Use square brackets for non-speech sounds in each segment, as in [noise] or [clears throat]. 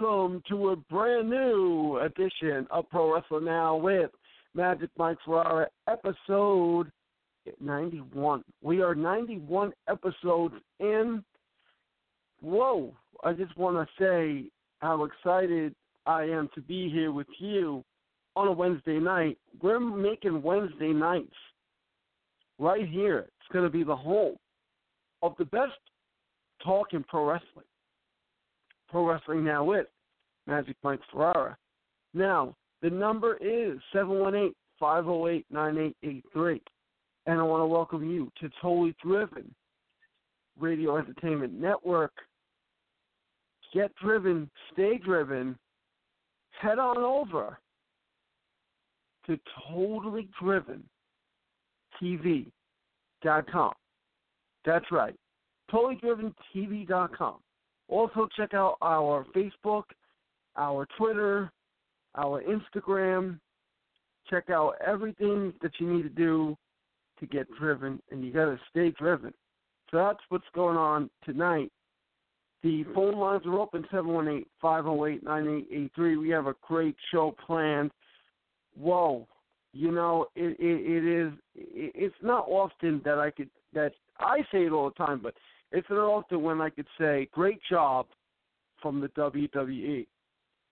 Welcome to a brand new edition of Pro Wrestling Now with Magic Mike Ferrara, episode 91. We are 91 episodes in. Whoa, I just want to say how excited I am to be here with you on a Wednesday night. We're making Wednesday nights right here. It's going to be the home of the best talk in pro wrestling. Pro Wrestling Now with Magic Mike Ferrara. Now, the number is 718 508 9883. And I want to welcome you to Totally Driven Radio Entertainment Network. Get driven, stay driven. Head on over to Totally Driven TV.com. That's right. TotallyDrivenTV.com. Also, check out our Facebook, our Twitter, our Instagram, check out everything that you need to do to get driven, and you got to stay driven. So that's what's going on tonight. The phone lines are open 718-508-9883. We have a great show planned. Whoa, you know it, it, it is. It, it's not often that I could that I say it all the time, but it's not often when I could say great job from the WWE.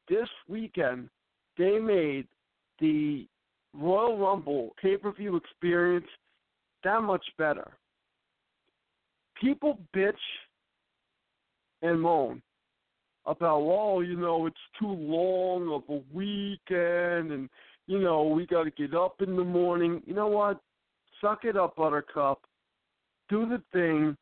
This weekend they made the Royal Rumble pay per view experience that much better. People bitch and moan about, oh, you know, it's too long of a weekend and, you know, we got to get up in the morning. You know what? Suck it up, Buttercup. Do the thing.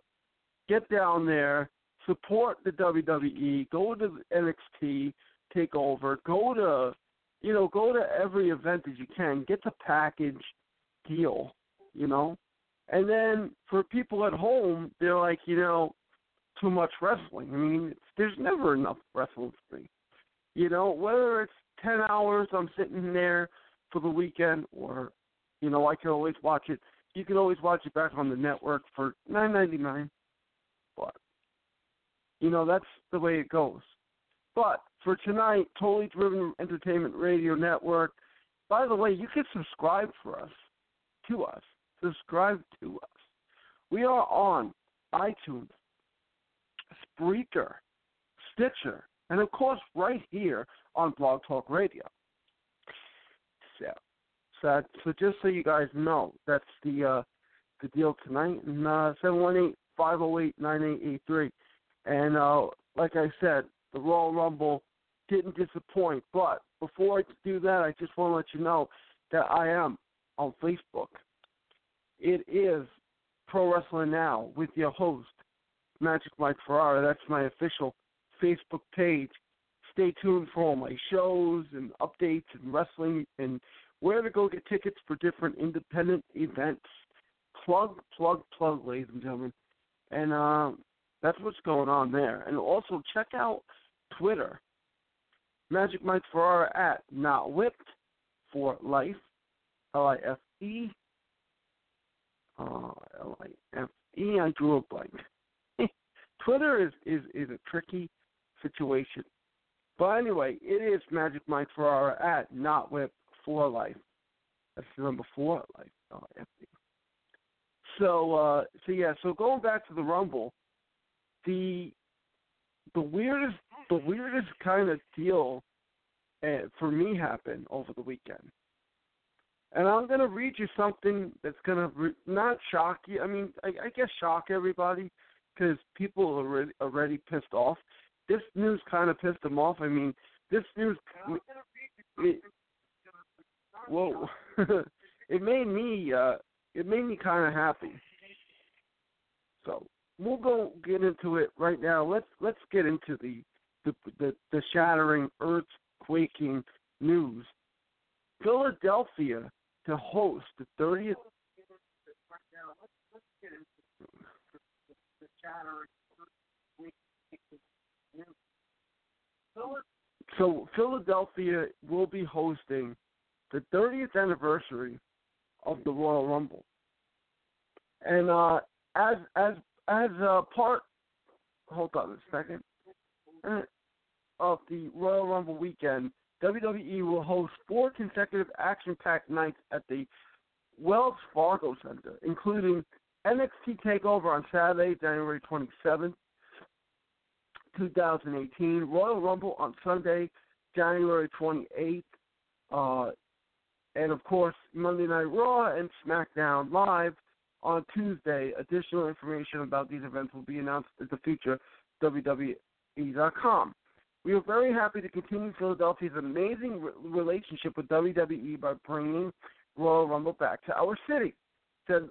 Get down there. Support the WWE. Go to NXT. Take over. Go to, you know, go to every event that you can. Get the package deal, you know? And then for people at home, they're like, you know, too much wrestling. I mean, there's never enough wrestling for me. You know, whether it's ten hours I'm sitting there for the weekend, or you know, I can always watch it. You can always watch it back on the network for nine ninety nine. But you know, that's the way it goes. But for tonight, Totally Driven Entertainment Radio Network. By the way, you can subscribe for us, to us, subscribe to us. We are on iTunes, Spreaker, Stitcher, and of course right here on Blog Talk Radio. So, so, so just so you guys know, that's the uh, the deal tonight. And uh, seven one eight five zero eight nine eight eight three. And uh, like I said, the Royal Rumble didn't disappoint. But before I do that, I just want to let you know that I am on Facebook. It is Pro Wrestling Now with your host, Magic Mike Ferrara. That's my official Facebook page. Stay tuned for all my shows and updates and wrestling and where to go get tickets for different independent events. Plug, plug, plug, ladies and gentlemen. And uh, that's what's going on there. And also check out Twitter. Magic Mike Ferrara at Not Whipped for Life, L I F E. Uh, L I F E. I drew a blank. [laughs] Twitter is, is, is a tricky situation. But anyway, it is Magic Mike Ferrara at Not Whip for Life. That's the number four life. Oh, empty. So uh so yeah, so going back to the Rumble, the the weirdest the weirdest kind of deal uh, for me happened over the weekend. And I'm gonna read you something that's gonna re- not shock you. I mean, I, I guess shock everybody because people are already, already pissed off. This news kind of pissed them off. I mean, this news. It, whoa! [laughs] it made me. uh It made me kind of happy. So we'll go get into it right now. Let's let's get into the the the, the shattering, earth-quaking news. Philadelphia to host the 30th. So Philadelphia will be hosting the 30th anniversary of the Royal Rumble, and uh, as as as a part, hold on a second, uh, of the Royal Rumble weekend, WWE will host four consecutive action-packed nights at the Wells Fargo Center, including NXT Takeover on Saturday, January 27th, 2018. Royal Rumble on Sunday, January 28th. Uh, and of course, Monday Night Raw and SmackDown Live on Tuesday. Additional information about these events will be announced at the future WWE.com. We are very happy to continue Philadelphia's amazing re- relationship with WWE by bringing Royal Rumble back to our city, said,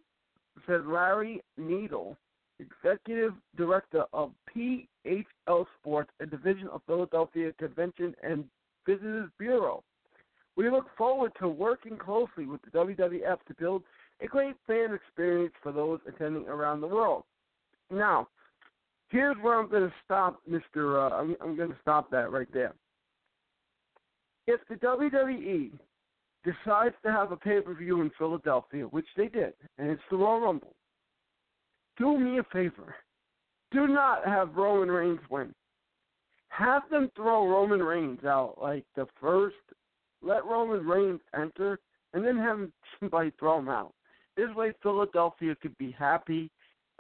said Larry Needle, Executive Director of PHL Sports, a division of Philadelphia Convention and Visitors Bureau. We look forward to working closely with the WWF to build a great fan experience for those attending around the world. Now, here's where I'm going to stop, Mister. Uh, I'm, I'm going to stop that right there. If the WWE decides to have a pay per view in Philadelphia, which they did, and it's the Royal Rumble, do me a favor. Do not have Roman Reigns win. Have them throw Roman Reigns out like the first. Let Roman Reigns enter, and then have somebody throw him out. This way, Philadelphia could be happy.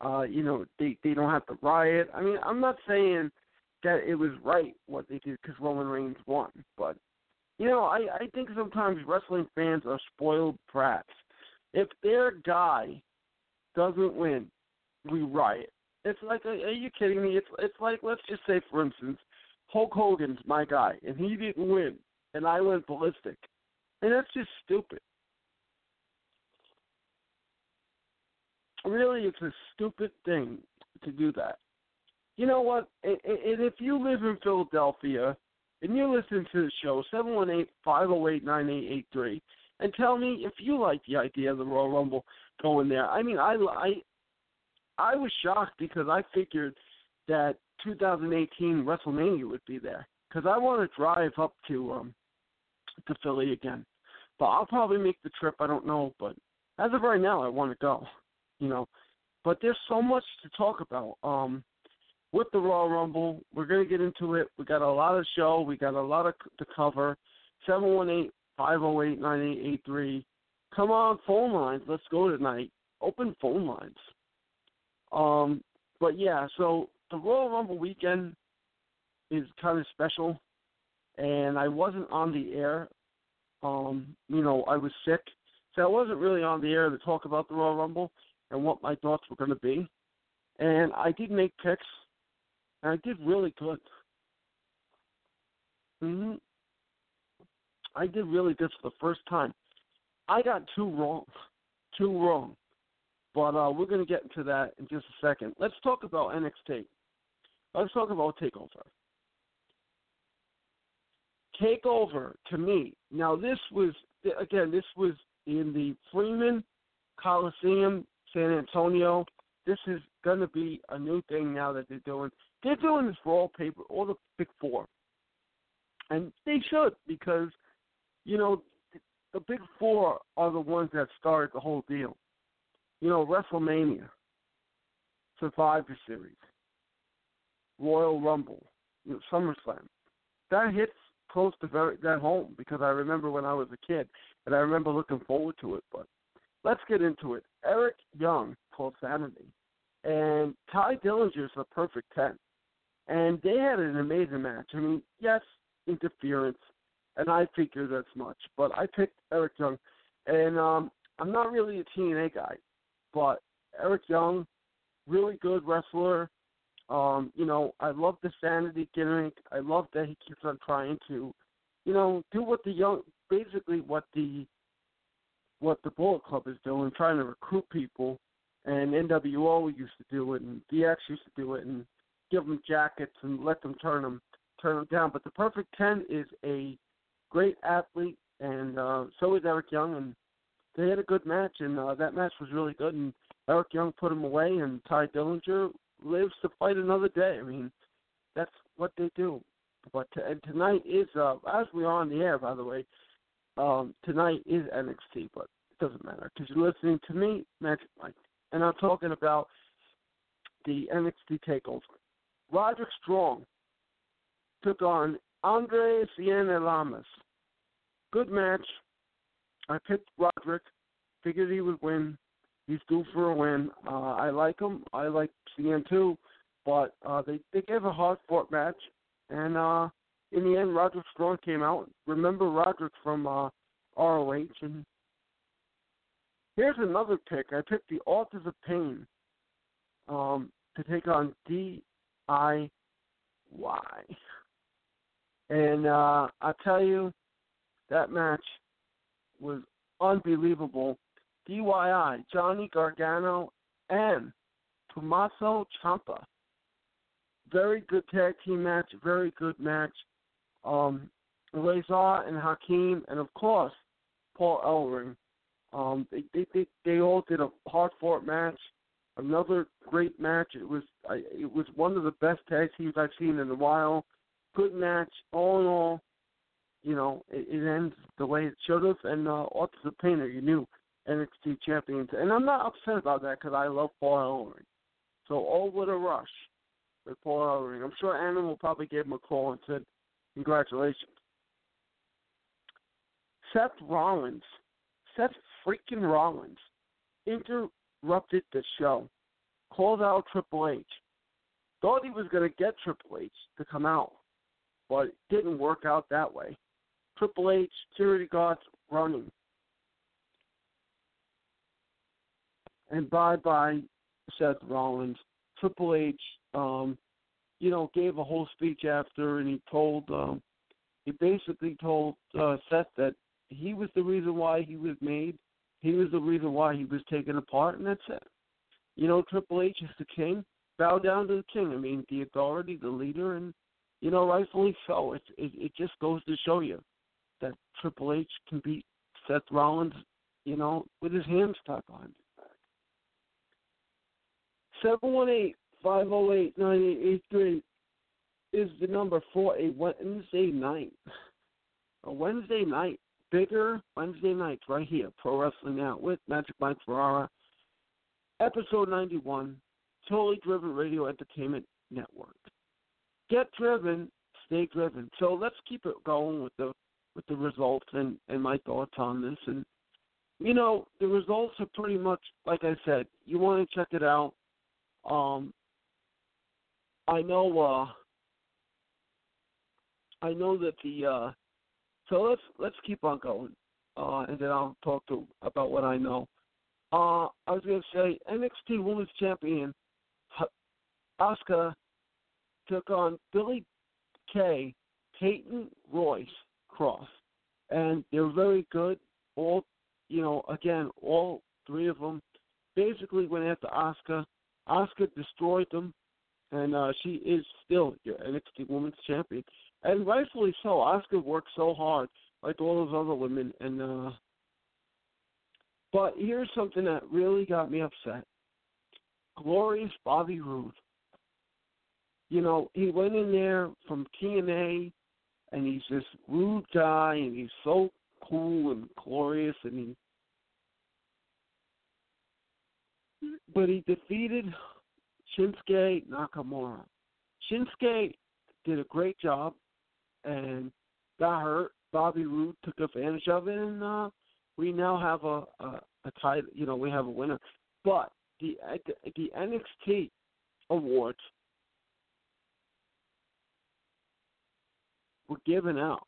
Uh, you know, they they don't have to riot. I mean, I'm not saying that it was right what they did because Roman Reigns won, but you know, I I think sometimes wrestling fans are spoiled brats. If their guy doesn't win, we riot. It's like, are you kidding me? It's it's like let's just say, for instance, Hulk Hogan's my guy, and he didn't win, and I went ballistic, and that's just stupid. Really, it's a stupid thing to do that. You know what? And if you live in Philadelphia and you listen to the show, 718-508-9883, and tell me if you like the idea of the Royal Rumble going there. I mean, I, I, I was shocked because I figured that 2018 WrestleMania would be there because I want to drive up to um to Philly again. But I'll probably make the trip. I don't know, but as of right now, I want to go. You know, but there's so much to talk about. Um, with the Raw Rumble, we're gonna get into it. We got a lot of show. We got a lot of to cover. Seven one eight five zero eight nine eight eight three. Come on, phone lines. Let's go tonight. Open phone lines. Um, but yeah, so the Royal Rumble weekend is kind of special, and I wasn't on the air. Um, you know, I was sick, so I wasn't really on the air to talk about the Royal Rumble and what my thoughts were going to be. And I did make picks, and I did really good. hmm I did really good for the first time. I got two wrong, two wrong. But uh, we're going to get into that in just a second. Let's talk about NXT. Let's talk about Takeover. Takeover to me. Now this was again. This was in the Freeman Coliseum, San Antonio. This is going to be a new thing now that they're doing. They're doing this for all paper, all the big four, and they should because you know the big four are the ones that started the whole deal. You know, WrestleMania, Survivor Series, Royal Rumble, you know, SummerSlam. That hits close to very that home because I remember when I was a kid and I remember looking forward to it. But let's get into it. Eric Young called Sanity, and Tye Dillinger's the perfect ten, and they had an amazing match. I mean, yes, interference, and I figured that's much, but I picked Eric Young, and um, I'm not really a TNA guy, but Eric Young, really good wrestler. Um, you know, I love the sanity gimmick. I love that he keeps on trying to, you know, do what the young, basically what the, what the Bullet Club is doing, trying to recruit people. And NWO used to do it, and DX used to do it, and give them jackets and let them turn them, turn them down. But the Perfect Ten is a great athlete, and uh, so is Eric Young, and they had a good match, and uh, that match was really good. And Eric Young put him away, and Tye Dillinger lives to fight another day. I mean, that's what they do. But and tonight is uh, as we are on the air, by the way. Um, tonight is NXT, but it doesn't matter because you're listening to me, Magic Mike, and I'm talking about the NXT Takeover. Roderick Strong took on Andrade Cien Almas. Good match. I picked Roderick. Figured he would win. He's due for a win. Uh, I like him. I like Cien too, but uh, they they gave a hard fought match, and uh, in the end, Roderick Strong came out. Remember Roderick from uh, ROH, and here's another pick. I picked the Authors of Pain um, to take on DIY, and uh, I tell you, that match was unbelievable. DIY, Johnny Gargano, and Tommaso Ciampa. Very good tag team match, very good match. Um, Rezar and Akam, and of course, Paul Ellering. Um, they, they they they all did a hard fought match. Another great match. It was I, it was one of the best tag teams I've seen in a while. Good match, all in all. you know, it, it ends the way it should have. And uh, Authors of Pain are your new NXT champions. And I'm not upset about that because I love Paul Ellering. So all with a rush with Paul Ellering. I'm sure will probably give him a call and said, congratulations. Seth Rollins, Seth freaking Rollins, interrupted the show, called out Triple H, thought he was going to get Triple H to come out, but it didn't work out that way. Triple H, security guards running. And bye bye, Seth Rollins. Triple H, um, you know, gave a whole speech after, and he told, um, he basically told uh, Seth that he was the reason why he was made. He was the reason why he was taken apart, and that's it. You know, Triple H is the king. Bow down to the king. I mean, the authority, the leader, and you know, rightfully so. It it, it just goes to show you that Triple H can beat Seth Rollins, you know, with his hands tied behind his back. Seven one eight five zero eight nine eight eight three is the number for a Wednesday night. A Wednesday night bigger Wednesday nights right here, Pro Wrestling Now with Magic Mike Ferrara, episode 91, Totally Driven Radio Entertainment Network. Get driven, stay driven. So let's keep it going with the with the results and and my thoughts on this. And you know the results are pretty much like I said. You want to check it out. Um, I know. uh I know that the uh so let's let's keep on going, uh, and then I'll talk to about what I know. Uh, I was going to say NXT Women's Champion Asuka took on Billie Kay, Peyton Royce Cross, and they're very good. All you know, again, all three of them basically went after Asuka. Asuka destroyed them, and uh, she is still your NXT Women's Champion and rightfully so. Asuka worked so hard, like all those other women, and uh but here's something that really got me upset. Glorious Bobby Roode. You know, he went in there from TNA, and he's this rude guy, and he's so cool and glorious, and he. But he defeated Shinsuke Nakamura. Shinsuke did a great job and got hurt. Bobby Roode took advantage of it, and uh, we now have a a, a title. You know, we have a winner. But the the NXT awards were given out.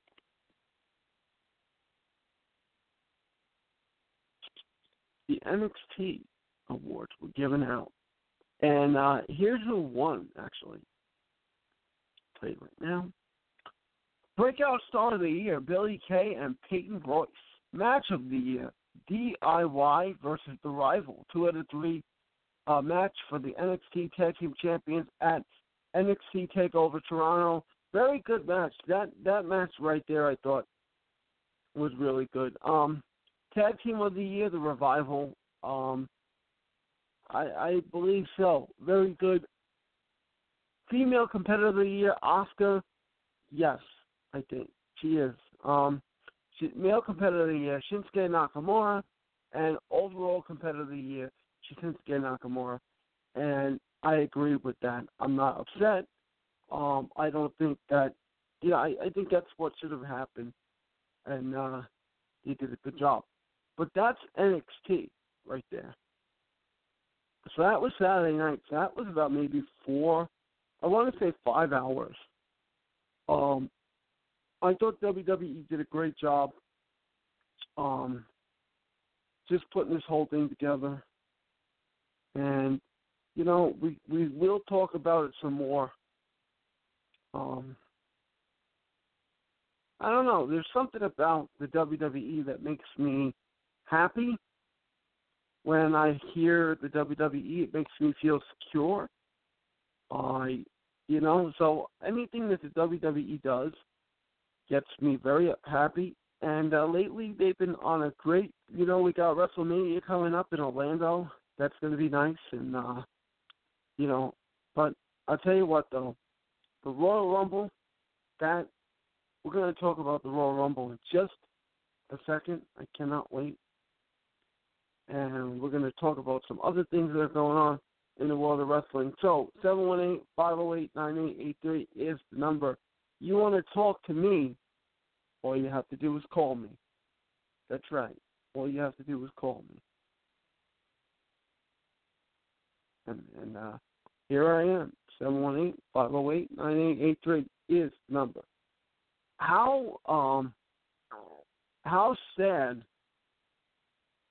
The NXT awards were given out, and uh, here's who won. Actually, I'll right now. Breakout Star of the Year, Billie Kay and Peyton Royce. Match of the Year, DIY versus The Revival. Two out of three uh, match for the NXT Tag Team Champions at NXT Takeover Toronto. Very good match. That that match right there, I thought, was really good. Um, Tag Team of the Year, The Revival. Um, I, I believe so. Very good. Female Competitor of the Year, Asuka. Yes, I think she is. Um, she, male competitor of the year, Shinsuke Nakamura, and overall competitor of the year, Shinsuke Nakamura. And I agree with that. I'm not upset. Um, I don't think that. Yeah, I, I think that's what should have happened, and uh, he did a good job. But that's NXT right there. So that was Saturday night. So that was about maybe four, I want to say five hours. Um, I thought WWE did a great job um, just putting this whole thing together. And, you know, we, we will talk about it some more. Um, I don't know. There's something about the WWE that makes me happy. When I hear the WWE, it makes me feel secure. I, you know, so anything that the WWE does gets me very happy. And uh, lately, they've been on a great. You know, we got WrestleMania coming up in Orlando. That's going to be nice, and uh, you know. But I'll tell you what, though, the Royal Rumble, that We're going to talk about the Royal Rumble in just a second. I cannot wait. And we're going to talk about some other things that are going on in the world of wrestling. So, 718-508-9883 is the number. You want to talk to me, all you have to do is call me. That's right. All you have to do is call me. And, and uh, here I am. 718-508-9883 is the number. How um how sad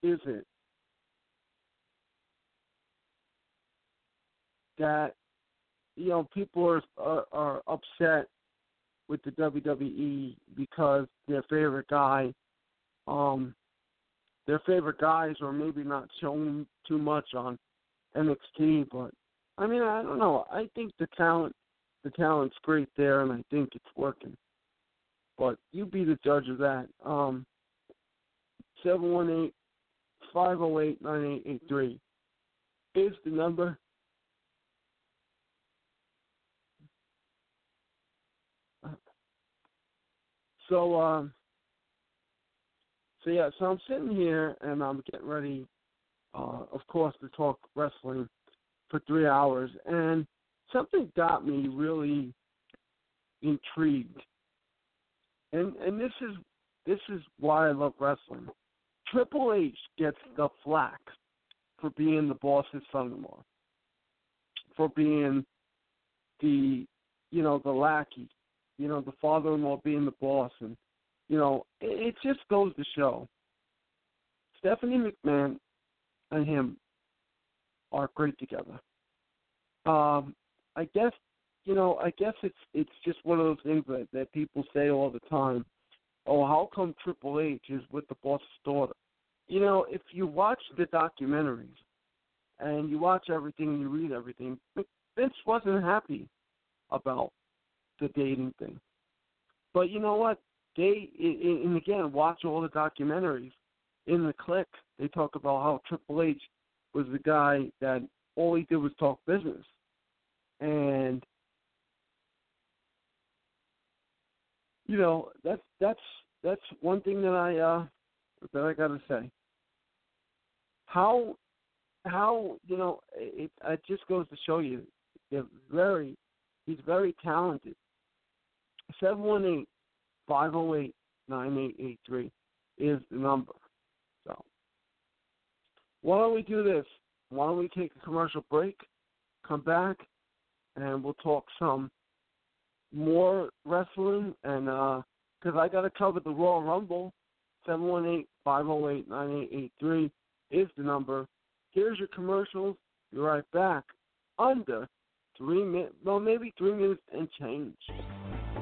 is it that you know people are are, are upset with the WWE because their favorite guy um their favorite guys are maybe not shown too much on NXT but I mean I don't know I think the talent the talent's great there and I think it's working but you be the judge of that. Um, 718 508 9883 is the number. So, um, so yeah, so I'm sitting here and I'm getting ready, uh, of course, to talk wrestling for three hours, and something got me really intrigued. And and this is this is why I love wrestling. Triple H gets the flack for being the boss's son-in-law, for being the you know the lackey, you know the father-in-law being the boss, and you know it, it just goes to show. Stephanie McMahon and him are great together. Um, I guess you know, I guess it's it's just one of those things that, that people say all the time. Oh, how come Triple H is with the boss's daughter? You know, if you watch the documentaries and you watch everything and you read everything, Vince wasn't happy about the dating thing. But you know what? They and again, watch all the documentaries. In the Kliq, they talk about how Triple H was the guy that all he did was talk business, and you know that's that's that's one thing that I uh that I got to say. How how you know it, it just goes to show you they're very he's very talented. 718 508 9883 is the number. So, why don't we do this? Why don't we take a commercial break, come back, and we'll talk some more wrestling and because uh, I got to cover the Royal Rumble. 718-508-9883 is the number. Here's your commercials. Be right back under three minutes, well, maybe three minutes and change.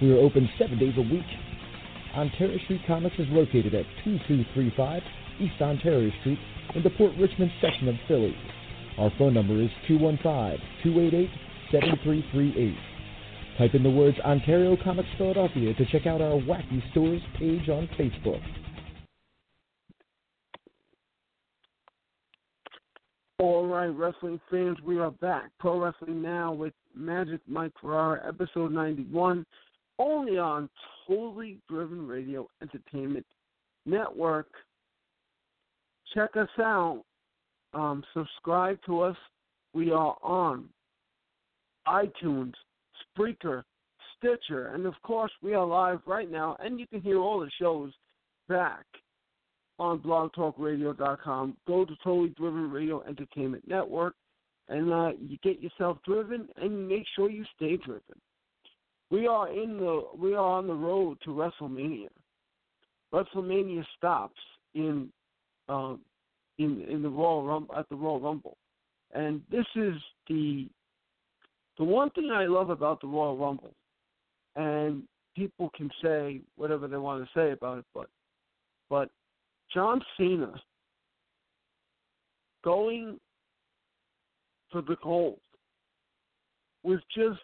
We are open seven days a week. Ontario Street Comics is located at 2235 East Ontario Street in the Port Richmond section of Philly. Our phone number is 215-288-7338. Type in the words Ontario Comics Philadelphia to check out our Wacky Stores page on Facebook. All right, wrestling fans, we are back. Pro Wrestling Now with Magic Mike Ferrara, episode 91, only on Totally Driven Radio Entertainment Network. Check us out. Um, subscribe to us. We are on iTunes, Spreaker, Stitcher, and of course, we are live right now, and you can hear all the shows back on blogtalkradio.com. Go to Totally Driven Radio Entertainment Network, and uh, you get yourself driven, and make sure you stay driven. We are in the we are on the road to WrestleMania. WrestleMania stops in um, in in the Royal Rumble at the Royal Rumble, and this is the the one thing I love about the Royal Rumble, and people can say whatever they want to say about it, but but John Cena going for the gold was just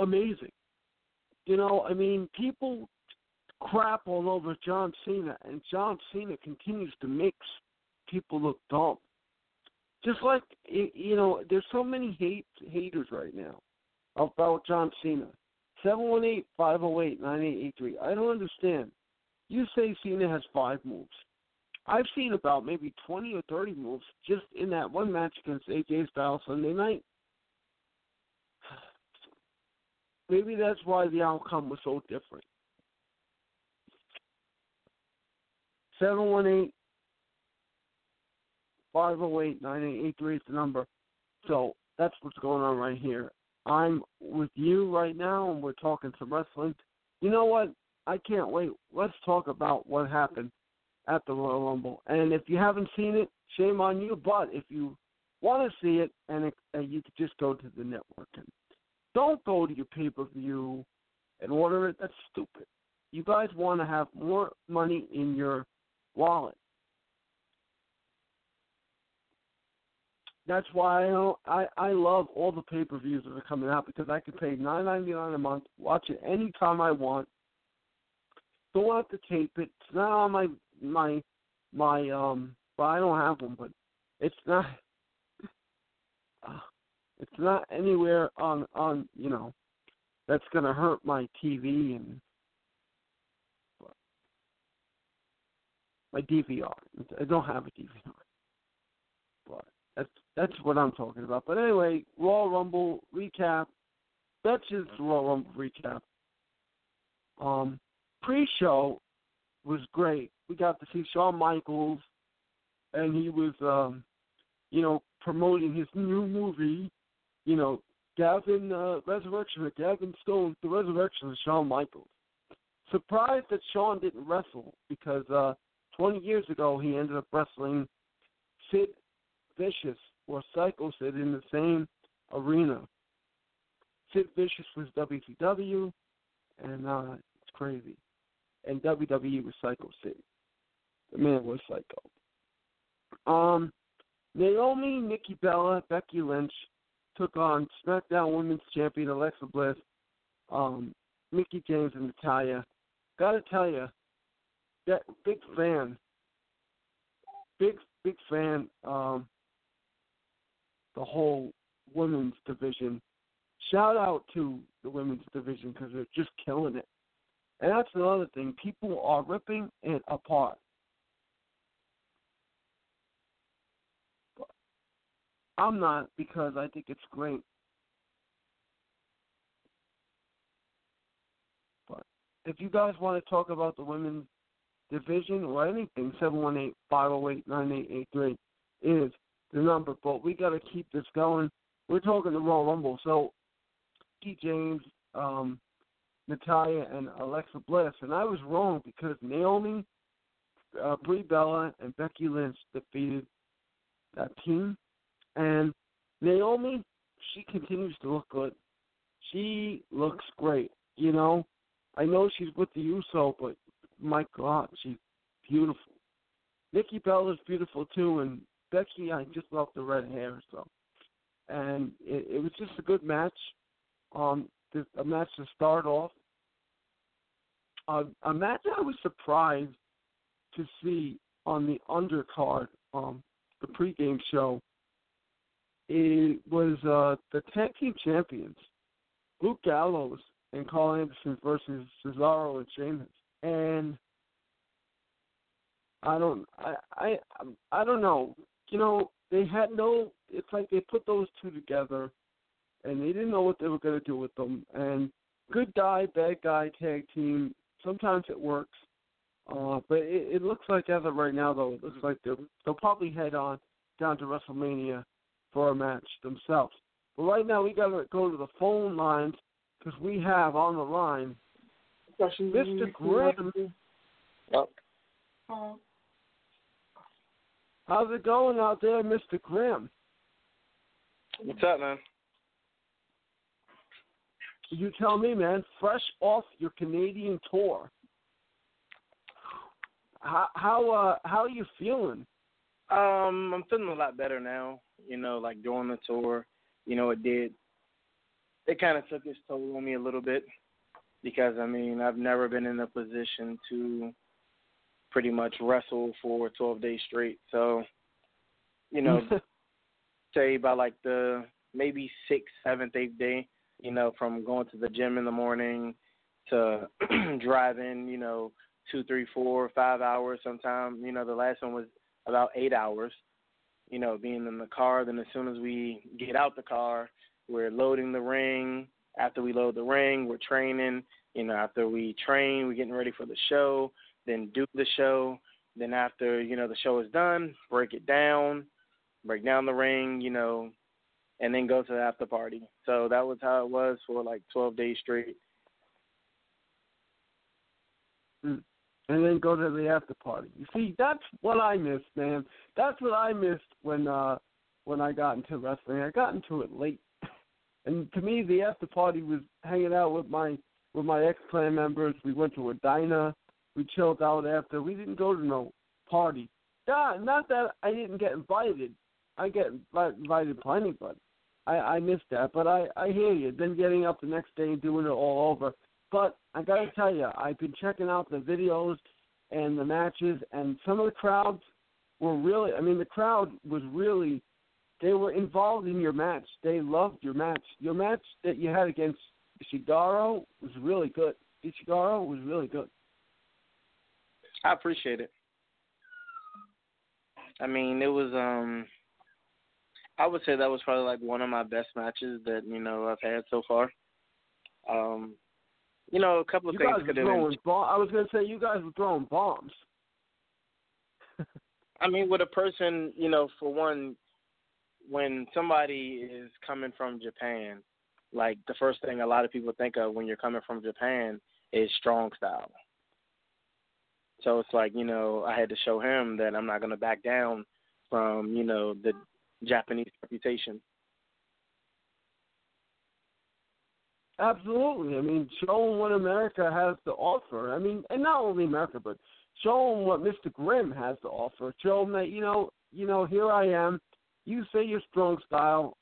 amazing. You know, I mean, people crap all over John Cena, and John Cena continues to make people look dumb. Just like you know, there's so many hate haters right now about John Cena. Seven one eight five zero eight nine eight eight three. I don't understand. You say Cena has five moves. I've seen about maybe 20 or 30 moves just in that one match against AJ Styles Sunday night. Maybe that's why the outcome was so different. 718 508 9883 is the number. So that's what's going on right here. I'm with you right now, and we're talking some wrestling. You know what? I can't wait. Let's talk about what happened at the Royal Rumble. And if you haven't seen it, shame on you. But if you want to see it, and, it, and you could just go to the network and don't go to your pay per view and order it. That's stupid. You guys want to have more money in your wallet. That's why I I, I love all the pay per views that are coming out because I can pay nine ninety nine a month, watch it anytime I want. Don't have to tape it. It's not on my my my um. Well, I don't have one, but it's not. [laughs] It's not anywhere on on you know that's going to hurt my TV and my DVR. I don't have a DVR, but that's that's what I'm talking about. But anyway, Raw Rumble recap. That's just Raw Rumble recap. Um, pre-show was great. We got to see Shawn Michaels, and he was, um, you know, promoting his new movie you know, Gavin uh, Resurrection of Gavin Stone, the resurrection of Shawn Michaels. Surprised that Shawn didn't wrestle because uh, 20 years ago he ended up wrestling Sid Vicious or Psycho Sid in the same arena. Sid Vicious was WCW, and uh, it's crazy. and WWE was Psycho Sid. The man was psycho. Um, Naomi, Nikki Bella, Becky Lynch took on SmackDown Women's Champion Alexa Bliss, um, Mickie James, and Natalya. Gotta tell you, that big fan, big big fan. Um, the whole women's division. Shout out to the women's division because they're just killing it. And that's another thing. People are ripping it apart. I'm not because I think it's great. But if you guys want to talk about the women's division or anything, 718 508 9883 is the number. But we got to keep this going. We're talking the Royal Rumble. So, Mickie James, um, Natalya, and Alexa Bliss. And I was wrong because Naomi, uh, Brie Bella, and Becky Lynch defeated that team. And Naomi, she continues to look good. She looks great. You know, I know she's with the USO, but my God, she's beautiful. Nikki Bella's beautiful too, and Becky, I just love the red hair. So, and it, it was just a good match. Um, a match to start off. Uh, a match I was surprised to see on the undercard, um, the pregame show. It was uh, the tag team champions, Luke Gallows and Karl Anderson versus Cesaro and Sheamus. And I don't, I, I, I don't know. You know, they had no. It's like they put those two together, and they didn't know what they were going to do with them. And good guy, bad guy tag team. Sometimes it works, uh, but it, it looks like as of right now, though, it looks like they'll they'll probably head on down to WrestleMania for a match themselves. But right now, we got to go to the phone lines because we have on the line Mr. Grimm. Yep. How's it going out there, Mr. Grimm? What's up, man? You tell me, man. Fresh off your Canadian tour, how how uh how are you feeling? Um, I'm feeling a lot better now. You know, like during the tour, you know, it did. It kind of took its toll on me a little bit because I mean I've never been in a position to pretty much wrestle for 12 days straight. So, you know, [laughs] say by like the maybe sixth, seventh, eighth day, you know, from going to the gym in the morning to [clears throat] driving, you know, two, three, four, five hours sometime. You know, the last one was about eight hours, you know, being in the car. Then as soon as we get out the car, we're loading the ring. After we load the ring, we're training. You know, after we train, we're getting ready for the show then do the show. Then after you know the show is done, break it down, break down the ring, you know, and then go to the after party. So that was how it was for like 12 days straight. Mm. And then go to the after party. You see, that's what I missed, man. That's what I missed when uh when I got into wrestling. I got into it late, [laughs] and to me, the after party was hanging out with my with my ex clan members. We went to a diner. We chilled out after. We didn't go to no party. Not, not that I didn't get invited. I get invited plenty, but I, I missed that. But I, I hear you. Then getting up the next day and doing it all over. But I got to tell you, I've been checking out the videos and the matches, and some of the crowds were really. I mean, the crowd was really. They were involved in your match. They loved your match. Your match that you had against Shigaro was really good. Ishigaro was really good. I appreciate it. I mean, it was um I would say that was probably like one of my best matches that, you know, I've had so far. Um you know, a couple of you things could have throwing bom- I was gonna say you guys were throwing bombs. [laughs] I mean, with a person, you know, for one, when somebody is coming from Japan, like the first thing a lot of people think of when you're coming from Japan is strong style. So it's like, you know, I had to show him that I'm not going to back down from, you know, the Japanese reputation. Absolutely. I mean, show them what America has to offer. I mean, and not only America, but show them what Mr. Grimm has to offer. Show them that you know, you know, here I am. You say your strong style,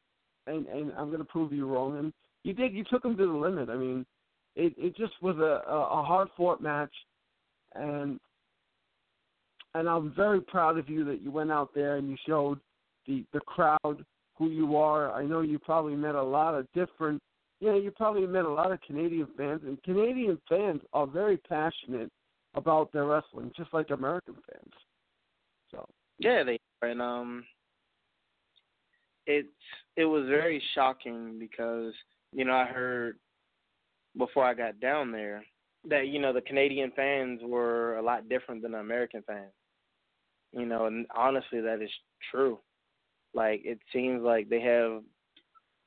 and and I'm going to prove you wrong. And you did. You took them to the limit. I mean, it it just was a a, a hard fought match, and and I'm very proud of you that you went out there and you showed the the crowd who you are. I know you probably met a lot of different yeah, you probably met a lot of Canadian fans, and Canadian fans are very passionate about their wrestling, just like American fans. So yeah, they are, and um, it's it was very shocking because you know I heard before I got down there that you know the Canadian fans were a lot different than the American fans. You know, and honestly, that is true. Like it seems like they have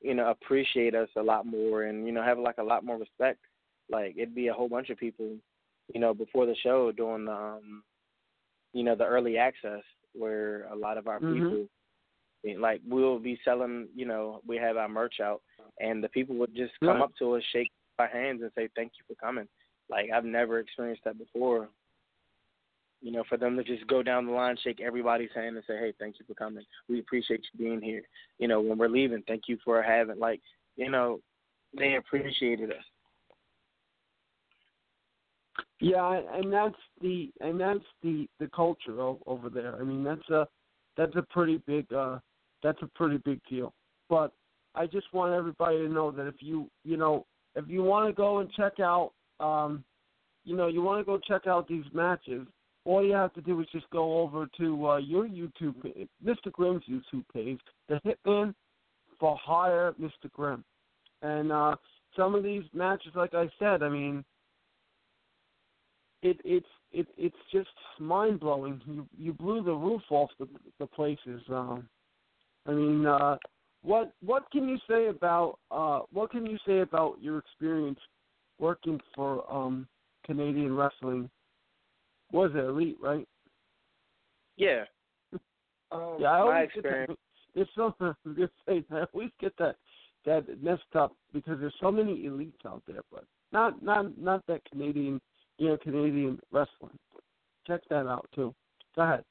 you know, appreciate us a lot more and, you know, have like a lot more respect. Like it'd be a whole bunch of people, you know, before the show doing the um you know, the early access where a lot of our mm-hmm. people like we'll be selling, you know, we have our merch out and the people would just come right. up to us, shake our hands and say, Thank you for coming. Like I've never experienced that before you know, for them to just go down the line, shake everybody's hand, and say, "Hey, thank you for coming. We appreciate you being here." You know, when we're leaving, thank you for having like, you know, they appreciated us. Yeah, and that's the and that's the the culture over there. I mean, that's a that's a pretty big uh that's a pretty big deal. But I just want everybody to know that if you you know if you want to go and check out um you know you want to go check out these matches all you have to do is just go over to uh, your YouTube, Mr. Grimm's YouTube page, the Hitman for Hire Mr. Grimm. And uh, some of these matches, like I said, I mean, it it's it it's just mind blowing. You you blew the roof off the the places. Um, I mean, uh, what what can you say about uh, what can you say about your experience working for um, Canadian wrestling was it elite, right? Yeah. [laughs] Um, yeah, I always experience. Get that, [laughs] there's something I was gonna say. I always get that that messed up because there's so many elites out there, but not not not that Canadian, you know, Canadian wrestling. Check that out too. Go ahead.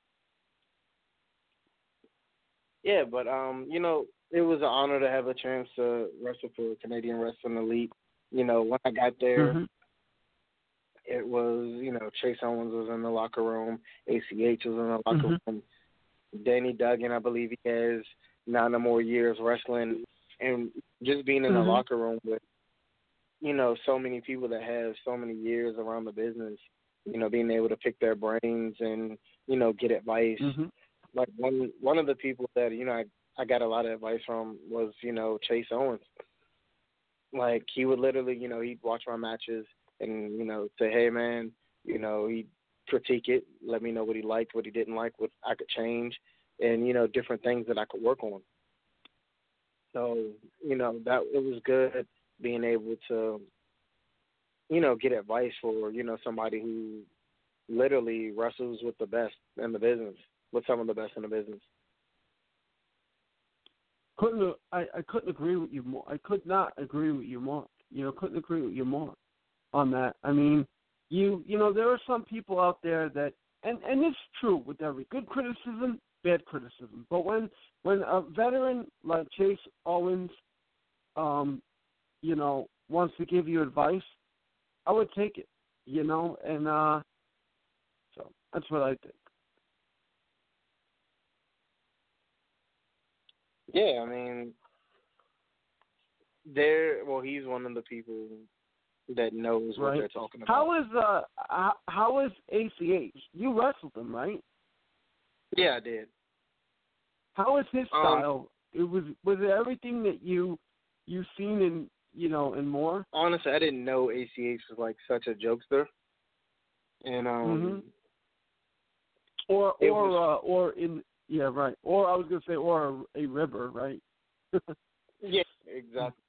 Yeah, but um, you know, it was an honor to have a chance to wrestle for Canadian Wrestling Elite. You know, when I got there, mm-hmm it was you know Chase Owens was in the locker room, ACH was in the locker mm-hmm. room, Danny Duggan I believe he has nine or more years wrestling, and just being in mm-hmm. the locker room with you know so many people that have so many years around the business, you know being able to pick their brains and you know get advice. Mm-hmm. Like one one of the people that you know I I got a lot of advice from was you know Chase Owens. Like he would literally you know he'd watch my matches and you know say, hey man, you know he critique it, let me know what he liked, what he didn't like, what I could change, and you know different things that I could work on. So you know that it was good being able to you know get advice for you know somebody who literally wrestles with the best in the business, with some of the best in the business. Couldn't I? I couldn't agree with you more. I could not agree with you more. You know, couldn't agree with you more on that. I mean, you you know there are some people out there that and and it's true with every good criticism, bad criticism. But when when a veteran like Chase Owens, um, you know, wants to give you advice, I would take it. You know, and uh, so that's what I think. Yeah, I mean, there. Well, he's one of the people that knows what they're talking about. How is uh how, how is ACH? You wrestled him, right? Yeah, I did. How is his Um, style? it was was it everything that you you've seen in you know and more? Honestly, I didn't know ACH was like such a jokester, and um, Or or was- uh, or in yeah right. Or I was gonna say or a, a river, right? [laughs] yeah, exactly.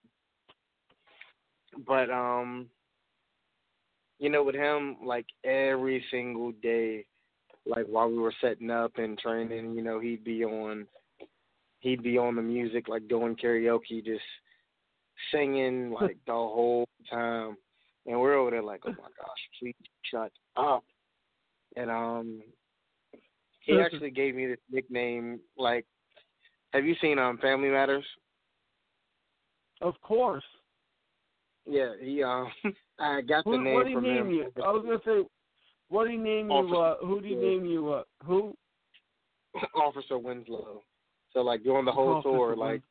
But um, you know, with him, like every single day, like while we were setting up and training, you know, he'd be on, he'd be on the music, like doing karaoke, just singing [laughs] like the whole time, and we're over there like, oh my gosh, please shut up. And um, he actually gave me this nickname. Like, have you seen um Family Matters? Of course. Yeah, he um, [laughs] I got the name what do you from name him. you? I was gonna say, what do you name you? Uh, who do you name you? Uh, who? Officer Winslow. So like during the whole Officer tour, like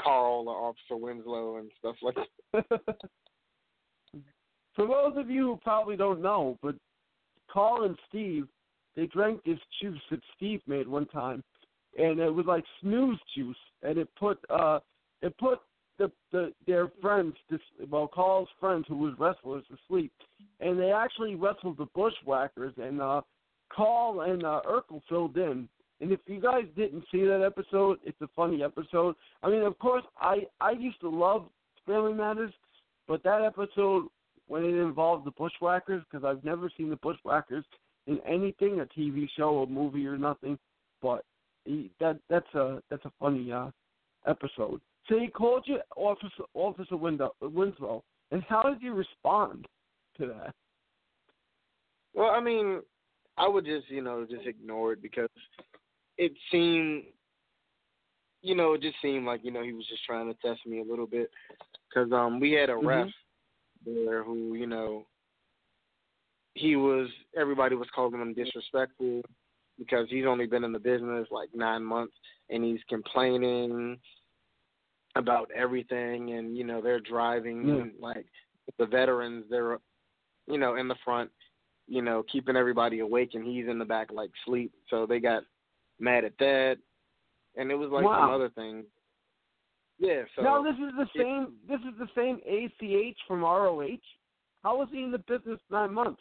Carl or Officer Winslow and stuff like that. [laughs] For those of you who probably don't know, but Carl and Steve, they drank this juice that Steve made one time, and it was like snooze juice, and it put uh, it put the the their friends, this, well, Carl's friends who was wrestlers to sleep, and they actually wrestled the Bushwhackers, and uh, Carl and uh, Urkel filled in. And if you guys didn't see that episode, it's a funny episode. I mean, of course, I I used to love Family Matters, but that episode when it involved the Bushwhackers, because I've never seen the Bushwhackers in anything, a TV show, a movie, or nothing. But he, that that's a that's a funny uh, episode. So he called you Officer Officer Window, Winslow, and how did you respond to that? Well, I mean, I would just you know just ignore it because it seemed, you know, it just seemed like you know he was just trying to test me a little bit because um we had a ref there who you know he was everybody was calling him disrespectful because he's only been in the business like nine months and he's complaining about everything and you know they're driving Yeah. and like the veterans they're you know in the front you know keeping everybody awake and he's in the back like sleep so they got mad at that and it was like some other things yeah so now this is the it- same. This is the same ACH from ROH. How was he in the business nine months?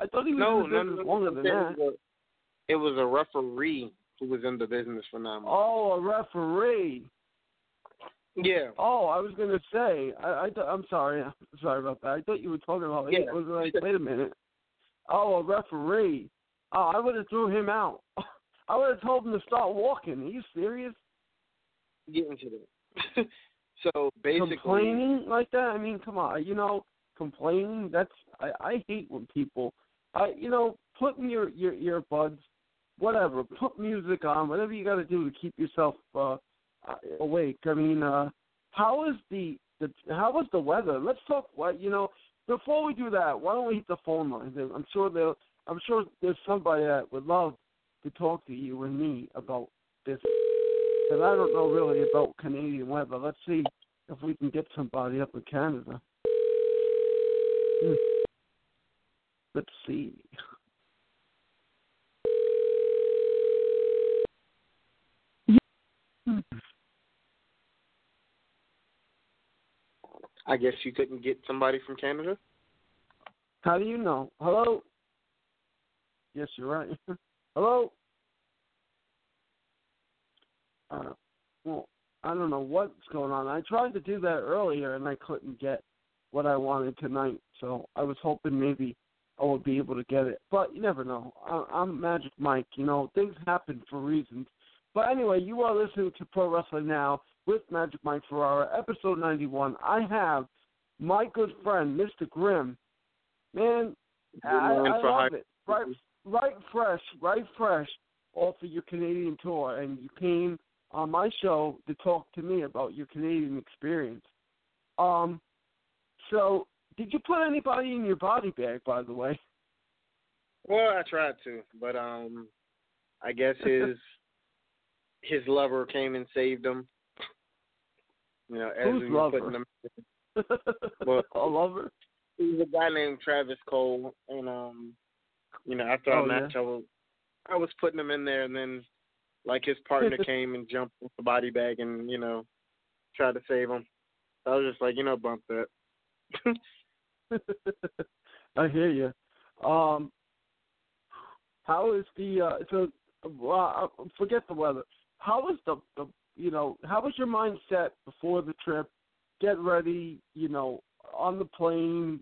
I thought he was no, in the no, business no, longer no, than that. was a- It was a referee who was in the business for nine months. Oh, a referee. Yeah. Oh, I was gonna say. I, I th- I'm sorry. I'm [laughs] sorry about that. I thought you were talking about. Yeah. It was like, [laughs] wait a minute. Oh, a referee. Oh, I would have threw him out. [laughs] I would have told him to start walking. Are you serious? Get into that. so basically, complaining like that. I mean, come on. You know, complaining. That's I, I hate when people. I you know put in your your earbuds, whatever. Put music on. Whatever you got to do to keep yourself uh, uh, awake. I mean, uh, how is the the how was the weather? Let's talk. What you know. Before we do that, why don't we hit the phone lines? I'm sure there. I'm sure there's somebody that would love to talk to you and me about this. Because I don't know really about Canadian weather. Let's see if we can get somebody up in Canada. Hmm. Let's see. I guess you couldn't get somebody from Canada. How do you know? Hello? Yes, you're right. [laughs] Hello? Uh, well, I don't know what's going on. I tried to do that earlier and I couldn't get what I wanted tonight. So I was hoping maybe I would be able to get it. But you never know. I, I'm Magic Mike. You know, things happen for reasons. But anyway, you are listening to Pro Wrestling Now with Magic Mike Ferrara, episode 91. I have my good friend, Mr. Grimm. Man, I, I love it. Right, right fresh, right fresh off of your Canadian tour, and you came on my show to talk to me about your Canadian experience. Um, so did you put anybody in your body bag, by the way? Well, I tried to, but um, I guess [laughs] his his lover came and saved him. You know, as Whose we putting lover? them. [laughs] Well, a lover? He was a guy named Travis Cole, and um, you know, after our Oh, yeah. match, I was I was putting him in there, and then like his partner [laughs] came and jumped in the body bag, and you know, tried to save him. I was just like, you know, bump that. [laughs] I hear you. Um, how is the uh, so? Uh, forget the weather. How was the, the you know how was your mindset before the trip? Get ready, you know, on the plane.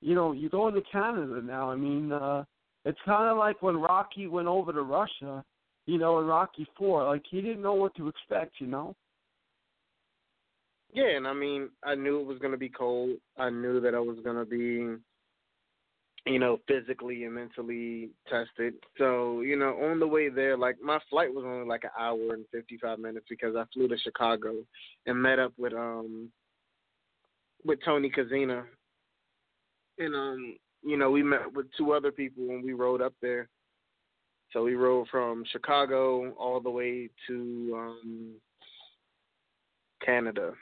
You know, you're going to Canada now. I mean, uh, it's kind of like when Rocky went over to Russia. You know, in Rocky Four, like he didn't know what to expect. You know. Yeah, and I mean, I knew it was going to be cold. I knew that I was going to be, you know, physically and mentally tested. So, you know, on the way there, like my flight was only like an hour and 55 minutes because I flew to Chicago and met up with um with Tony Kozina. And um, you know, we met with two other people when we rode up there. So we rode from Chicago all the way to um Canada.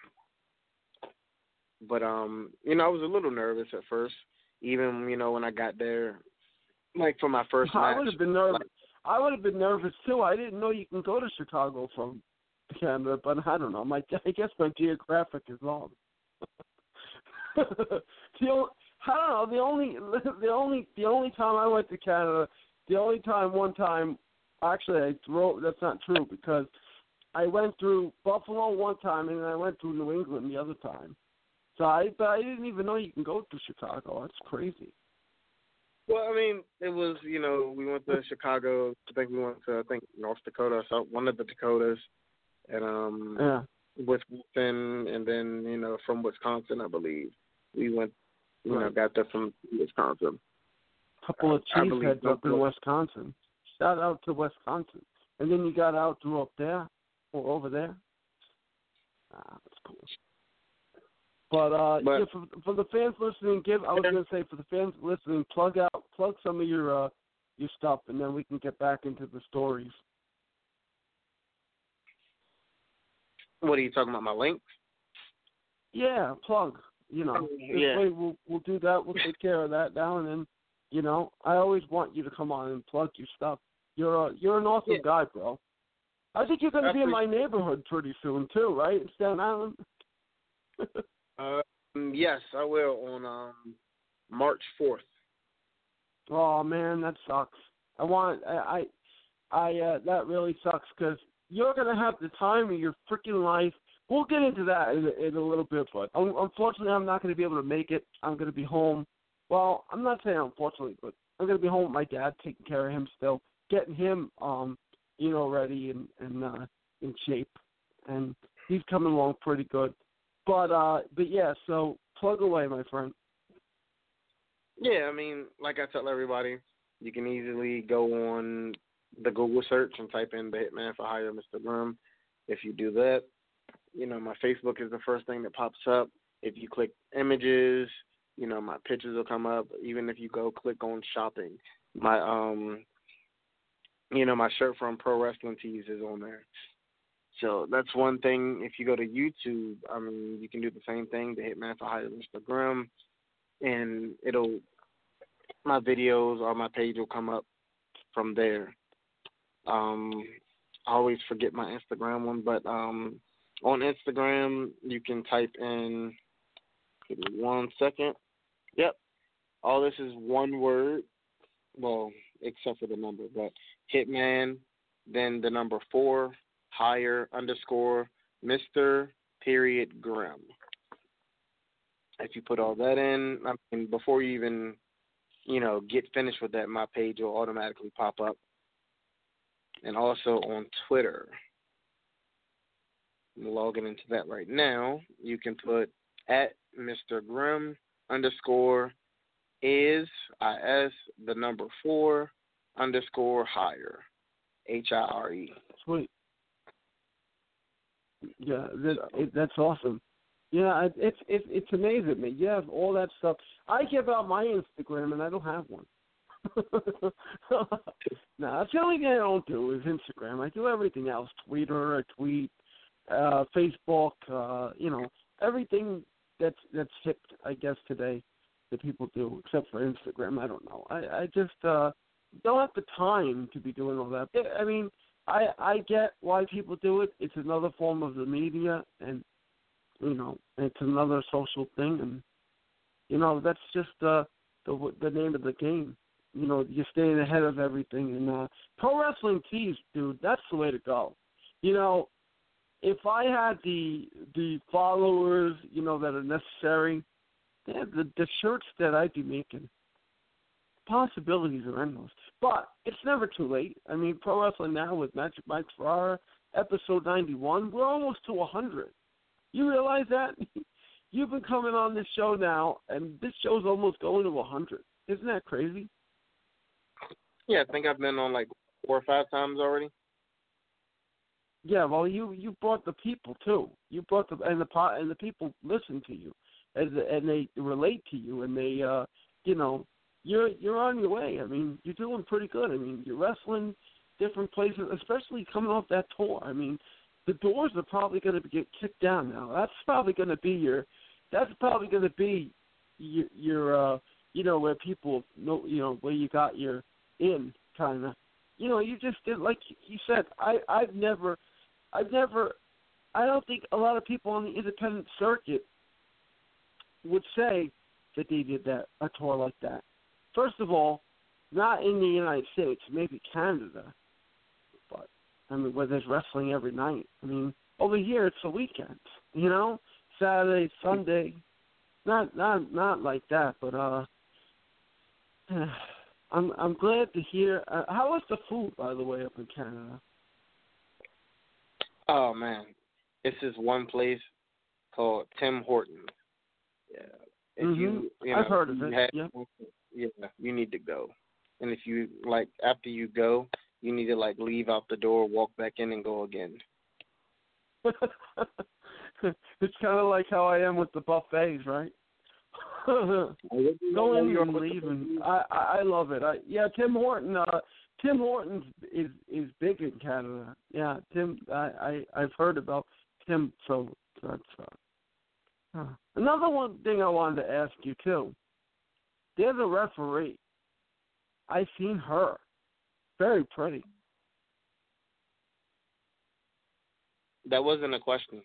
But um, you know, I was a little nervous at first, even you know when I got there, like for my first [laughs] match. I would have been nervous. I would have been nervous too. I didn't know you can go to Chicago from Canada, but I don't know. My I guess my geographic is wrong. [laughs] the only, I don't know. The only [laughs] the only the only time I went to Canada, the only time one time, actually I drove. That's not true because I went through Buffalo one time and then I went through New England the other time. So I but I didn't even know you can go to Chicago. That's crazy. Well, I mean, it was you know we went to Chicago. I think we went to I think North Dakota, so one of the Dakotas, and um Yeah. Wisconsin, and then you know from Wisconsin, I believe we went. You know, got there from Wisconsin. couple of cheeseheads up in Wisconsin. Shout out to Wisconsin. And then you got out through up there or over there. Ah, that's cool. But uh But- yeah, for for the fans listening, give I was gonna say for the fans listening, plug out plug some of your uh your stuff and then we can get back into the stories. What are you talking about? My links? Yeah, plug. You know. Oh, yeah. way we'll we'll do that, we'll take care of that now and then you know, I always want you to come on and plug your stuff. You're a you're an awesome Yeah. guy, bro. I think you're gonna I be in my neighborhood pretty soon too, right? In Staten Island. [laughs] Um, yes, I will on um March fourth. oh man, that sucks. I want I I, uh, that really sucks because you're gonna have the time of your freaking life. We'll get into that in, a- in a little bit, but un- unfortunately, I'm not gonna be able to make it. I'm gonna be home. Well, I'm not saying unfortunately, but I'm gonna be home with my dad, taking care of him still, getting him um you know ready and and uh, in shape, and he's coming along pretty good. But uh, but yeah, so plug away, my friend. Yeah, I mean, like I tell everybody, you can easily go on the Google search and type in the Hitman for Hire, Mr. Grimm. If you do that, you know, my Facebook is the first thing that pops up. If you click images, you know, my pictures will come up. Even if you go click on shopping, my um, you know, my shirt from Pro Wrestling Tees is on there. So that's one thing. If you go to YouTube, I mean, you can do the same thing. The Hitman for Hire. Grimm, and it'll my videos or my page will come up from there. Um, I always forget my Instagram one, but um, on Instagram you can type in. Give me one second. Yep, all this is one word. Well, except for the number, but Hitman, then the number four, higher underscore Mister period Grimm. If you put all that in, I mean, before you even, you know, get finished with that, my page will automatically pop up. And also on Twitter. I'm logging into that right now. You can put at Mr. Grimm underscore is is the number four underscore higher H I R E. Sweet. Yeah, that, it, that's awesome. Yeah, it, it's it's it's amazing, me. You have all that stuff. I give out my Instagram, and I don't have one. [laughs] no, that's the only thing I don't do is Instagram. I do everything else: Twitter, I tweet, uh, Facebook. Uh, you know, everything that's that's hip, I guess today that people do, except for Instagram. I don't know. I I just uh, don't have the time to be doing all that. I mean, I I get why people do it. It's another form of the media, and you know, it's another social thing, and you know that's just uh, the the name of the game. You know, you're staying ahead of everything, and uh, pro wrestling tees, dude, that's the way to go. You know, if I had the the followers, you know, that are necessary, the the shirts that I'd be making, possibilities are endless. But it's never too late. I mean, pro wrestling now with Magic Mike Ferrara, episode ninety one, we're almost to a hundred. You realize that? [laughs] You've been coming on this show now, and this show's almost going to a 100. Isn't that crazy? Yeah, I think I've been on like four or five times already. Yeah, well, you you brought the people too. You brought the and the pot and the people listen to you, and and they relate to you, and they, uh, you know, you're you're on your way. I mean, you're doing pretty good. I mean, you're wrestling different places, especially coming off that tour. I mean, the doors are probably going to get kicked down now. That's probably going to be your, that's probably going to be your, your, uh, you know, where people know, you know, where you got your in kind of. You know, you just did like you said. I I've never, I've never, I don't think a lot of people on the independent circuit would say that they did that a tour like that. First of all, not in the United States, maybe Canada, but I mean, where there's wrestling every night. I mean, over here it's the weekend, you know, Saturday, Sunday. Not not not like that, but uh, [sighs] I'm I'm glad to hear. Uh, how was the food, by the way, up in Canada? Oh man, this is one place called Tim Hortons. Yeah, if mm-hmm. you, you know, I've heard of it. Had, yeah. Yeah, you need to go. And if you like, after you go, you need to like leave out the door, walk back in, and go again. [laughs] it's kind of like how I am with the buffets, right? Go in and leave, and I I love it. I yeah, Tim Horton. Uh, Tim Hortons is is big in Canada. Yeah, Tim. I, I I've heard about Tim. So that's uh, uh. another one thing I wanted to ask you too. There's a referee. I seen her. Very pretty. That wasn't a question.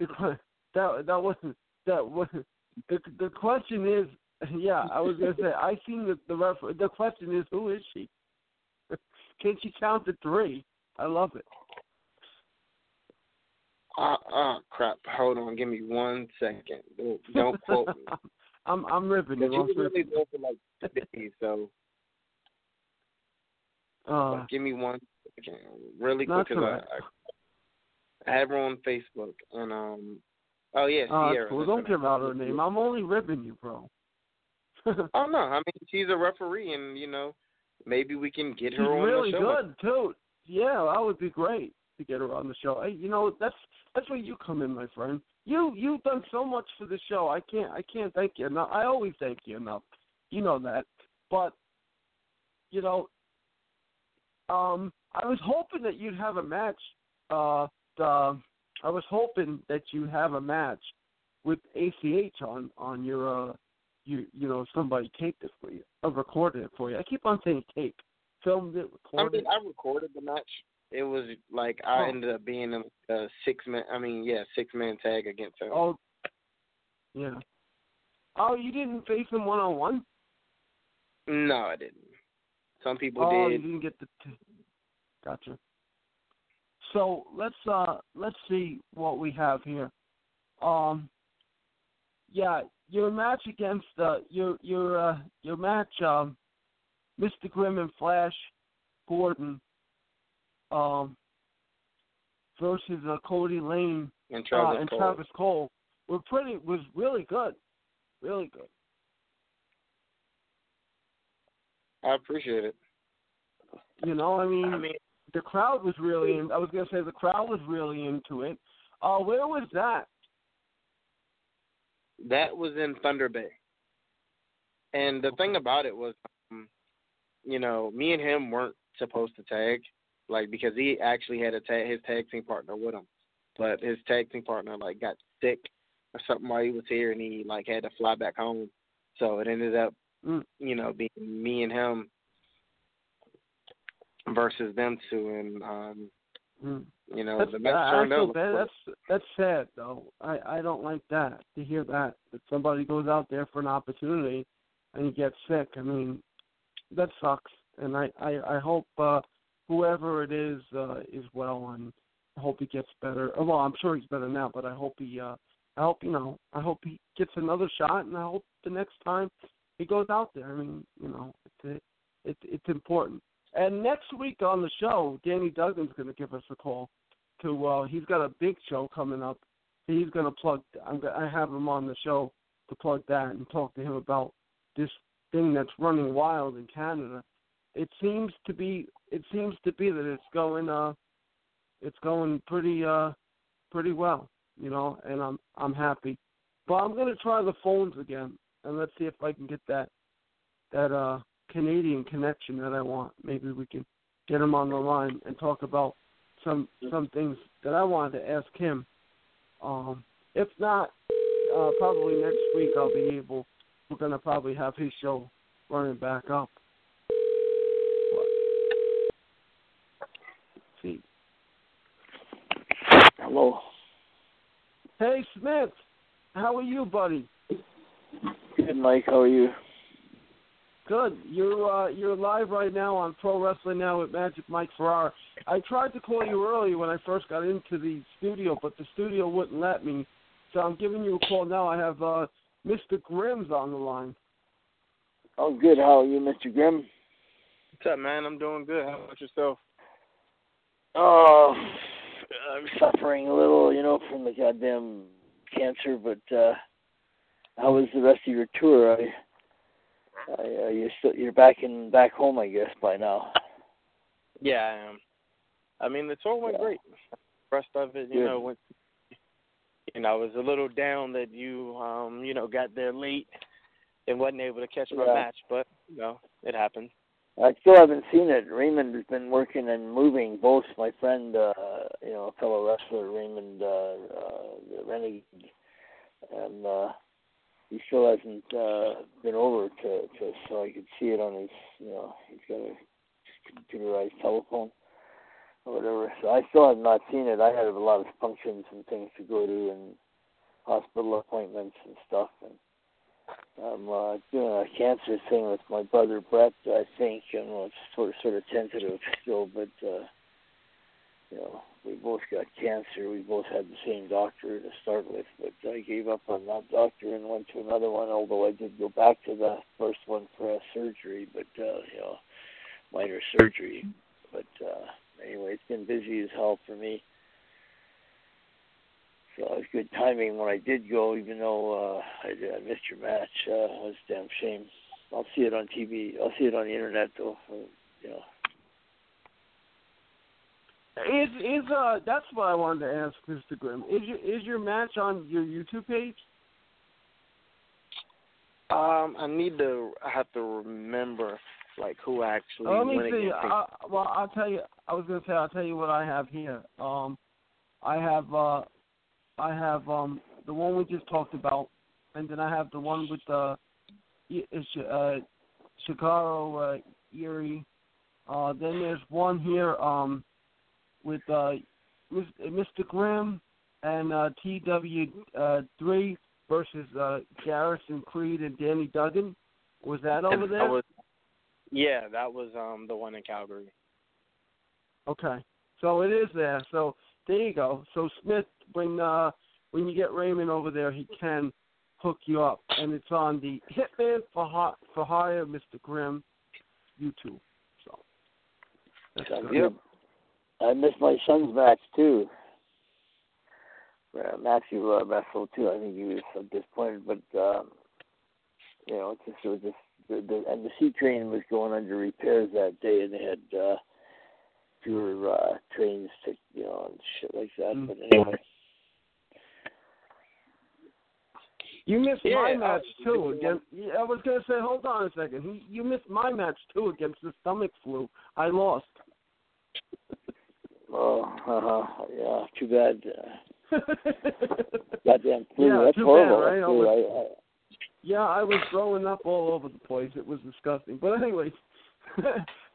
[laughs] that that wasn't that wasn't the the question is [laughs] yeah I was gonna say I seen the the ref the question is who is she? [laughs] Can she count to three? I love it. Uh uh crap. Hold on, give me one second. Don't, don't quote me. [laughs] I'm I'm ripping you. You really go for like days, so uh, give me one second, really quick, because right. I, I have her on Facebook, and um, oh yeah, uh, Sierra. Cool. Don't give out her name. I'm only ripping you, bro. [laughs] oh no, I mean she's a referee, and you know maybe we can get her she's on really the show. Really good too. Yeah, that would be great to get her on the show. Hey, you know that's that's where you come in, my friend. You you've done so much for the show. I can't I can't thank you enough. I always thank you enough. You know that. But you know, um, I was hoping that you'd have a match. Uh, the, I was hoping that you have a match with ACH on on your uh, you you know somebody taped it for you, or recorded it for you. I keep on saying tape, filmed it, recorded. I mean, I recorded the match. It was like I Oh. ended up being a, a six man. I mean, yeah, six man tag against him. Oh, yeah. Oh, you didn't face him one on one. No, I didn't. Some people did. Oh, did. you didn't get the. T- gotcha. So let's uh let's see what we have here. Um. Yeah, your match against uh your your uh your match um, Mr. Grimm and Flash Gordon um versus uh, Cody Lane And Travis uh, and Cole. Travis Cole were pretty was really good, really good. I appreciate it. You know, I mean, I mean, the crowd was really. In, I was gonna say the crowd was really into it. Uh, where was that? that was in Thunder Bay. And the thing about it was, um, you know, me and him weren't supposed to tag, like because he actually had a tag, his tag team partner with him, but his tag team partner like got sick or something while he was here, and he like had to fly back home. So it ended up, Mm. you know, being me and him versus them two, and um, Mm. you know, That's, the match I turned feel out. bad. That's that's sad though. I I don't like that to hear that that somebody goes out there for an opportunity and he gets sick. I mean, that sucks. And I I I hope uh, whoever it is uh, is well and I hope he gets better. Well, I'm sure he's better now, but I hope he uh I hope you know I hope he gets another shot and I hope the next time he goes out there. I mean, you know, it's it, it's important. And next week on the show, Danny Duggan's going to give us a call to. uh He's got a big show coming up. He's going to plug. I'm. go- I have him on the show to plug that and talk to him about this thing that's running wild in Canada. It seems to be. It seems to be that it's going. uh It's going pretty. uh Pretty well, you know, and I'm. I'm happy. But I'm going to try the phones again, and let's see if I can get that. That uh Canadian connection that I want. Maybe we can get him on the line and talk about some some things that I wanted to ask him. Um, if not, uh, probably next week I'll be able. We're gonna probably have his show running back up. But, see. Hello. Hey Smith, how are you, buddy? Good, Mike. How are you? Good. You're uh, you're live right now on Pro Wrestling Now with Magic Mike Ferrara. I tried to call you earlier when I first got into the studio, but the studio wouldn't let me. So I'm giving you a call now. I have uh, Mr. Grimm's on the line. Oh, good. How are you, Mr. Grimm? What's up, man? I'm doing good. How about yourself? Oh, I'm suffering a little, you know, from the goddamn cancer. But uh how was the rest of your tour? I, I uh, you're still you're back in back home, I guess, by now. Yeah, I am. I mean, the tour went Yeah. great. The rest of it, you Good. know, went. You know, I was a little down that you, um, you know, got there late and wasn't able to catch my Yeah. match, but you know, it happened. I still haven't seen it. Raymond has been working and moving. Both my friend, uh, you know, fellow wrestler, Raymond uh, uh, Renegade, and uh, he still hasn't uh, been over to, to so I could see it on his, you know, he's got a computerized telephone or whatever. So I still have not seen it. I had a lot of functions and things to go to and hospital appointments and stuff and I'm uh, doing a cancer thing with my brother Brett. I think you know it's sort of sort of tentative still, but uh, you know we both got cancer. We both had the same doctor to start with, but I gave up on that doctor and went to another one. Although I did go back to the first one for a surgery, but uh, you know minor surgery. But uh, anyway, it's been busy as hell for me. So it was good timing when I did go, even though uh, I, did, I missed your match. Uh, it was a damn shame. I'll see it on TV. I'll see it on the internet though. For, you know. Is is uh that's what I wanted to ask Mr. Grimm. Is your is your match on your YouTube page? Um, I need to. I have to remember like who actually Let me see. against. Uh, well, I'll tell you. I was gonna say I'll tell you what I have here. Um, I have uh, I have um the one we just talked about, and then I have the one with uh, Y- uh Shigaro uh, Erie. Uh, then there's one here um with uh Mr. Grimm and uh, TW3 versus uh, Garrison Creed and Danny Duggan. Was that over there? That was, yeah, that was um the one in Calgary. Okay, so it is there. So there you go. So Smith, when uh, when you get Raymond over there, he can hook you up, and it's on the Hitman for Hi- for Hire, Mr. Grimm, YouTube. So that's good. I missed my son's match too. Uh, Matthew uh, wrestled too. I think he was so disappointed, but um, you know, it's just it was just the, the and the C train was going under repairs that day, and they had uh, fewer uh, trains to you know and shit like that. Mm. But anyway, You missed Yeah, my uh, match too. Against, I was gonna say, hold on a second. He, you missed my match too against the stomach flu. I lost. oh, uh-huh, yeah, too bad. Uh, [laughs] goddamn flu. Yeah, That's too horrible. bad, right? I was- I, I, Yeah, I was throwing up all over the place. It was disgusting. But anyway, [laughs]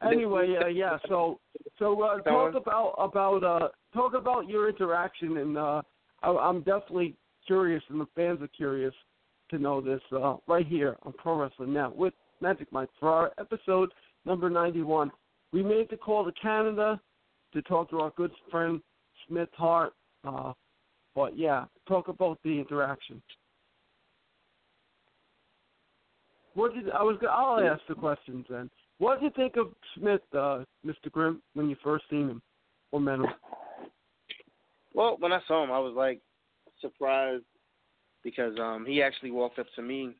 anyway, uh, yeah. So, so uh, talk about about uh, talk about your interaction, and uh, I, I'm definitely curious, and the fans are curious to know this uh, right here on Pro Wrestling Now with Magic Mike Ferrara episode number 91. We made the call to Canada to talk to our good friend Smith Hart. Uh, but yeah, talk about the interaction. What did I was? I'll ask the questions then. What did you think of Smith, uh, Mr. Grimm, when you first seen him or met him? Well, when I saw him, I was like surprised because um he actually walked up to me.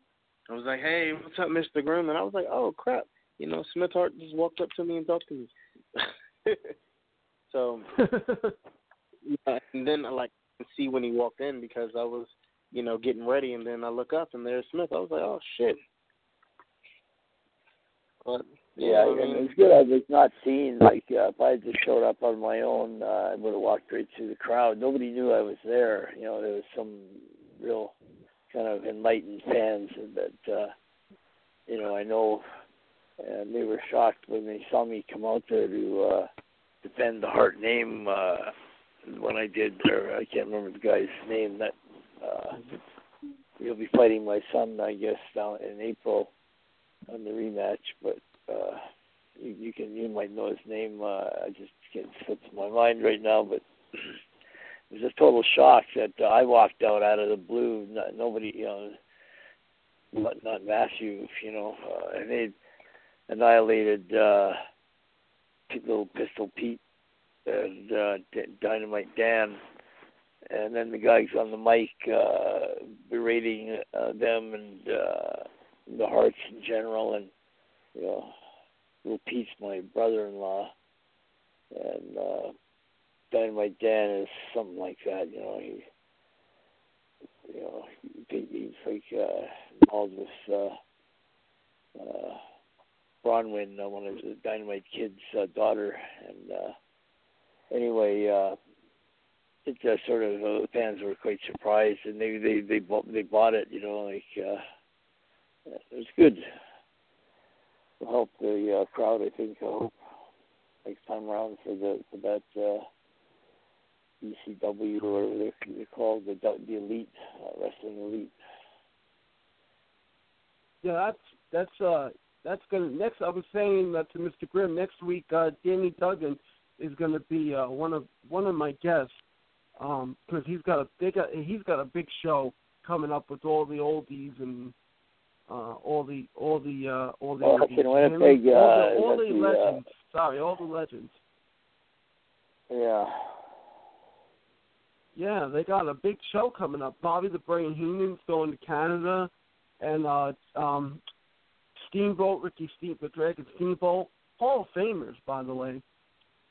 I was like, "Hey, what's up, Mr. Grimm?" And I was like, "Oh crap, you know, Smith Hart just walked up to me and talked to me." [laughs] so, [laughs] yeah, and then I like see when he walked in because I was, you know, getting ready, and then I look up and there's Smith. I was like, "Oh shit." But Yeah, I mean, it's good I was not seen. Like uh, if I had just showed up on my own, uh, I would have walked right through the crowd. Nobody knew I was there. You know, there was some real kind of enlightened fans that uh, you know I know, and they were shocked when they saw me come out there to uh, defend the Hart name uh, when I did. Or I can't remember the guy's name. That uh, he'll be fighting my son, I guess, down in April on the rematch, but uh you, you can you might know his name. Uh, I just can't slips my mind right now, but it was a total shock that uh, I walked out out of the blue. Not, nobody, you know, not, not Matthew, you know, uh, and they annihilated uh, little Pistol Pete and uh, D- Dynamite Dan. And then the guys on the mic uh, berating uh, them and uh, the Harts in general, and know, Little Pete's my brother-in-law, and uh, Dynamite Dan is something like that. You know, he, you know, he, he's like uh, involved with uh, uh, Bronwyn, uh, one of the Dynamite Kid's uh, daughter, and uh, anyway. uh it uh, sort of uh, the fans were quite surprised, and they they they bought they bought it. You know, like uh, it was good. Help the uh, crowd, I think. I hope next time around for the for that uh, ECW or whatever they're, called, the the elite uh, wrestling elite. Yeah, that's that's uh that's gonna next. I was saying that to Mr. Grimm next week. Uh, Danny Duggan is gonna be uh, one of one of my guests um because he's got a big he's got a big show coming up with all the oldies and uh all the all the uh all the Oh, that's in Winnipeg, all uh, the, all the the, uh, legends. Sorry, all the legends. Yeah. Yeah, they got a big show coming up. Bobby the Brain Heenan's going to Canada, and uh um Steamboat, Ricky Steam, the Dragon Steamboat, Hall of Famers, by the way.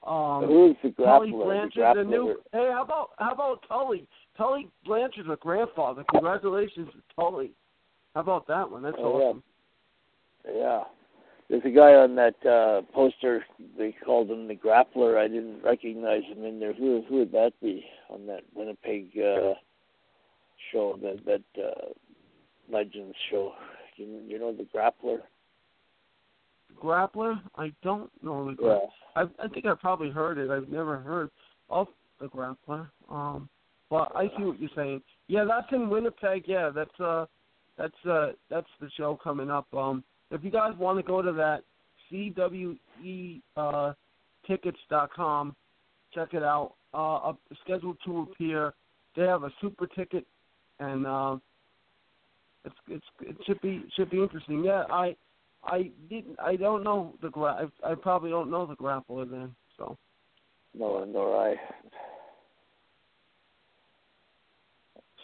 Um, Who's the Tully? Blanchard, the the new. Hey, how about how about Tully? Tully Blanchard's a grandfather. Congratulations to Tully. How about that one? That's Oh, awesome. Yeah. There's a guy on that uh poster. They called him the Grappler. I didn't recognize him in there. Who who would that be on that Winnipeg uh show? That that uh Legends show. You you know the Grappler? Grappler? I don't know the Yeah. grappler. I I think I probably heard it. I've never heard of the grappler. Um, but I see what you're saying. Yeah, that's in Winnipeg. Yeah, that's uh, that's uh, that's the show coming up. Um, if you guys want to go to that, CWE uh, tickets.com, check it out. Uh, scheduled to appear. They have a super ticket, and uh, it's it's it should be should be interesting. Yeah, I I didn't. I don't know the gra- I, I probably don't know the grappler then. So No, nor I.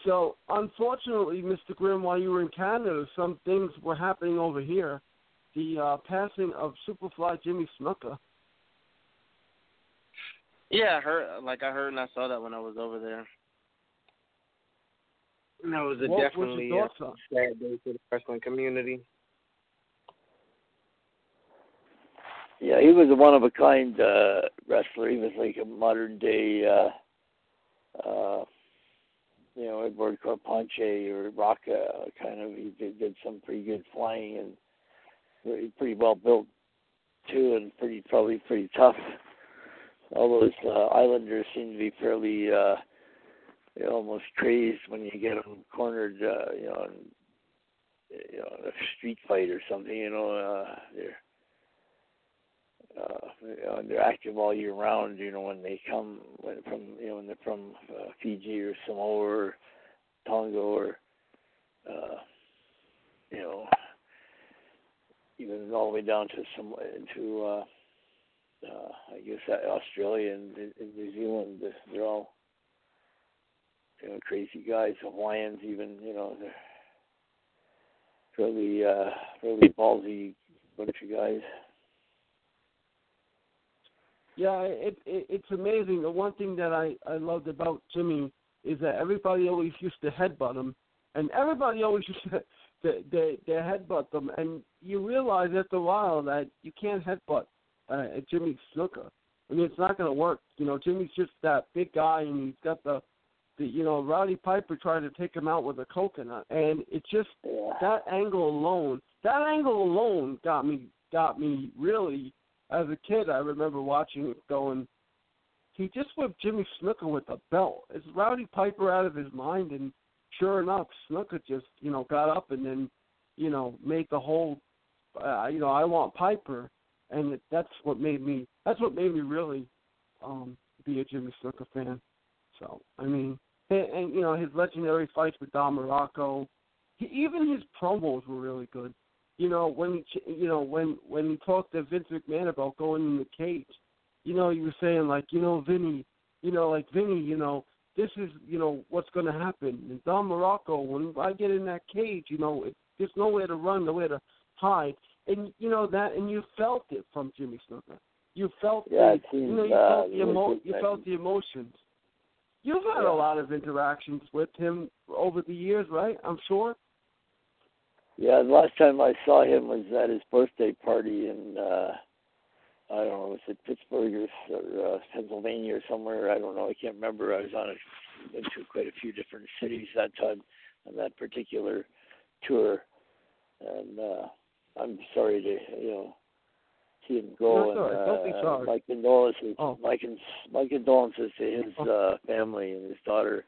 so unfortunately, Mr. Grimm, while you were in Canada, some things were happening over here. The uh, passing of Superfly Jimmy Snuka. Yeah, I heard. Like I heard and I saw that when I was over there. And that was a What definitely your a sad day for the wrestling community. Yeah, he was a one of a kind uh wrestler. He was like a modern day uh uh you know, Edward Carpentier or Rocca kind of he did, did some pretty good flying and pretty, pretty well built too and pretty probably pretty tough. All those uh, Islanders seem to be fairly uh you know, almost crazed when you get them cornered, uh, you know, in, you know, in a street fight or something. You know, uh, they're uh, they're active all year round. You know, when they come when from you know when they're from uh, Fiji or Samoa or Tonga or uh, you know even all the way down to some to uh, uh, I guess uh, Australia and, and New Zealand. They're all you know, crazy guys, Hawaiians, even you know, they're really, uh, really ballsy bunch of guys. Yeah, it, it it's amazing. The one thing that I I loved about Jimmy is that everybody always used to headbutt him, and everybody always [laughs] used to they they, they headbutt them, and you realize after a while that you can't headbutt uh, Jimmy Snuka. I mean, it's not going to work. You know, Jimmy's just that big guy, and he's got the the you know Rowdy Piper trying to take him out with a coconut, and it just that angle alone, that angle alone got me got me really. As a kid, I remember watching it, going, he just whipped Jimmy Snuka with a belt. Is Rowdy Piper out of his mind? And sure enough, Snuka just you know got up and then you know made the whole uh, you know I want Piper, and that's what made me that's what made me really um be a Jimmy Snuka fan. So I mean, and, and you know his legendary fights with Don Muraco, he, even his promos were really good. You know when you know when when he talked to Vince McMahon about going in the cage, you know he was saying like you know Vinny, you know like Vinny, you know this is you know what's going to happen. And Don Muraco, when I get in that cage, you know it, there's nowhere to run, nowhere to hide, and you know that, and you felt it from Jimmy Snuka. You felt Yeah, the, you know you uh, felt the emo- you felt the emotions. You've had Yeah. a lot of interactions with him over the years, right? I'm sure. Yeah, the last time I saw him was at his birthday party in uh I don't know, was it Pittsburgh or, or uh, Pennsylvania or somewhere? I don't know. I can't remember. I was on a went to quite a few different cities that time on that particular tour, and uh I'm sorry to you know see him go. That's all right. and, Don't be uh, sorry. My condolences. Oh. My con- my condolences to his Oh. uh family and his daughter.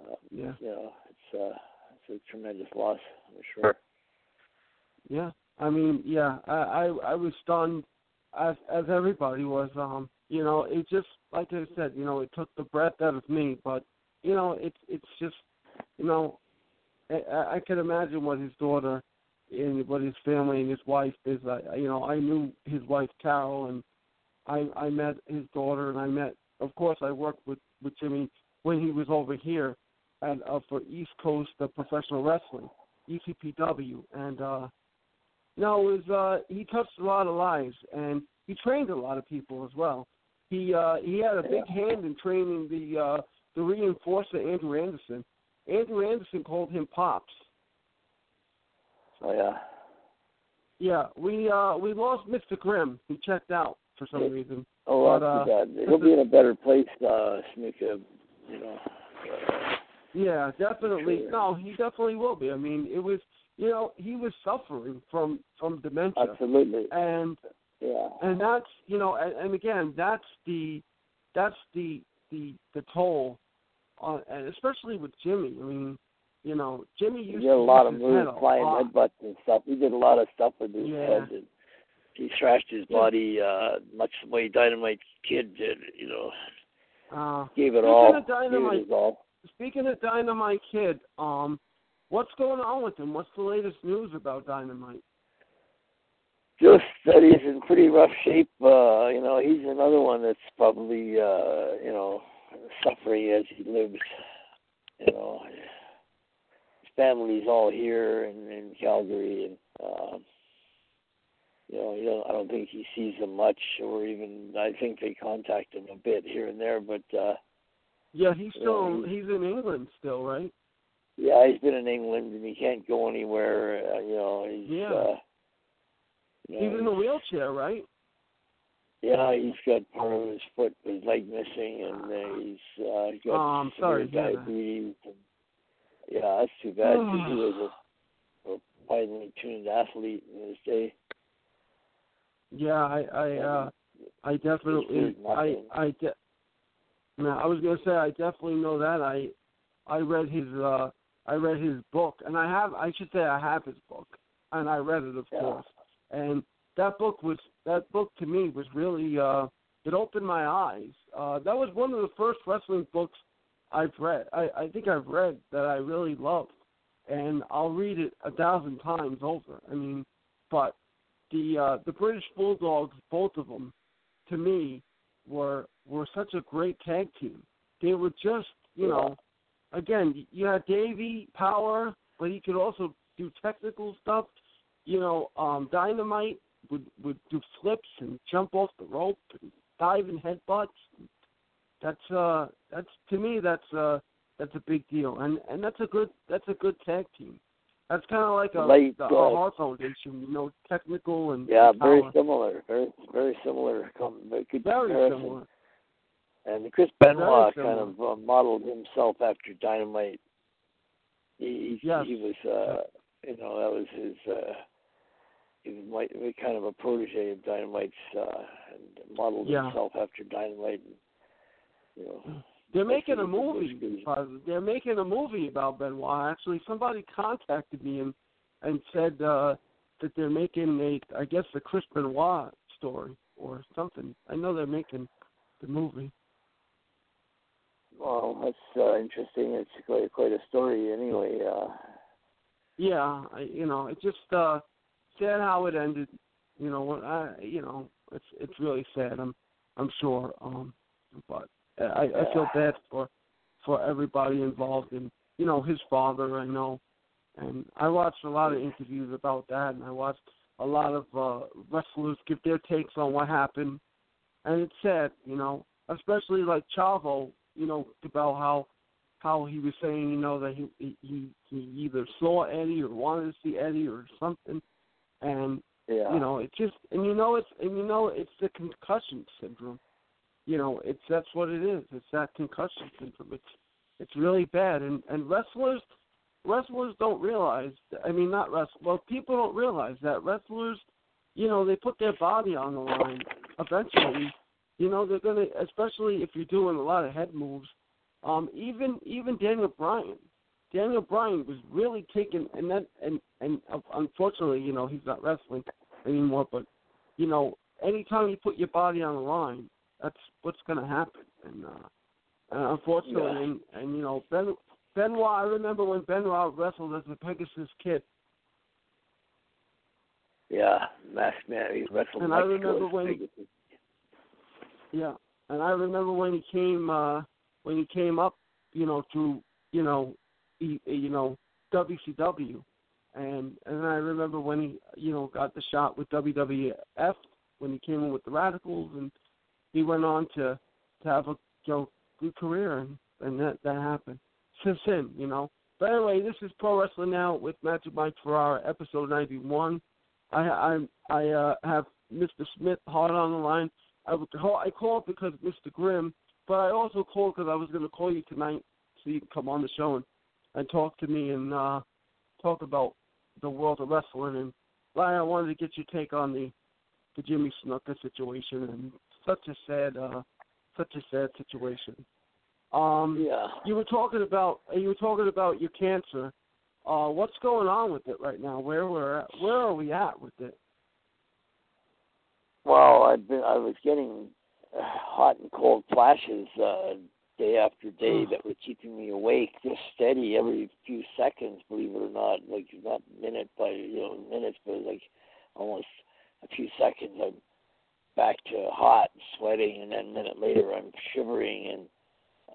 Uh, Yeah. You know, it's uh it's a tremendous loss, I'm sure. Yeah, I mean, yeah, I I, I was stunned, as as everybody was. Um, you know, it just like I said, you know, it took the breath out of me. But you know, it's it's just, you know, I, I I can imagine what his daughter and what his family and his wife is. I you know, I knew his wife Carol, and I I met his daughter, and I met, of course, I worked with with Jimmy when he was over here at uh, for East Coast uh, Professional Wrestling, ECPW, and. uh no, it was uh he touched a lot of lives and he trained a lot of people as well. He uh he had a big hand in training the uh the reinforcer Andrew Anderson. Andrew Anderson called him Pops. Oh yeah. Yeah, we uh we lost Mr. Grimm. He checked out for some reason. Oh, But, uh, that's too bad. He'll be in a better place, uh. You know. Uh, Yeah, definitely. No, he definitely will be. I mean, it was you know, he was suffering from from dementia. absolutely. And Yeah. and that's you know and, and again that's the that's the the the toll on and especially with Jimmy. I mean, you know, Jimmy He used did a to lot of use his head moves, a flying lot. headbutts and stuff. He did a lot of stuff with his Yeah. head. And he thrashed his body uh, much the way Dynamite Kid did. You know, Uh, gave it all. of Gave it all. Speaking of Dynamite Kid, um, what's going on with him? What's the latest news about Dynamite? Just that he's in pretty rough shape. Uh, you know, he's another one that's probably uh, you know suffering as he lives. You know, his family's all here in, in Calgary, and um, you know, you know, I don't think he sees them much, or even I think they contact him a bit here and there. But uh, Yeah, he's still Yeah, he's in England still, right? yeah, he's been in England and he can't go anywhere. Uh, you know, he's Yeah. uh, you know, He's in a wheelchair, right? Yeah, he's got part of his foot, his leg missing, and uh, he's uh, he got Oh, I'm sorry diabetes. And, yeah, that's too bad because he was a, a finely tuned athlete in his day. Yeah, I I uh I definitely I. I de- no, I was gonna say I definitely know that. I I read his uh I read his book and I have I should say I have his book and I read it of Yeah. course. And that book was that book to me was really uh it opened my eyes. Uh that was one of the first wrestling books I've read. I, I think I've read that I really loved. And I'll read it a thousand times over. I mean but the uh, the British Bulldogs, both of them, to me, were were such a great tag team. They were just, you know, again, you had Davey Power, but he could also do technical stuff. You know, um, Dynamite would would do flips and jump off the rope and dive in headbutts. That's uh, that's to me that's uh, that's a big deal, and and that's a good that's a good tag team. That's kind of like a Late, the, uh, Hart Foundation, you know, technical and Yeah, and very power. similar. Very very similar. Very good Very comparison. similar. And Chris Benoit kind of uh, modeled himself after Dynamite. He he, Yes. he was uh you know, that was his uh he was like kind of a protege of Dynamite's uh and modeled Yeah. himself after Dynamite and you know They're making a Especially with the movie. They're making a movie about Benoit. Actually, somebody contacted me and and said uh, that they're making a, I guess, the Chris Benoit story or something. I know they're making the movie. well that's uh, interesting. It's quite quite a story anyway. Uh Yeah, I, you know, it just uh, sad how it ended. You know, when I, you know, it's it's really sad. I'm I'm sure. Um, but I I feel bad for for everybody involved and you know his father. I know, and I watched a lot of interviews about that, and I watched a lot of uh, wrestlers give their takes on what happened, and it's sad. You know, especially like Chavo. You know about how how he was saying, you know, that he he he either saw Eddie or wanted to see Eddie or something, and yeah. you know, it just and you know it's and you know it's the concussion syndrome. You know, it's that's what it is. It's that concussion syndrome. It's it's really bad, and and wrestlers wrestlers don't realize. I mean, not wrestlers. Well, people don't realize that wrestlers, you know, they put their body on the line. Eventually, you know, they're gonna, especially if you're doing a lot of head moves. Um, even even Daniel Bryan, Daniel Bryan was really taking, and that and and uh, unfortunately, you know, he's not wrestling anymore. But you know, anytime you put your body on the line, that's what's going to happen. And uh, and unfortunately, Yeah. and and you know, Ben Benoit. I remember when Benoit wrestled as a Pegasus Kid, Yeah, masked man. He wrestled And I remember when- Pegasus. Yeah, and I remember when he came uh when he came up, you know, to you know, e, you know WCW, and and I remember when he you know got the shot with WWF when he came in with the Radicalz, and he went on to to have a you know good career, and and that that happened since then, you know. But anyway, this is Pro Wrestling Now with Magic Mike Ferrara, episode ninety one. I I I uh, have Mr. Smith Hart on the line. I would call, I called because Mr. Grimm, but I also called because I was going to call you tonight so you can come on the show and, and talk to me and uh, talk about the world of wrestling. And Ryan, I wanted to get your take on the the Jimmy Snuka situation and such a sad uh, such a sad situation. Um, Yeah. you were talking about you were talking about your cancer. Uh, what's going on with it right now? Where we're at, where are we at with it? Well, I've been I was getting uh, hot and cold flashes uh day after day that were keeping me awake just steady every few seconds, believe it or not. Like not minute by you know, minutes but like almost a few seconds I'm back to hot and sweating and then a minute later I'm shivering and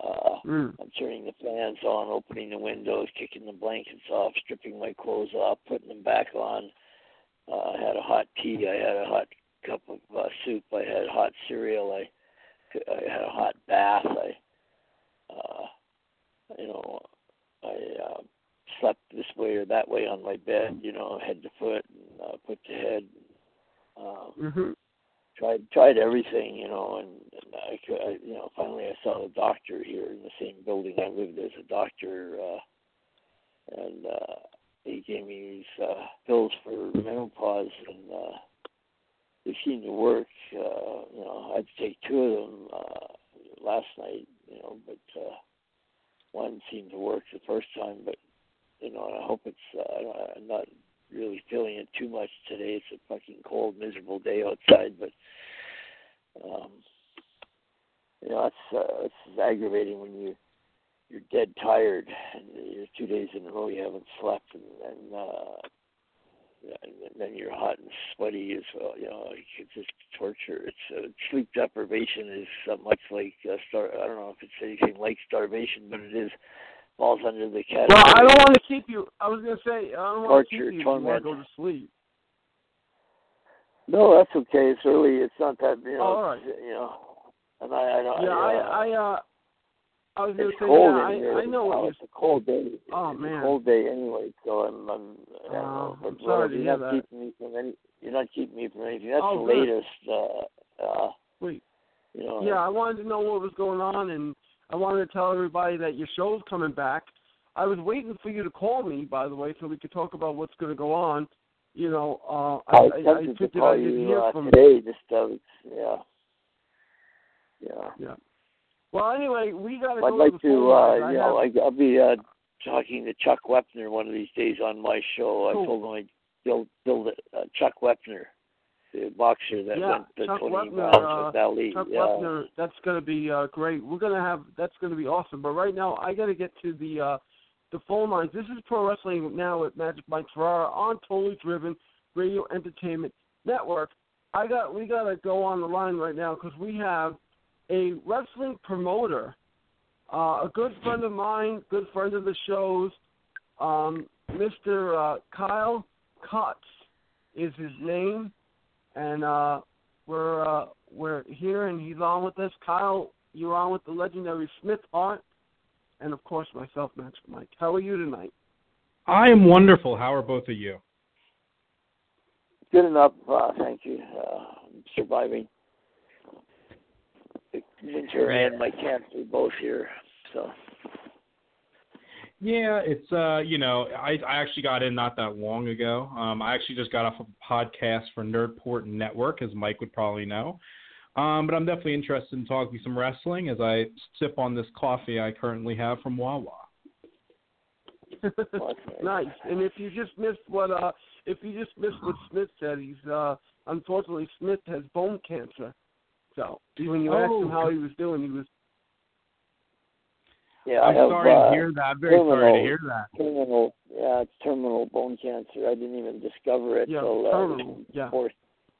uh Mm. I'm turning the fans on, opening the windows, kicking the blankets off, stripping my clothes off, putting them back on. Uh, I had a hot tea. I had a hot cup of uh, soup. I had hot cereal. I I had a hot bath. I uh, you know I uh, slept this way or that way on my bed. You know, head to foot, and uh, foot to head. Um, hmm tried tried everything, you know, and, and I, I, you know, finally I saw a doctor here in the same building I lived. There's a doctor, uh, and uh, he gave me these uh, pills for menopause, and uh, they seemed to work. Uh, you know, I had to take two of them uh, last night, you know, but uh, one seemed to work the first time, but you know, I hope it's. Uh, I'm not really feeling it too much today. It's a fucking cold, miserable day outside, but um, you know that's uh, it's aggravating when you you're dead tired and you're two days in a row you haven't slept and, and uh, and then you're hot and sweaty as well. You know, it's just torture. It's uh, sleep deprivation is uh, much like uh, star. I don't know if it's anything like starvation, but it is falls under the category. Well, I don't want to keep you. I was going to say I don't want to keep you. if You want to go to sleep. No, that's okay. It's early. It's not that you know. Oh, all right. You know, and I, I don't. Yeah, I, I, uh, I, I was going to say, cold yeah, in here. I, I know what now. It's a cold day. Oh it's man. a cold day anyway. So I'm. I'm. I don't Oh, know, but I'm sorry well, to hear not that. keeping me from any. You're not keeping me from anything. That's Oh, the good. latest. Uh, uh, Wait. you know. Yeah, I wanted to know what was going on, and I wanted to tell everybody that your show's coming back. I was waiting for you to call me, by the way, so we could talk about what's going to go on. You know, uh, I I, I, I figured call I did you hear uh, from. today. Just uh, yeah. Yeah. Yeah. Well, anyway, we got to I'd go like to the phone to, uh. I you know, have- I, I'll be uh, talking to Chuck Wepner one of these days on my show. I told him I'd build, build uh, Chuck Wepner, the boxer that yeah, went to Chuck 20 Wepner, rounds with uh, Ali. Chuck yeah. That's going to be uh, great. We're going to have that's going to be awesome. But right now, I got to get to the uh, the phone lines. This is Pro Wrestling now with Magic Mike Ferrara on Totally Driven Radio Entertainment Network. I got we got to go on the line right now because we have a wrestling promoter, uh, a good friend of mine, good friend of the shows, um, Mr. Uh, Kyle Cutts is his name, and uh, we're uh, we're here and he's on with us. Kyle, you're on with the legendary Smith Hart, and of course myself, Magic Mike. How are you tonight? I am wonderful. How are both of you? Good enough, uh, thank you. Uh, surviving the winter and my cancer both here. So Yeah, it's uh, you know, I I actually got in not that long ago. Um, I actually just got off of a podcast for Nerdport Network, as Mike would probably know. Um, but I'm definitely interested in talking some wrestling as I sip on this coffee I currently have from Wawa. [laughs] nice. And if you just missed what uh if you just missed what Smith said, he's uh unfortunately Smith has bone cancer. So when you asked him Oh. how he was doing, he was yeah, I'm I have, sorry uh, to hear that. I'm very terminal, sorry to hear that. Terminal, yeah, it's terminal bone cancer. I didn't even discover it Yeah, till uh, terminal, yeah. four,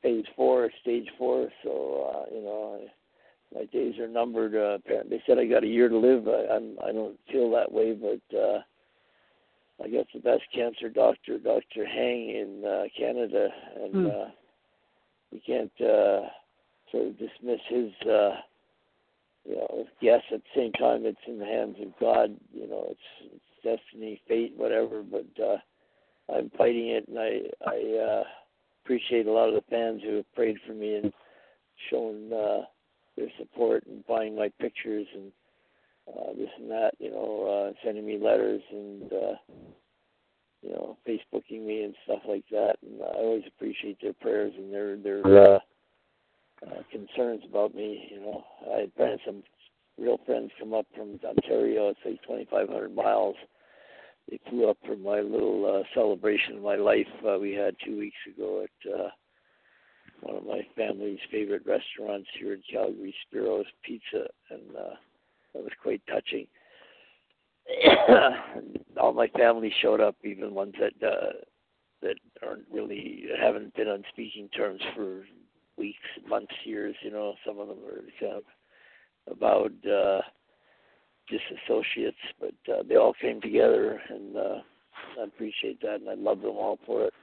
phase four, stage four. So uh, you know, I, my days are numbered. Uh, apparently, they said I got a year to live. I, I'm, I don't feel that way, but uh, I guess the best cancer doctor, Doctor Hang in uh, Canada, and Hmm. uh, we can't uh, sort of dismiss his. Uh, you know, yes, at the same time, it's in the hands of God. You know, it's, it's destiny, fate, whatever. But uh, I'm fighting it, and I I uh, appreciate a lot of the fans who have prayed for me and shown uh, their support and buying my pictures and uh, this and that. You know, uh, sending me letters and uh, you know, Facebooking me and stuff like that. And I always appreciate their prayers and their their uh, uh, concerns about me. You know, I had friends, some real friends come up from Ontario. Like 2,500 miles. They flew up for my little uh, celebration of my life uh, we had two weeks ago at uh, one of my family's favorite restaurants here in Calgary, Spiro's Pizza, and uh, that was quite touching. [coughs] All my family showed up, even ones that uh, that aren't really haven't been on speaking terms for weeks, months, years. You know, some of them are kind of about uh, disassociates, but uh, they all came together, and uh, I appreciate that, and I love them all for it.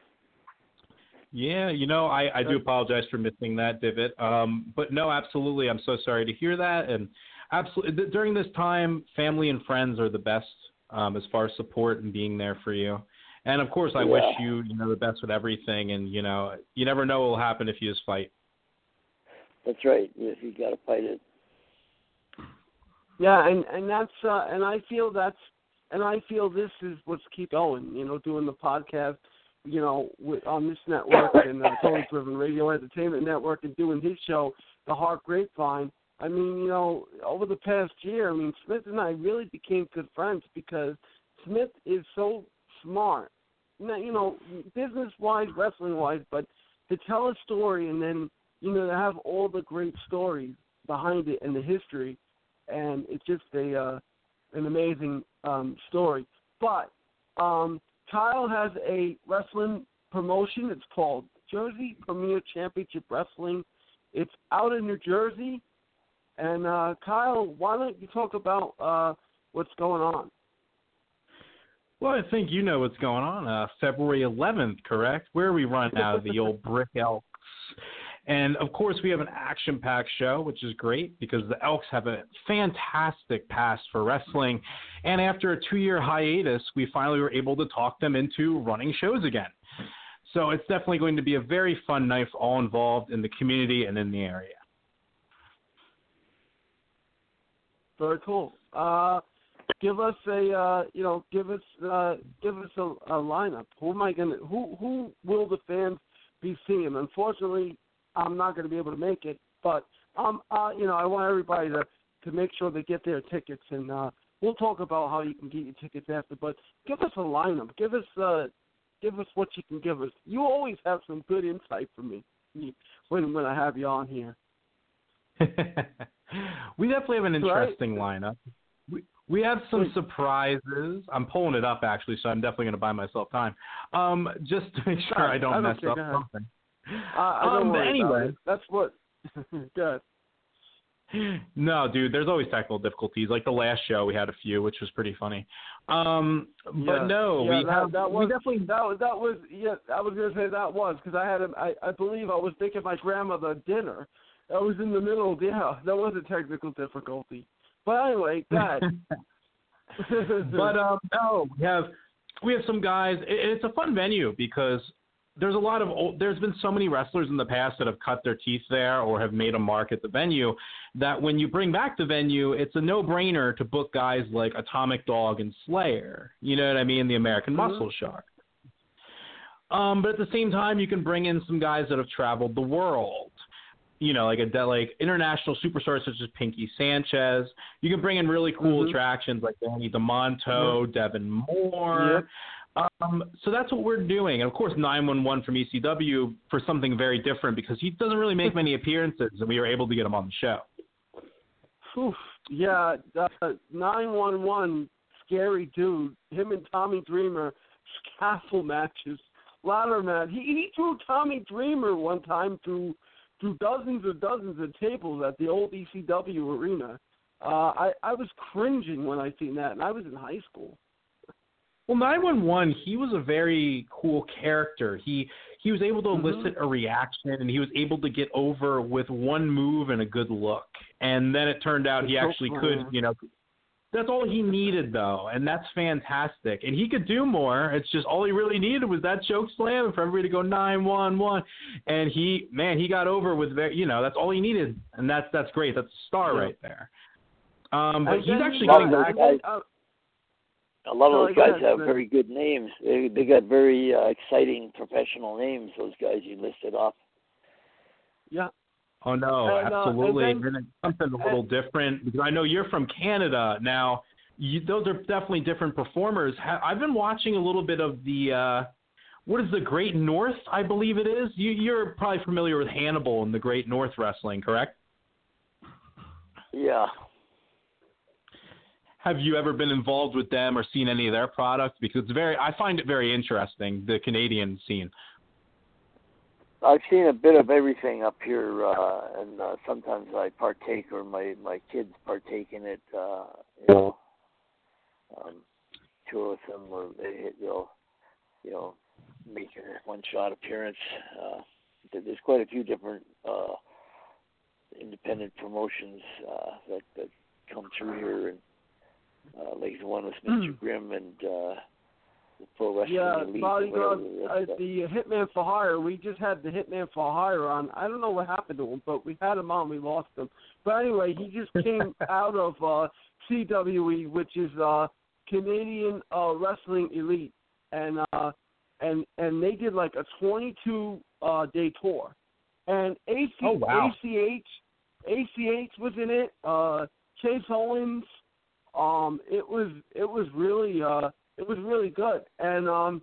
Yeah, you know, I, I do apologize for missing that divot. Um, but no, absolutely, I'm so sorry to hear that. And absolutely, during this time, family and friends are the best um, as far as support and being there for you. And of course, I wish you, you know, the best with everything. And you know, you never know what will happen if you just fight. That's right. You, you got to fight it. Yeah, and and that's uh, and I feel that's and I feel this is what's keep going. You know, doing the podcast, you know, with, on this network and the Totally Driven Radio Entertainment Network, and doing his show, The Hart Grapevine. I mean, you know, over the past year, I mean, Smith and I really became good friends because Smith is so smart. Now, you know, business wise, wrestling wise, but to tell a story and then you know to have all the great stories behind it and the history and it's just a uh, an amazing um, story. But um, Kyle has a wrestling promotion. It's called Jersey Premier Championship Wrestling. It's out in New Jersey. And uh, Kyle, why don't you talk about uh, what's going on? Well, I think you know what's going on. Uh, February 11th, correct? Where we run out of the old [laughs] Brick Elks. And of course, we have an action packed show, which is great because the Elks have a fantastic past for wrestling. And after a two year hiatus, we finally were able to talk them into running shows again. So it's definitely going to be a very fun night for all involved in the community and in the area. Very cool. Uh, give us a uh, you know give us uh, give us a, a lineup. Who am I gonna who who will the fans be seeing? Unfortunately, I'm not going to be able to make it, but um uh, you know I want everybody to to make sure they get their tickets and uh, we'll talk about how you can get your tickets after. But give us a lineup. Give us uh give us what you can give us. You always have some good insight for me when when I have you on here. [laughs] we definitely have an interesting right? lineup. We we have some surprises. I'm pulling it up actually, so I'm definitely going to buy myself time, um, just to make sure I don't I mess care, up something. Uh, I don't Um, but anyway. that's what. [laughs] good. No, dude, there's always technical difficulties. Like the last show, we had a few, which was pretty funny. Um, but Yeah. no, yeah, we that, have that we definitely that was that was yeah. I was gonna say that was because I had a, I I believe I was making my grandmother dinner. I was in the middle. Yeah, that was a technical difficulty. But anyway, God. [laughs] [laughs] but um, no, we have we have some guys. It, it's a fun venue because there's a lot of old, there's been so many wrestlers in the past that have cut their teeth there or have made a mark at the venue that when you bring back the venue, it's a no-brainer to book guys like Atomic Dog and Slayer. You know what I mean? The American Mhm. Muscle Shark. Um, but at the same time, you can bring in some guys that have traveled the world. You know, like a like international superstars such as Pinky Sanchez. You can bring in really cool Mhm. attractions like Danny Demanto, Devon Moore. Um, so that's what we're doing. And of course, 911 from ECW for something very different because he doesn't really make many appearances, and we were able to get him on the show. Oof, yeah, one one, scary dude. Him and Tommy Dreamer, castle matches, ladder match. He he threw Tommy Dreamer one time through through dozens and dozens of tables at the old ECW arena. Uh, I I was cringing when I seen that, and I was in high school. Well, 911, he was a very cool character. He he was able to Mhm. elicit a reaction, and he was able to get over with one move and a good look. And then it turned out he actually could, you know. That's all he needed, though, and that's fantastic. And he could do more. It's just all he really needed was that choke slam for everybody to go nine one one, and he, man, he got over with very, you know, that's all he needed, and that's that's great. That's a star right there. Um, but he's actually getting back. Guys- uh, A lot of Sorry, those go guys ahead, have Smith. very good names. They they got very uh, exciting professional names. Those guys you listed off. yeah. Oh no, And, uh, absolutely. and And, then- it's something a little different because I know you're from Canada. Now, you, those are definitely different performers. Ha- I've been watching a little bit of the uh, what is the Great North? I believe it is. You, you're probably familiar with Hannibal and the Great North Wrestling, correct? Yeah. Have you ever been involved with them or seen any of their products? Because it's very, I find it very interesting the Canadian scene. I've seen a bit of everything up here, uh, and uh, sometimes I partake, or my my kids partake in it. Uh, you know, um, two of them were they you know make a one shot appearance. Uh, there's quite a few different uh, independent promotions uh, that that come through here, and uh, like the one with Mr. Grimm and uh, the Pro Wrestling Yeah, Elite. bodyguard, whatever, uh, uh, the Hitman for Hire. We just had the Hitman for Hire on. I don't know what happened to him, but we had him on. We lost him. But anyway, he just [laughs] came out of uh, CWE, which is uh, Canadian uh, Wrestling Elite, and uh, and and they did like a 22 uh, day tour, and AC, Oh, wow. ACH ACH was in it. Uh, Chase Owens. Um, it was it was really uh, it was really good, and um,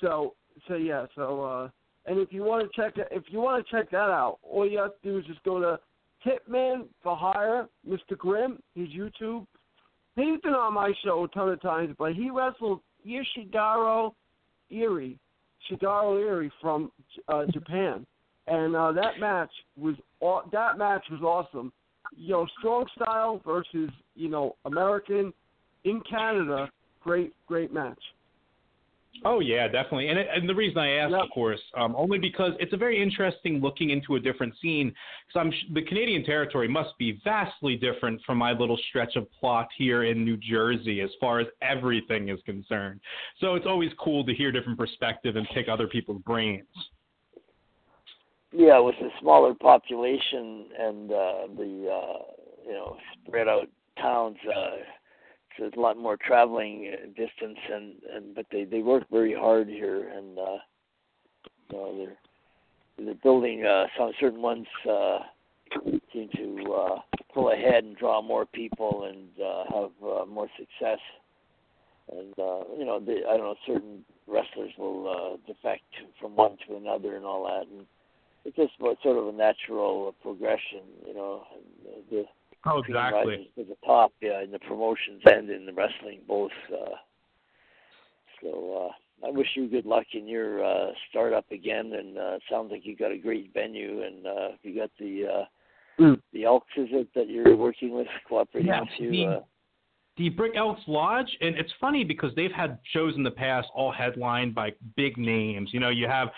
so so yeah, so uh, and if you want to check it, if you want to check that out, all you have to do is just go to Hitman for Hire, Mr. Grimm, his YouTube. He's been on my show a ton of times, but he wrestled Yoshigaro Iri, Shigaro Iri from uh, Japan, and uh, that match was that match was awesome. You know, strong style versus you know American in Canada. Great, great match. Oh yeah, definitely. And it, and the reason I ask, Yep. of course, um, only because it's a very interesting looking into a different scene. Because I'm sh- the Canadian territory must be vastly different from my little stretch of plot here in New Jersey as far as everything is concerned. So it's always cool to hear different perspective and pick other people's brains. Yeah, with the smaller population and uh, the uh, you know spread out towns, uh, there's a lot more traveling uh, distance, and and but they they work very hard here, and uh, you know they're they're building uh, some certain ones uh, seem to uh, pull ahead and draw more people and uh, have uh, more success. And uh, you know, they, I don't know, certain wrestlers will uh, defect from one to another and all that, and it's just sort of a natural progression, you know. And the Oh, exactly. to the top, yeah, in the promotions and in the wrestling both. Uh, so uh, I wish you good luck in your uh, startup again, and uh, sounds like you got a great venue, and uh, you got the uh, Mm. the Elks, is it that you're working with, cooperating Yeah, with you? uh, the Brick Elks Lodge, and it's funny because they've had shows in the past all headlined by big names. You know, you have,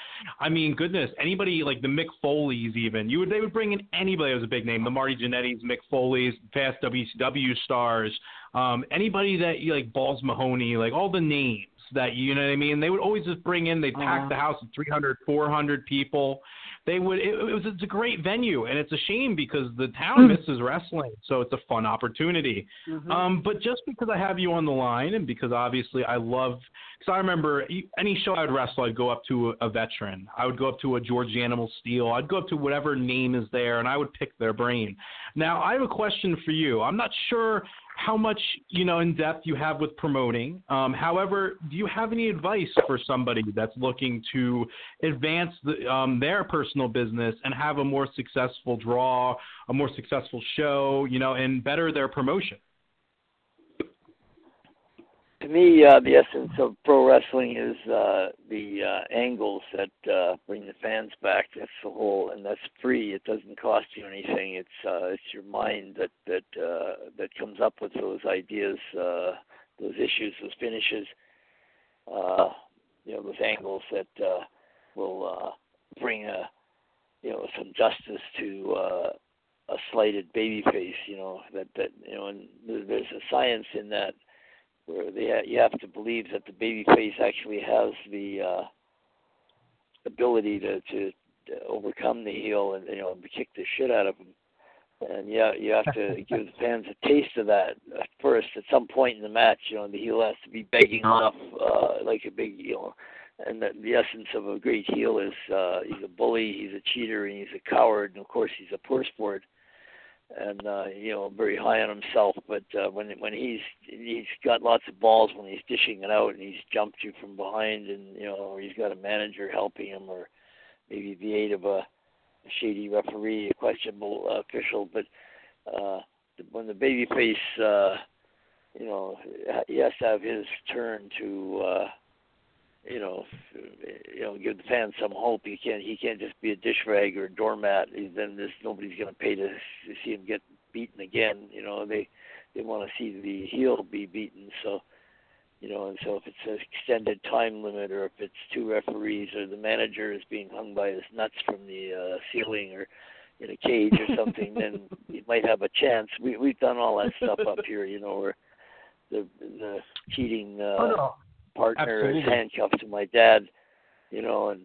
I mean, goodness, anybody like the Mick Foley's even. You would they would bring in anybody that was a big name, the Marty Jannetty's, Mick Foley's, past WCW stars, um, anybody that you like Balls Mahoney, like all the names that you know what I mean. They would always just bring in. They'd pack Uh-huh. the house with 300, 400 people. They would. It, it was. It's a great venue, and it's a shame because the town Mm. misses wrestling, so it's a fun opportunity. Mhm. Um, but just because I have you on the line, and because obviously I love, because I remember any show I would wrestle, I'd go up to a, a veteran. I would go up to a George Animal Steele. I'd go up to whatever name is there, and I would pick their brain. Now I have a question for you. I'm not sure how much you know in depth you have with promoting. Um, however, do you have any advice for somebody that's looking to advance the, um, their personal business and have a more successful draw, a more successful show, you know, and better their promotion? To me, uh, the essence of pro wrestling is uh, the uh, angles that uh, bring the fans back. That's the whole, and that's free. It doesn't cost you anything. It's uh, it's your mind that that uh, that comes up with those ideas, uh, those issues, those finishes. Uh, you know, those angles that uh, will uh, bring a you know some justice to uh, a slighted baby face. You know that that you know, and there's a science in that where they you have to believe that the baby face actually has the uh, ability to, to to overcome the heel and you know kick the shit out of him. And yeah, you have to [laughs] give the fans a taste of that at first. At some point in the match, you know, the heel has to be begging off uh, like a big heel. And the, the essence of a great heel is uh, he's a bully, he's a cheater, and he's a coward, and of course he's a poor sport and uh, you know very high on himself. But uh, when when he's he's got lots of balls when he's dishing it out, and he's jumped you from behind, and you know or he's got a manager helping him, or maybe the aid of a, shady referee, a questionable uh, official. But uh, when the baby face, uh, you know, he has to have his turn to. Uh, you know, you know, give the fans some hope. He can't he can't just be a dish rag or a doormat. He- Then there's nobody's going to pay to, to see him get beaten again. You know, they they want to see the heel be beaten. So, you know, and so if it's an extended time limit, or if it's two referees, or the manager is being hung by his nuts from the uh, ceiling, or in a cage or something, then [laughs] you might have a chance. We we've done all that stuff up here. You know, where the the cheating. Uh, Oh, no. Partner is handcuffed to my dad, you know, and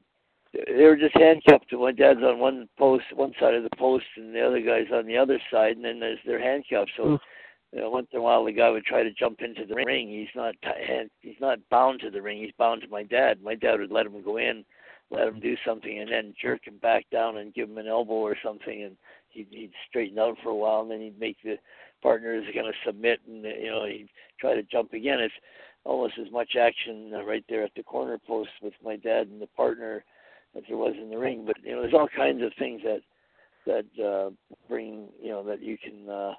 they were just handcuffed. To my dad's on one post, one side of the post, and the other guy's on the other side, and then there's they're handcuffed. So, you know, once in a while, the guy would try to jump into the ring. He's not hand, he's not bound to the ring. He's bound to my dad. My dad would let him go in, let him do something, and then jerk him back down and give him an elbow or something, and he'd he'd straighten out for a while, and then he'd make the partners going to submit, and you know he'd try to jump again. It's almost as much action uh, right there at the corner post with my dad and the partner as there was in the ring. But you know, there's all kinds of things that that uh, bring you know that you can uh,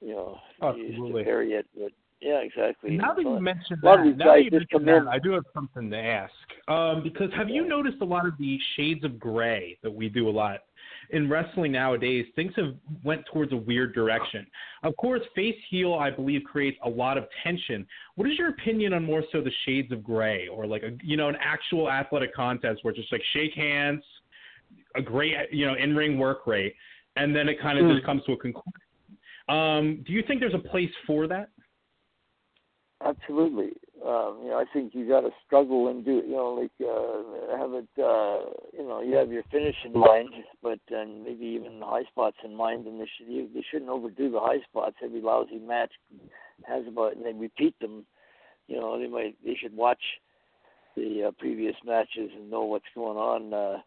you know use to vary it. But yeah, exactly. Now that you mentioned a lot of that, now that you mentioned that, I do have something to ask. Um, because have you noticed a lot of the shades of gray that we do a lot? In wrestling nowadays, things have went towards a weird direction. Of course, face heel, I believe, creates a lot of tension. What is your opinion on more so the shades of gray, or like a you know an actual athletic contest where it's just like shake hands, a great you know in ring work rate, and then it kind of Mm. just comes to a conclusion. Um, do you think there's a place for that? Absolutely. Um, you know, I think you got to struggle and do. You know, like uh, have it. Uh, you know, you have your finish in mind, but and maybe even the high spots in mind. And they should you, they shouldn't overdo the high spots. Every lousy match has about, and they repeat them. You know, they might they should watch the uh, previous matches and know what's going on. Uh,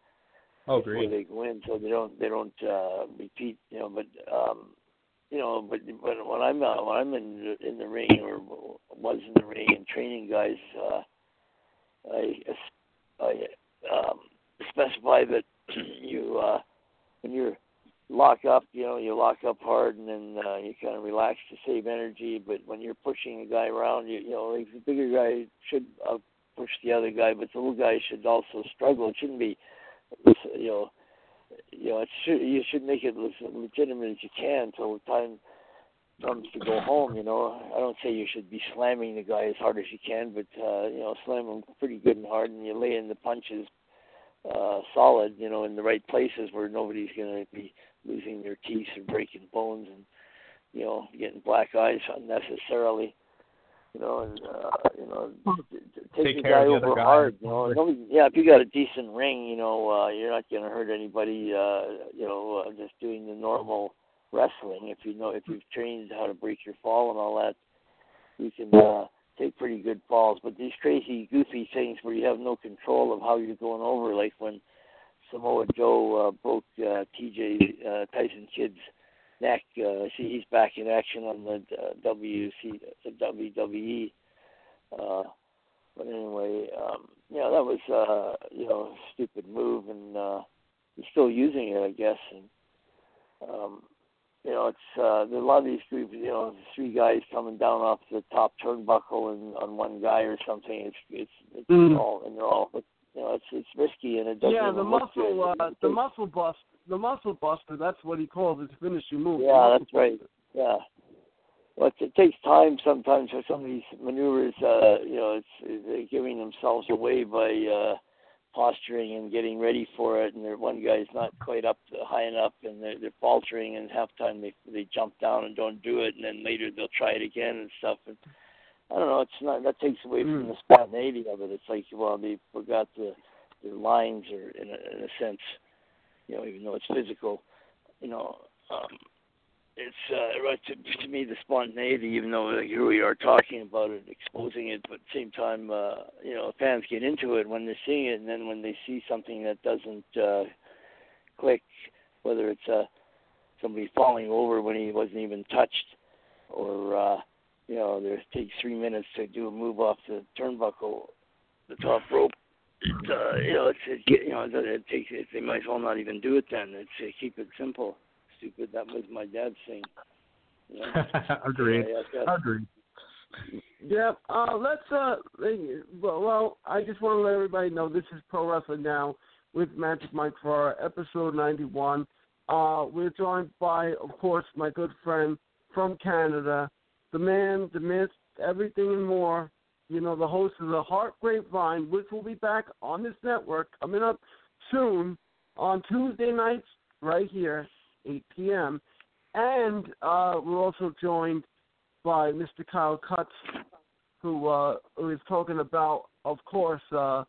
Oh, before great. they go in, so they don't they don't uh, repeat. You know, but um, you know, but but when I'm uh, when I'm in in the ring or was in the ring and training guys, uh, I I um, specify that [clears throat] you uh, when you're lock up, you know, you lock up hard and then uh, you kind of relax to save energy. But when you're pushing a guy around, you you know, like the bigger guy should uh, push the other guy, but the little guy should also struggle. It shouldn't be, you know, you know, it should you should make it as legitimate as you can until the time comes to go home. You know, I don't say you should be slamming the guy as hard as you can, but uh, you know, slam him pretty good and hard, and you lay in the punches uh, solid. You know, in the right places where nobody's going to be losing their teeth and breaking bones and you know getting black eyes unnecessarily. You know, and uh, you know, t- take, Take the guy the over guy. hard. You know, nobody, yeah, if you got a decent ring, you know, uh, you're not going to hurt anybody. Uh, you know, uh, just doing the normal wrestling. If you know, if you've trained how to break your fall and all that, you can uh, take pretty good falls. But these crazy, goofy things where you have no control of how you're going over, like when Samoa Joe uh, broke uh, TJ uh, Tyson Kidd's neck. Uh, see, he's back in action on the uh, WC, the WWE. Uh, but anyway, um, yeah, that was uh, you know a stupid move, and uh, he's still using it, I guess. And um, you know, it's uh, a lot of these groups. You know, three guys coming down off the top turnbuckle and on one guy or something. It's it's, it's Mm. all and they're all. But, you know, it's it's risky and it doesn't Yeah, the good. muscle, uh, the muscle bust, the muscle buster. That's what he calls his finishing move. Yeah, that's right. Yeah. Well, it, takes time sometimes for some of these maneuvers. Uh, you know, it's they're giving themselves away by uh, posturing and getting ready for it, and they're, one guy's not quite up to, high enough, and they're, they're faltering, and half time they they jump down and don't do it, and then later they'll try it again and stuff. And I don't know. It's not that takes away from the spontaneity of it. It's like well, they forgot the the lines, or in a, in a sense, you know, even though it's physical, you know. Um, it's uh, right to, to me the spontaneity, even though like, here we are talking about it, exposing it, but at the same time, uh, you know, fans get into it when they're seeing it, and then when they see something that doesn't uh, click, whether it's uh, somebody falling over when he wasn't even touched, or uh, you know, there takes three minutes to do a move off the turnbuckle, the top rope. It, uh, you know, it's it, you know, it, it takes. It, they might as well not even do it then. It's uh, keep it simple stupid. That was my dad's thing. You know? [laughs] Agreed. Yeah, yeah, yeah. Agreed. Yeah, uh, let's. Uh, well, well, I just want to let everybody know this is Pro Wrestling Now with Magic Mike Ferrara, episode 91. Uh, we're joined by, of course, my good friend from Canada, the man, the myth, everything and more. You know, the host of the Hart Grapevine, which will be back on this network coming up soon on Tuesday nights, right here, 8 p.m. And uh, we're also joined by Mr. Kyle Cutts, who uh, talking about, of course, uh,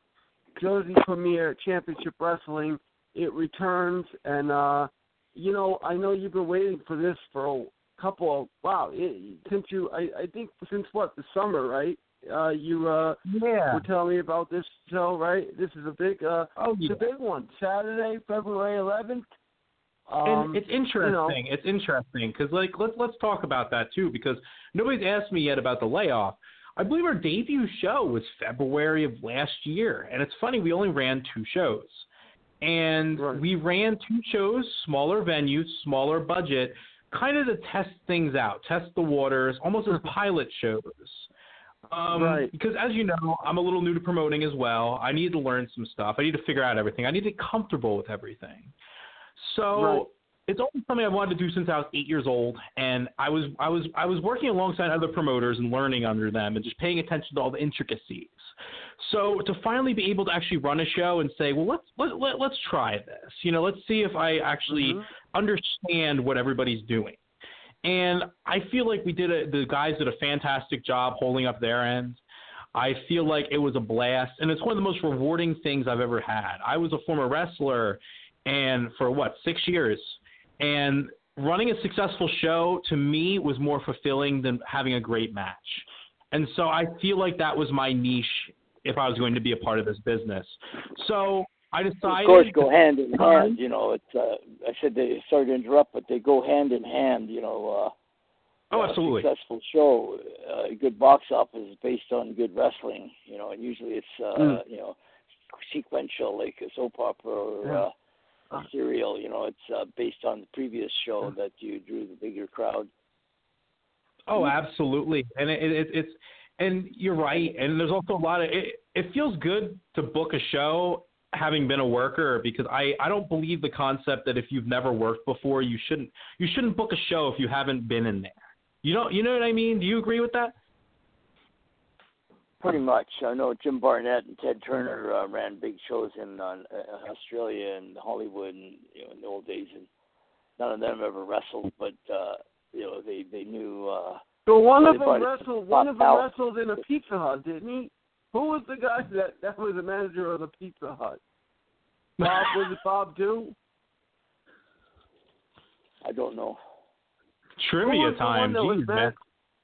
Jersey Premier Championship Wrestling. It returns, and uh, you know, I know you've been waiting for this for a couple of wow, it, since you, I, I think since what the summer, right? Uh, you uh, Yeah. were telling me about this show, right? This is a big, uh, Oh, it's a big one. Saturday, February 11th. Um, and it's interesting. You know, It's interesting because like let's let's talk about that too because nobody's asked me yet about the layoff. I believe our debut show was February of last year, and it's funny we only ran two shows, and we ran two shows, smaller venues, smaller budget, kind of to test things out, test the waters, almost as [laughs] pilot shows. Um, Right. Because as you know, I'm a little new to promoting as well. I need to learn some stuff. I need to figure out everything. I need to get comfortable with everything. So Right. it's always something I've wanted to do since I was eight years old, and I was I was I was working alongside other promoters and learning under them and just paying attention to all the intricacies. So to finally be able to actually run a show and say, well, let's let, let, let's try this. You know, let's see if I actually understand what everybody's doing. And I feel like we did a, the guys did a fantastic job holding up their end. I feel like it was a blast, and it's one of the most rewarding things I've ever had. I was a former wrestler, and for what six years, and running a successful show to me was more fulfilling than having a great match. And so I feel like that was my niche if I was going to be a part of this business. So I decided. Of course, go hand in Uh, hand. You know, it's. Uh, I said they sorry to interrupt, but they go hand in hand. You know. Uh, Oh, a absolutely. successful show, uh, a good box office is based on good wrestling. You know, and usually it's uh, Mm. you know sequential, like a soap opera or Yeah. uh, a serial. You know, it's uh, based on the previous show that you drew the bigger crowd. Oh, absolutely, and it, it, it's and you're right. And there's also a lot of it. It feels good to book a show having been a worker because I I don't believe the concept that if you've never worked before you shouldn't you shouldn't book a show if you haven't been in there. You know you know what I mean? Do you agree with that? Pretty much. I know Jim Barnett and Ted Turner uh, ran big shows in uh, uh, Australia and Hollywood, and you know in the old days, and none of them ever wrestled, but uh, you know they they knew. Uh, So one of them wrestled. One of them out. wrestled in a Pizza Hut, didn't he? Who was the guy that that was the manager of the Pizza Hut? [laughs] Bob was it Bob Do? I don't know. Trivia was the one time, that Jeez, man.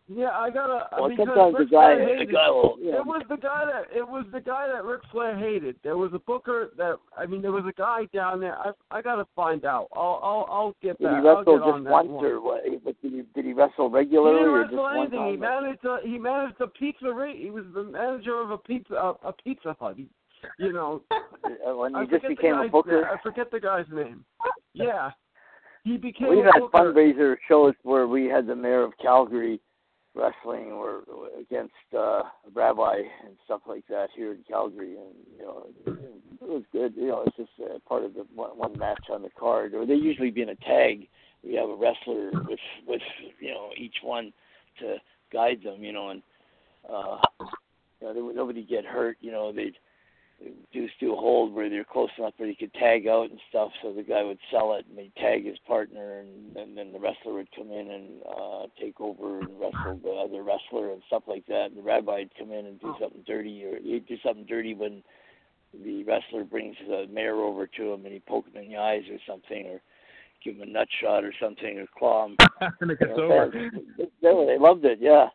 Yeah, I gotta. Well, because sometimes the guy- the guy will- yeah. It was the guy that it was the guy that Ric Flair hated. There was a booker that I mean, there was a guy down there. I I gotta find out. I'll I'll I'll get Did back. he wrestle on just that once, one. or what? But did he did he wrestle He regularly, didn't or just wrestle one anything. He managed a he managed a pizza. Rate. He was the manager of a pizza a, a Pizza Hut. He, you know, [laughs] when I he just became a booker. name. I forget the guy's name. Yeah, he became a had fundraiser shows where we had the mayor of Calgary wrestling or against uh Rabbi and stuff like that here in Calgary, and you know it was good. You know, it's just uh, part of the one, one match on the card, or they usually be in a tag. We have a wrestler with with you know each one to guide them. You know, and uh, you know would nobody get hurt. You know they'd do do a hold where they're close enough where he could tag out and stuff. So the guy would sell it and they'd tag his partner, and, and then the wrestler would come in and uh, take over and wrestle the other wrestler and stuff like that. And the rabbi would come in and do something dirty, or he'd do something dirty when the wrestler brings the mayor over to him and he poke him in the eyes or something, or give him a nut shot or something, or claw him. [laughs] and it gets over. They, they loved it, yeah.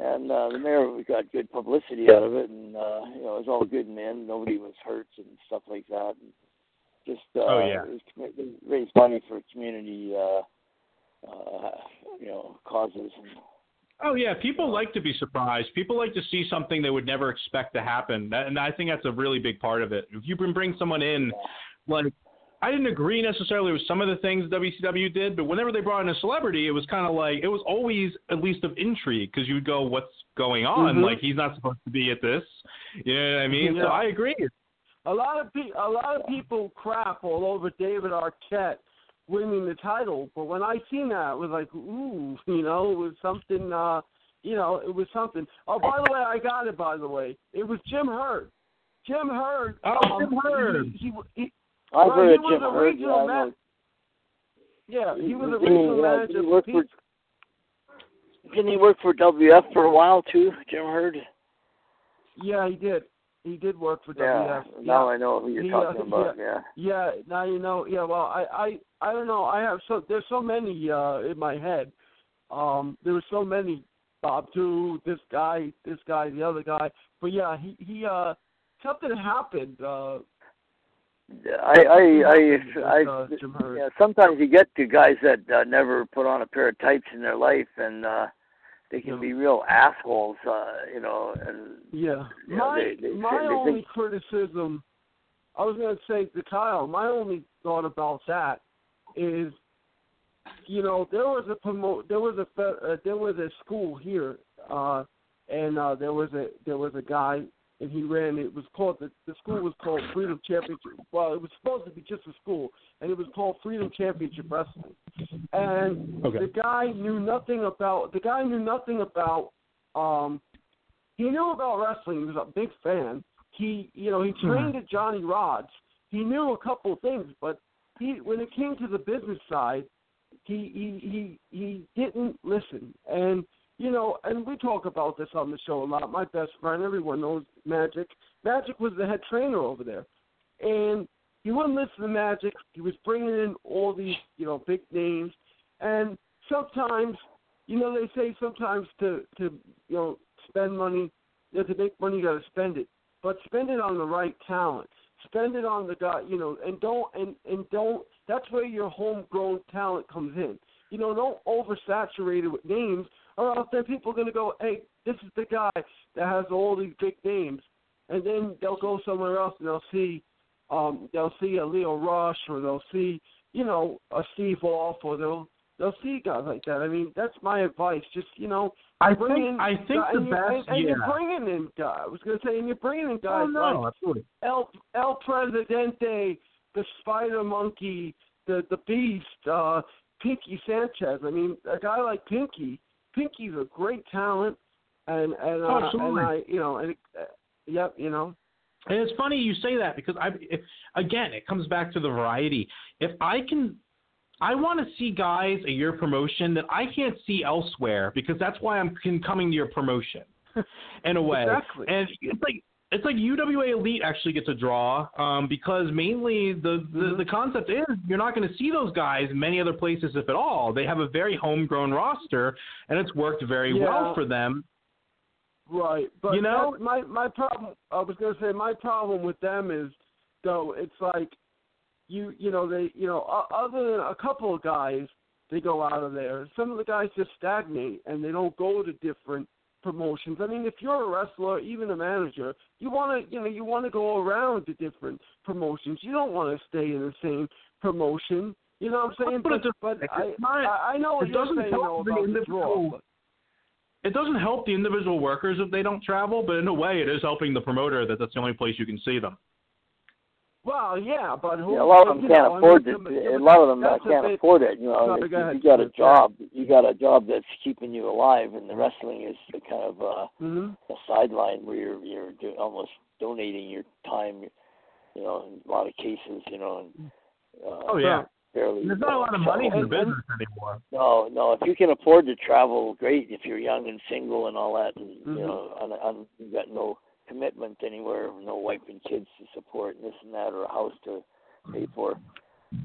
And uh, the mayor got good publicity out of it, and uh, you know it was all good in the end. Nobody was hurt and stuff like that. And just uh, Oh, yeah. it was, they raised money for community, uh, uh, you know, causes. And, Oh yeah, people like to be surprised. People like to see something they would never expect to happen, and I think that's a really big part of it. If you can bring someone in, like I didn't agree necessarily with some of the things WCW did, but whenever they brought in a celebrity, it was kind of like it was always at least of intrigue because you'd go, "What's going on? Mhm. Like he's not supposed to be at this." You know what I mean? Yeah. So I agree. A lot of pe- a lot of people crap all over David Arquette winning the title, but when I seen that, it was like, ooh, [laughs] you know, it was something. uh You know, it was something. Oh, by the way, I got it. By the way, it was Jim Herd. Jim Herd. Oh, um, Jim Herd. He, he, he, I've well, heard he was Jim a Herd. regional Yeah, I. Yeah, he was a regional uh, manager. didn't he for work for Didn't he work for WF for a while too, Jim Herd? Yeah, he did. He did work for Yeah. WF. Now I know who you're He, uh, talking about. Yeah. Yeah, now you know. Yeah, well, I, I, I don't know. I have so there's so many uh in my head. Um, there were so many. Bob too. This guy, this guy, the other guy. But yeah, he, he, uh, something happened. Uh, I I I, I yeah, sometimes you get to guys that uh, never put on a pair of tights in their life, and uh, they can be real assholes, uh, you know. And Yeah. you know, my they, they, my they only think, criticism, I was going to say to Kyle, my only thought about that is, you know, there was a promote, there was a uh, there was a school here, uh, and uh, there was a there was a guy and he ran. It was called the the school was called Freedom Championship. Well, it was supposed to be just a school, and it was called Freedom Championship Wrestling. And Okay. the guy knew nothing about the guy knew nothing about. um He knew about wrestling. He was a big fan. He, you know, he trained at Johnny Rodz. He knew a couple of things, but he, when it came to the business side, he he he he didn't listen. And you know, and we talk about this on the show a lot. My best friend, everyone knows Magic. Magic was the head trainer over there, and he wouldn't listen to Magic. He was bringing in all these, you know, big names, and sometimes, you know, they say sometimes to to you know spend money, you know, to make money, you got to spend it, but spend it on the right talent. Spend it on the guy, you know, and don't and and don't. That's where your homegrown talent comes in. You know, don't oversaturate it with names, or else then people are going to go, hey, this is the guy that has all these big names, and then they'll go somewhere else and they'll see, um, they'll see a Lio Rush or they'll see, you know, a Steve Wolf or they'll they'll see guys like that. I mean, that's my advice. Just you know, I bring think- in I think guy- the and you- best- and, and you're bringing in guys. I was going to say, and you're bringing in guys Oh, no, like absolutely. El El Presidente, the Spider Monkey, the the Beast, uh, Pinky Sanchez. I mean, a guy like Pinky, Pinky's a great talent, and and Oh, uh, and I, you know, and uh, yep, you know, And it's funny you say that because I, if, again, it comes back to the variety. If I can, I want to see guys at your promotion that I can't see elsewhere because that's why I'm coming to your promotion, [laughs] in a way. Exactly. And it's like it's like UWA Elite actually gets a draw um, because mainly the, the Mm-hmm. the concept is you're not going to see those guys in many other places if at all. They have a very homegrown roster and it's worked very Yeah. well for them. Right, but You know? my my problem. I was going to say my problem with them is though it's like you you know they you know other than a couple of guys they go out of there. Some of the guys just stagnate and they don't go to different promotions. I mean, if you're a wrestler, even a manager, you want to you know you want to go around to different promotions. You don't want to stay in the same promotion. You know what I'm saying? it But, but I, I I know what it you're doesn't saying help though the about the draw. individual- but- it doesn't help the individual workers if they don't travel, but in a way, it is helping the promoter that that's the only place you can see them. Well, yeah, but who, Yeah, a lot of them can't know, I afford mean, it. A lot of them uh, can't bit- afford it. You know, Sorry, if go you, you got a job. You got a job that's keeping you alive, and the wrestling is a kind of uh, hmm a sideline where you're you're do, almost donating your time. You know, in a lot of cases, you know, and uh, Oh yeah, barely. there's not a lot of money in the business anymore. No, no. If you can afford to travel, great. If you're young and single and all that, and Mhm. you know, on, on, you got no commitment anywhere, no wife and kids to support, and this and that, or a house to pay for,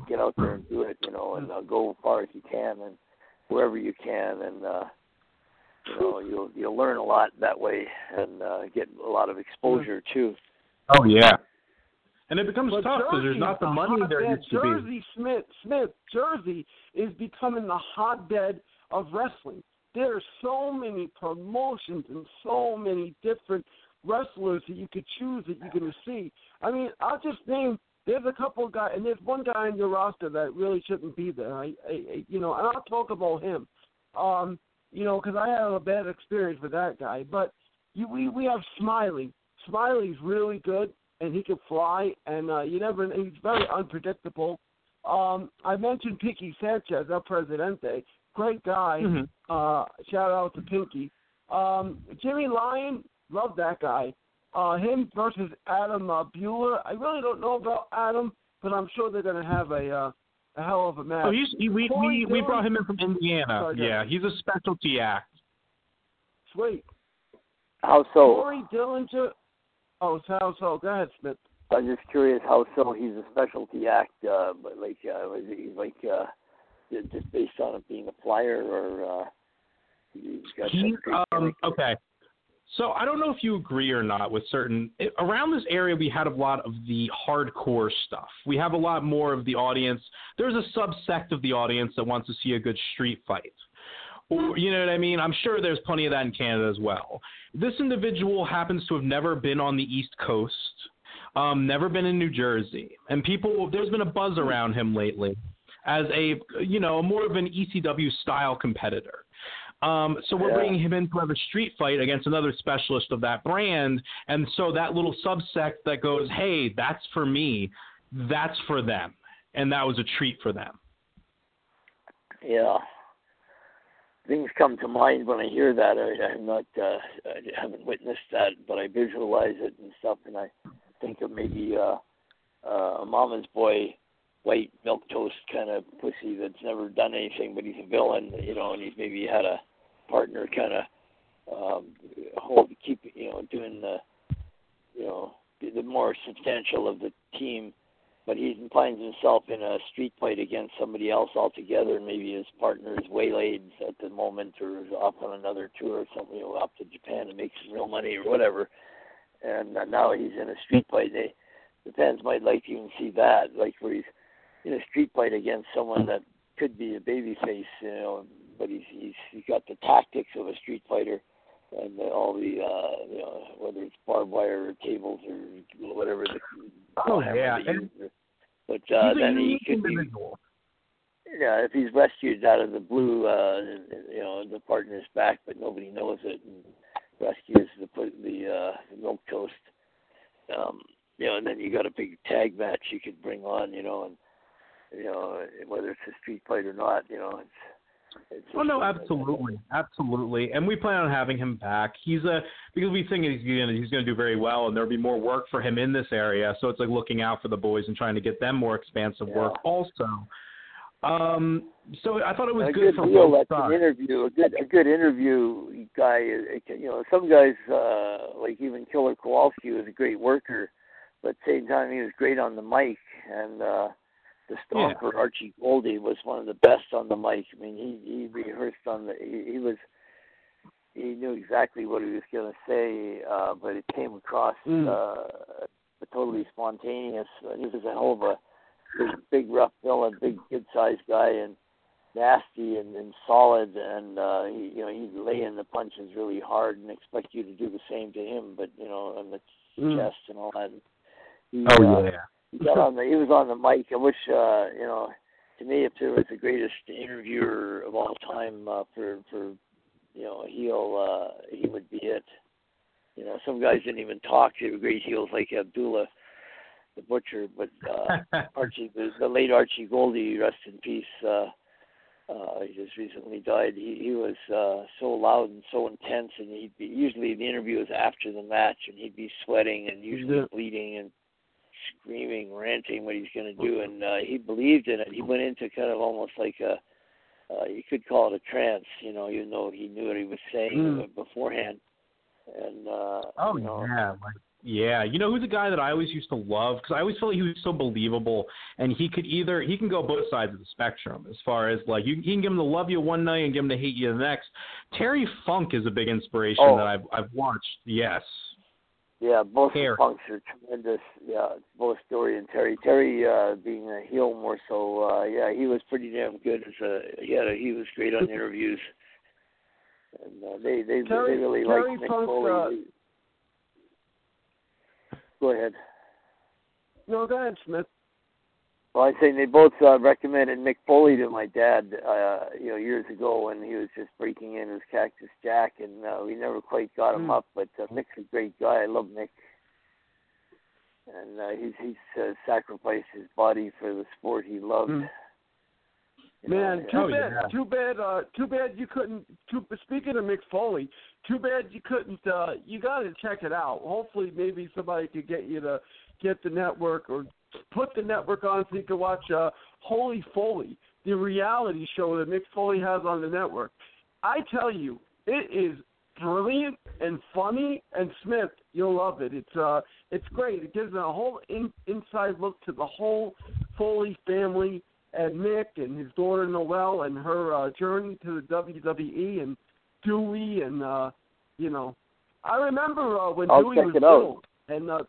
get out there and do it. You know, and uh, go as far as you can, and wherever you can, and uh, you know, you'll you'll learn a lot that way, and uh, get a lot of exposure too. Oh yeah, and it becomes But tough because there's not the a money there hotbed. used to be. Jersey Smith, Smith, Jersey is becoming the hotbed of wrestling. There are so many promotions and so many different wrestlers that you could choose that you're going to see. I mean, I'll just name. There's a couple of guys, and there's one guy on your roster that really shouldn't be there. I, I, you know, and I'll talk about him. Um, you know, because I had a bad experience with that guy. But you, we we have Smiley. Smiley's really good, and he can fly, and uh, you never. He's very unpredictable. Um, I mentioned Pinky Sanchez, El Presidente, great guy. Mhm. Uh, shout out to Pinky. Um, Jimmy Lyon, love that guy. Uh, him versus Adam uh, Bueller. I really don't know about Adam, but I'm sure they're going to have a uh, a hell of a match. Oh, he's he, we Corey we we brought him in from Indiana. Sorry, yeah, he's a specialty act. Sweet. How so? Corey Dillinger. Oh, so so. Go ahead, Smith. I'm just curious how so he's a specialty act, uh, but like uh, was he like uh, just based on it being a flyer or uh, he's got He's some great um okay. So I don't know if you agree or not with certain it, around this area we had a lot of the hardcore stuff. We have a lot more of the audience. There's a subsect of the audience that wants to see a good street fight. Or, you know what I mean? I'm sure there's plenty of that in Canada as well. This individual happens to have never been on the East Coast, um, never been in New Jersey, and people there's been a buzz around him lately as a you know more of an ECW style competitor. Um, so we're Yeah. bringing him in to have a street fight against another specialist of that brand, and so that little subsect that goes, "Hey, that's for me," that's for them, and that was a treat for them. Yeah. Things come to mind when I hear that. I, I'm not, uh, I haven't witnessed that, but I visualize it and stuff, and I think of maybe uh, uh, a mama's boy, white milk toast kind of pussy that's never done anything, but he's a villain, you know, and he's maybe had a partner kind of um, hold, keep, you know, doing the, you know, the more substantial of the team but he finds himself in a street fight against somebody else altogether, and maybe his partner is waylaid at the moment, or is off on another tour or something, you know, up to Japan to make some real money or whatever. And now he's in a street fight. They, the fans might like to even see that, like where he's in a street fight against someone that could be a baby face, you know, but he's he's he's got the tactics of a street fighter and uh, all the uh you know whether it's barbed wire or cables or whatever the Oh, yeah, and but uh He's then he could be yeah if he's rescued out of the blue uh you know the partner's back but nobody knows it and rescues the put the uh the milk toast um you know and then you got a big tag match you could bring on you know and you know whether it's a street fight or not you know it's Oh no, absolutely, absolutely, and we plan on having him back. He's a because we think he's gonna he's gonna do very well, and there'll be more work for him in this area. So it's like looking out for the boys and trying to get them more expansive work also. Um, so I thought it was a good, good for deal both an interview. A good a good interview guy. uh, You know, some guys uh, like even Killer Kowalski was a great worker, but at the same time he was great on the mic. And uh, the stomper Archie Gouldie was one of the best on the mic. I mean, he he rehearsed on the. He, he was. He knew exactly what he was going to say, uh, but it came across Mm. uh, totally spontaneous. He was a hell of a big, big rough villain, big, good-sized guy, and nasty and, and solid. And uh, he, you know, he'd lay in the punches really hard and expect you to do the same to him, but you know, on the Mm. chest and all that. He, Oh uh, yeah. He got on the he was on the mic. I wish uh, you know, to me, if there was the greatest interviewer of all time uh, for for you know a heel, uh, he would be it. You know, some guys didn't even talk. They were great heels like Abdullah the Butcher, but uh, [laughs] Archie, the, the late Archie Gouldie, rest in peace. Uh, uh, he just recently died. He he was uh, so loud and so intense, and he'd be usually the interview was after the match, and he'd be sweating and usually Yeah. bleeding and screaming, ranting what he's going to do, and uh, he believed in it. He went into kind of almost like a uh, you could call it a trance, you know, even though he knew what he was saying Mm. beforehand. And uh, Oh you know, yeah, like yeah. You know who's a guy that I always used to love because I always felt like he was so believable, and he could either he can go both sides of the spectrum as far as like you, you can give him to love you one night and give him to hate you the next. Terry Funk is a big inspiration Oh. that I've I've watched. Yes. Yeah, both Terry. the Funks are tremendous. Yeah, both Dory and Terry. Terry uh being a heel more so. uh Yeah, he was pretty damn good as a. He had a, he was great on interviews. And uh, they they Terry- they really Terry liked Mick Funk, Foley. uh, Go ahead. No, go ahead, Smith. Well, I say they both uh, recommended Mick Foley to my dad, uh, you know, years ago when he was just breaking in as Cactus Jack, and uh, we never quite got him Mm. up. But uh, Mick's a great guy. I love Mick, and uh, he's he's uh, sacrificed his body for the sport he loved. Mm. You Man, and- too Oh, bad. yeah. Too bad. Uh, too bad you couldn't. Too, speaking of Mick Foley, too bad you couldn't. Uh, you got to check it out. Hopefully, maybe somebody could get you to get the network or put the network on so you can watch uh, Holy Foley, the reality show that Mick Foley has on the network. I tell you, it is brilliant and funny. And Smith, you'll love it. It's uh, it's great. It gives a whole in, inside look to the whole Foley family and Mick and his daughter Noelle and her uh, journey to the WWE and Dewey and uh, you know, I remember uh, when I'll Dewey was it killed and uh,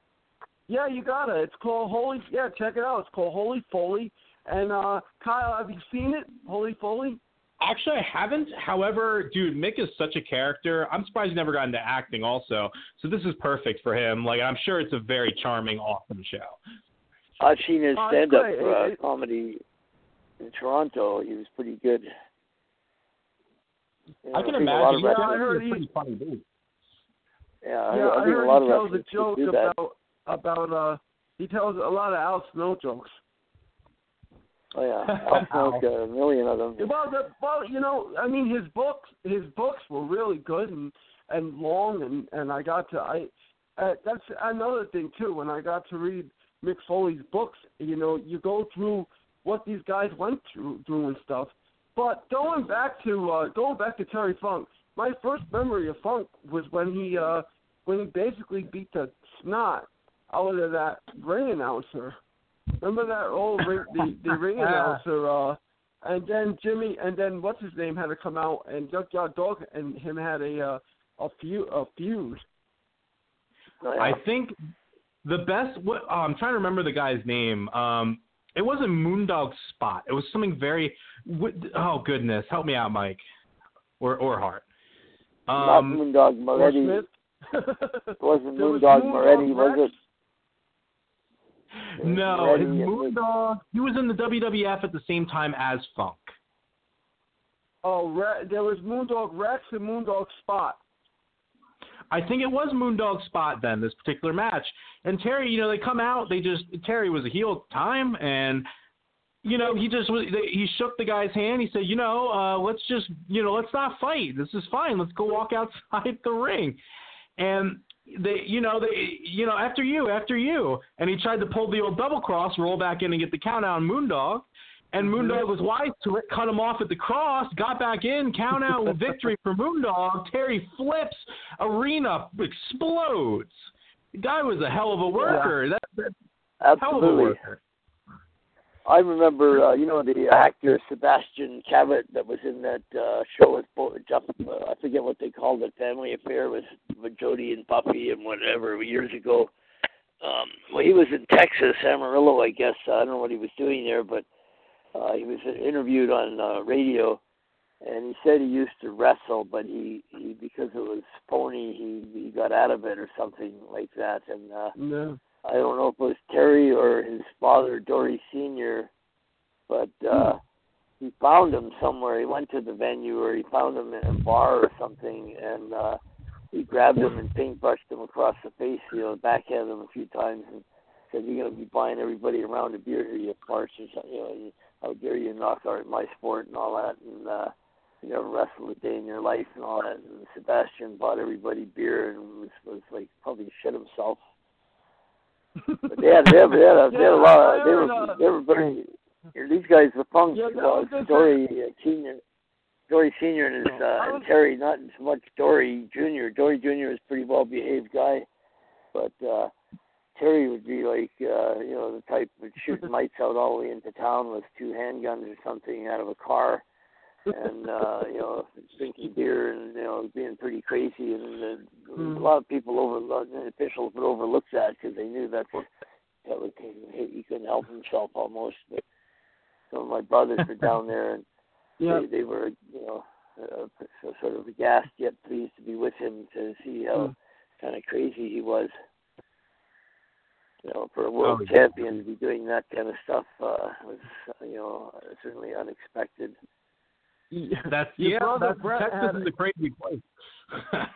yeah, you got it. It's called Holy. Yeah, check it out. It's called Holy Foley. And uh, Kyle, have you seen it? Holy Foley. Actually, I haven't. However, dude, Mick is such a character. I'm surprised he never got into acting. Also, so this is perfect for him. Like, I'm sure it's a very charming, awesome show. I've seen his Oh, stand-up great. uh, It- it- comedy in Toronto. He was pretty good. You know, I can think a lot of imagine. Yeah, I heard he's a pretty funny dude. Yeah, I, yeah, I, I think heard a lot he of tells a wrestlers joke that. about about uh he tells a lot of Al Snow jokes. Oh yeah, [laughs] I'll smoke a million of them. Well, the, well, you know, I mean, his books, his books were really good and and long, and and I got to I. Uh, that's another thing too. When I got to read Mick Foley's books, you know, you go through what these guys went through, through and stuff. But going back to uh, going back to Terry Funk, my first memory of Funk was when he uh, when he basically beat the snot out of that ring announcer. Remember that old ring, the [laughs] the ring announcer? Uh, and then Jimmy, and then what's his name had to come out, and Junkyard Dog and him had a uh, a feud. A feud. I think the best. What, oh, I'm trying to remember the guy's name. Um, it wasn't Moondog Spot. It was something very. Oh goodness, help me out, Mike, or or Hart. Not Um, Moondog Moretti. Smith. It wasn't There was Moondog Moondog Moretti, was it? No, his Moondog. He was in the WWF at the same time as Funk. Oh, Re- there was Moondog Rex and Moondog Spot. I think it was Moondog Spot then, this particular match. And Terry, you know, they come out, they just Terry was a heel at the time and you know, he just was he shook the guy's hand. He said, "You know, uh let's just, you know, let's not fight. This is fine. Let's go walk outside the ring." And they, you know, they, you know, after you, after you. And he tried to pull the old double cross, roll back in and get the count out on Moondog. And mm-hmm. Moondog was wise to it, cut him off at the cross, got back in, count out with victory [laughs] for Moondog. Terry flips, arena explodes. The guy was a hell of a worker. That, that hell of a Absolutely. worker. I remember, uh, you know, the actor Sebastian Cabot that was in that uh, show with Bo- Jeff. Uh, I forget what they called it, Family Affair with, with Jody and Buffy and whatever years ago. Um, well, he was in Texas, Amarillo, I guess. I don't know what he was doing there, but uh, he was interviewed on uh, radio, and he said he used to wrestle, but he, he because it was phony, he he got out of it or something like that, and. uh No. I don't know if it was Terry or his father, Dory Senior, but uh he found him somewhere. He went to the venue or he found him in a bar or something, and uh he grabbed him and paintbrushed him across the face, you know, backhanded him a few times, and said, "You're gonna be buying everybody around a beer here, you farts, or something. You know, how dare you knock out my sport and all that." And uh you never wrestled a day in your life and all that. And Sebastian bought everybody beer and was was like probably shit himself. But they had, they had, they had, a, they had a lot of, they were, they were very, these guys, the Funk, Yeah, uh, was Dory uh, Senior, Dory Senior and his, uh, and Terry, not so much Dory Junior. Dory Junior is a pretty well behaved guy, but uh Terry would be like, uh, you know, the type that would shoot mites out all the way into town with two handguns or something out of a car, and uh, you know, drinking beer and you know, being pretty crazy. And uh, a lot of people over, officials would overlook that because they knew that's what that was. He, couldn't help himself almost. But some of my brothers were down [laughs] there, and Yeah. they, they were, you know, uh, sort of aghast yet pleased to be with him to see how Mm. kind of crazy he was. You know, for a world Oh, yeah. champion to be doing that kind of stuff uh, was, uh, you know, certainly unexpected. [laughs] That's Your yeah, brother that's, Bret Texas had- is a crazy place. [laughs]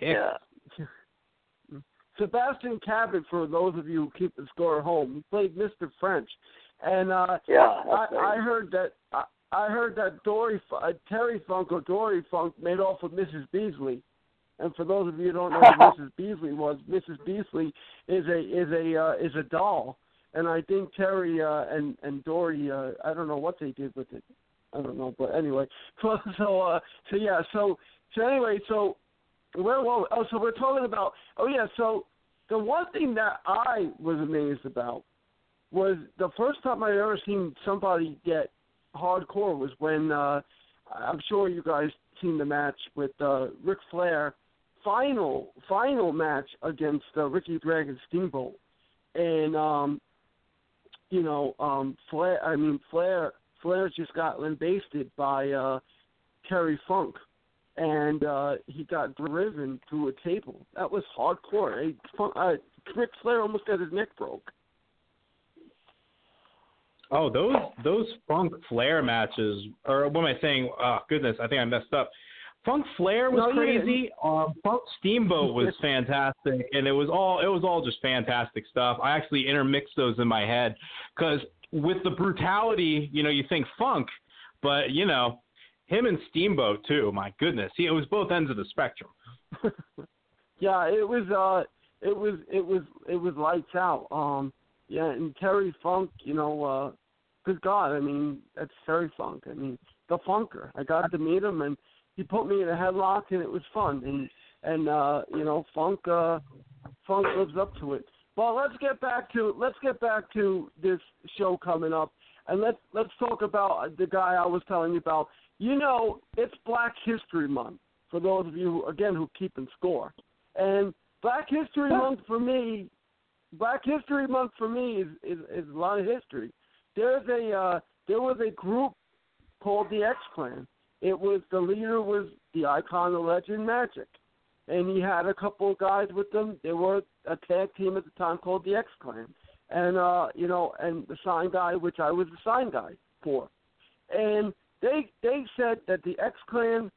Yeah. Sebastian Cabot, for those of you who keep the score at home, he played Mr. French, and uh, Yeah, I. I heard that I, I heard that Dory uh, Terry Funk or Dory Funk made off with Mrs. Beasley, and for those of you who don't know who [laughs] Mrs. Beasley was, Mrs. Beasley is a is a uh, is a doll, and I think Terry uh, and and Dory uh, I don't know what they did with it, I don't know, but anyway, [laughs] so so uh, so yeah, so so anyway, so where were we? Oh, so we're talking about. Oh yeah. So the one thing that I was amazed about was the first time I ever seen somebody get hardcore was when uh I'm sure you guys seen the match with uh Ric Flair final final match against uh, Ricky Dragon Steamboat and um you know um Flair I mean Flair Flair just got lambasted by uh Terry Funk and uh he got driven through a table. That was hardcore. He, uh, Ric Flair almost got his neck broke. Oh, those those Funk Flair matches, or what am I saying? Oh goodness, I think I messed up. Funk Flair was No, crazy. Um, Funk Steamboat was [laughs] fantastic, and it was all it was all just fantastic stuff. I actually intermixed those in my head because with the brutality, you know, you think Funk, but you know, him and Steamboat too. My goodness, he it was both ends of the spectrum. [laughs] yeah, it was uh it was it was it was lights out. Um yeah, and Terry Funk, you know, uh good God, I mean, that's Terry Funk. I mean, the funker. I got to meet him and he put me in a headlock and it was fun and and uh, you know, Funk uh Funk lives up to it. Well, let's get back to let's get back to this show coming up, and let's let's talk about the guy I was telling you about. You know, it's Black History Month for those of you who, again who keep in score, and Black History Month for me, Black History Month for me is is, is a lot of history. There's a uh, there was a group called the X Clan. It was the leader was the icon, the legend, Magic and he had a couple of guys with them. They were a tag team at the time called the X Clan, and uh, you know, and the sign guy, which I was the sign guy for, and they they said that the X Clan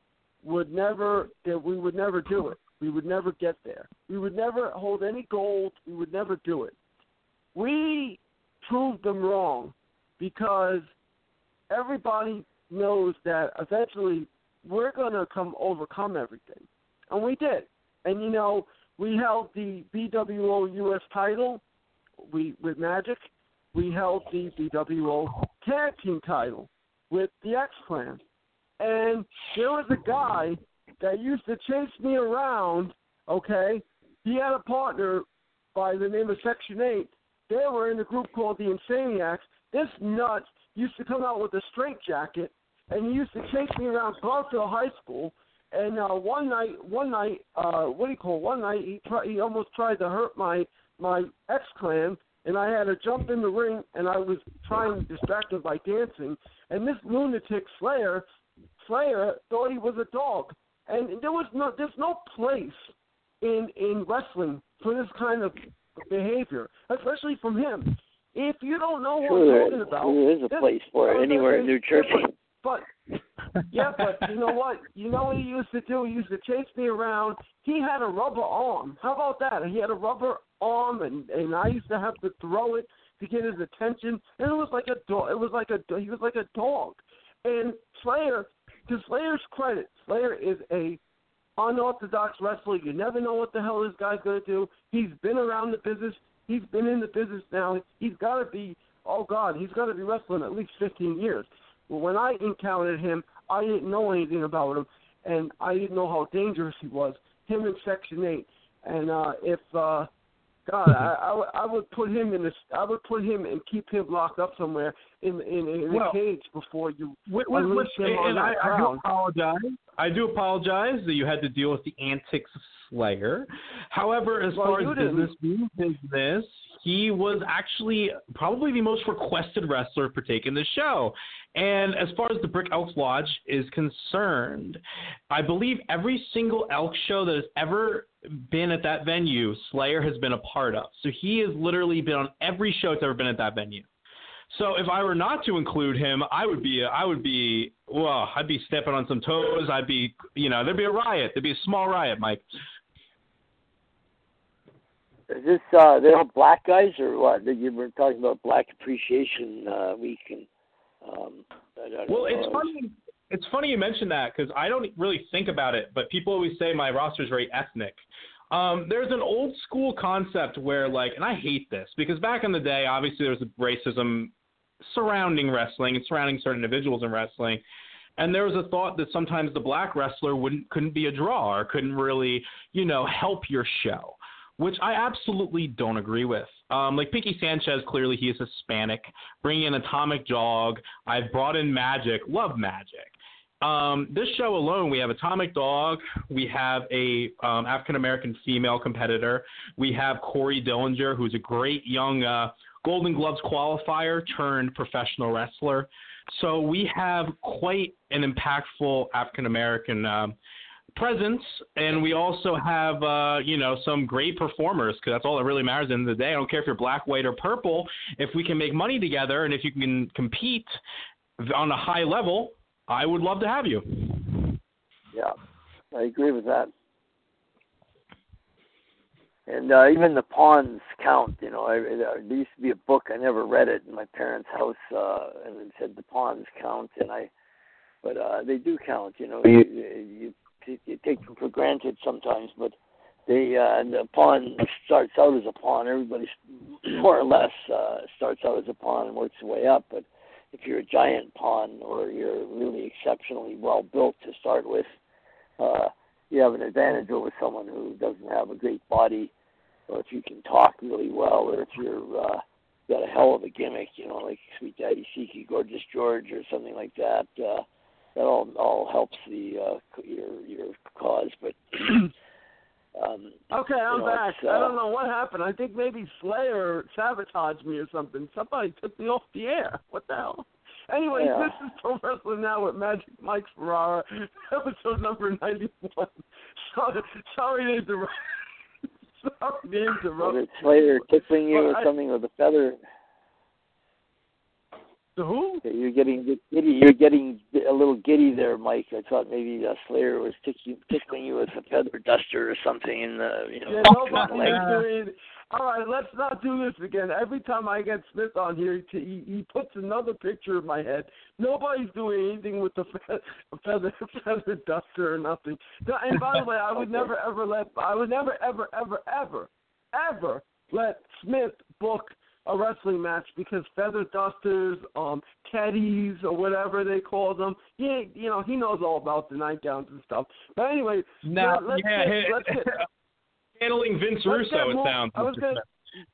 would never that we would never do it. We would never get there. We would never hold any gold. We would never do it. We proved them wrong because everybody knows that eventually we're going to come overcome everything. And we did. And you know, we held the BWO US title we with Magic. We held the BWO tag team title with the X Clan. And there was a guy that used to chase me around, okay? He had a partner by the name of Section 8. They were in a group called the Insaniacs. This nut used to come out with a straight jacket and he used to chase me around Garfield High School and uh, one night, one night, uh, what do you call? It? One night, he try, he almost tried to hurt my my X Clan, and I had to jump in the ring, and I was trying to distract him by dancing. And this lunatic Slayer, Slayer thought he was a dog, and there was no, there's no place in in wrestling for this kind of behavior, especially from him. If you don't know what Sure, I'm talking about, there is a place for it anywhere in New Jersey. But yeah, but you know what? You know what he used to do? He used to chase me around. He had a rubber arm. How about that? He had a rubber arm, and and I used to have to throw it to get his attention. And it was like a dog. It was like a he was like a dog. And Slayer, to Slayer's credit, Slayer is a unorthodox wrestler. You never know what the hell this guy's gonna do. He's been around the business. He's been in the business now. He's got to be. Oh God, he's got to be wrestling at least 15 years. When I encountered him, I didn't know anything about him, and I didn't know how dangerous he was. Him in Section Eight, and uh, if uh, God, I, I, would- I would put him in this. I would put him and keep him locked up somewhere in in, in Well, a cage before you With, with, unleash with, him on and I, I do apologize. I do apologize that you had to deal with the antics of Slayer. However, as Well, far as business being business, he was actually probably the most requested wrestler for taking the show. And as far as the Brick Elks Lodge is concerned, I believe every single Elk show that has ever been at that venue, Slayer has been a part of. So he has literally been on every show that's ever been at that venue. So if I were not to include him, I would be I would be well, I'd be stepping on some toes. I'd be you know there'd be a riot. There'd be a small riot, Mike. Is this uh they're all black guys or what? You were talking about Black Appreciation uh, Week and um Well, it's funny. It's funny you mentioned that because I don't really think about it, but people always say my roster is very ethnic. Um, there's an old school concept where, like, and I hate this because back in the day, obviously there was racism surrounding wrestling and surrounding certain individuals in wrestling, and there was a thought that sometimes the black wrestler wouldn't couldn't be a draw or couldn't really, you know, help your show, which I absolutely don't agree with. Um, like Pinky Sanchez, clearly he is Hispanic. Bringing in Atomic Dog, I've brought in Magic, love Magic. Um, this show alone, we have Atomic Dog, we have a um, African American female competitor, we have Corey Dillinger, who's a great young uh, Golden Gloves qualifier turned professional wrestler. So we have quite an impactful African American um, presence, and we also have uh, you know some great performers because that's all that really matters. At the end of the day, I don't care if you're black, white, or purple. If we can make money together, and if you can compete on a high level, I would love to have you. Yeah, I agree with that. And uh, even the pawns count. You know, I, there used to be a book. I never read it in my parents' house, uh, and it said the pawns count. And I, but uh, they do count. You know, you, you you take them for granted sometimes, but they uh, the pawn starts out as a pawn. Everybody [clears throat] more or less uh, starts out as a pawn and works their way up. But if you're a giant pawn or you're really exceptionally well built to start with, uh, you have an advantage over someone who doesn't have a great body, or if you can talk really well, or if you're uh, got a hell of a gimmick, you know, like Sweet Daddy Siki, Gorgeous George, or something like that. Uh, that all all helps the uh, your your cause, but. [clears throat] Um, okay, I'm know, back. uh, I don't know what happened. I think maybe Slayer sabotaged me or something. Somebody took me off the air. What the hell? Anyway, Yeah. this is Pro Wrestling Now with Magic Mike Ferrara, [laughs] episode number 91. [laughs] Sorry, sorry to interrupt. Sorry to Was it Slayer tickling you or something with a feather? Who? You're getting giddy. You're getting a little giddy there, Mike. I thought maybe uh, Slayer was tickling, tickling you with a feather duster or something in the you know. Yeah, between nobody the legs. is doing. All right, let's not do this again. Every time I get Smith on here, he, he he puts another picture in my head. Nobody's doing anything with the fe- [laughs] feather feather duster or nothing. No, And by the way, I would never ever let I would never ever ever ever ever let Smith book a wrestling match because feather dusters, um, teddies or whatever they call them. He you know he knows all about the nightgowns and stuff. But anyway, Now, let- let's yeah, get, let's get [laughs] handling Vince Let's get Russo. It sounds. I was gonna, Smith.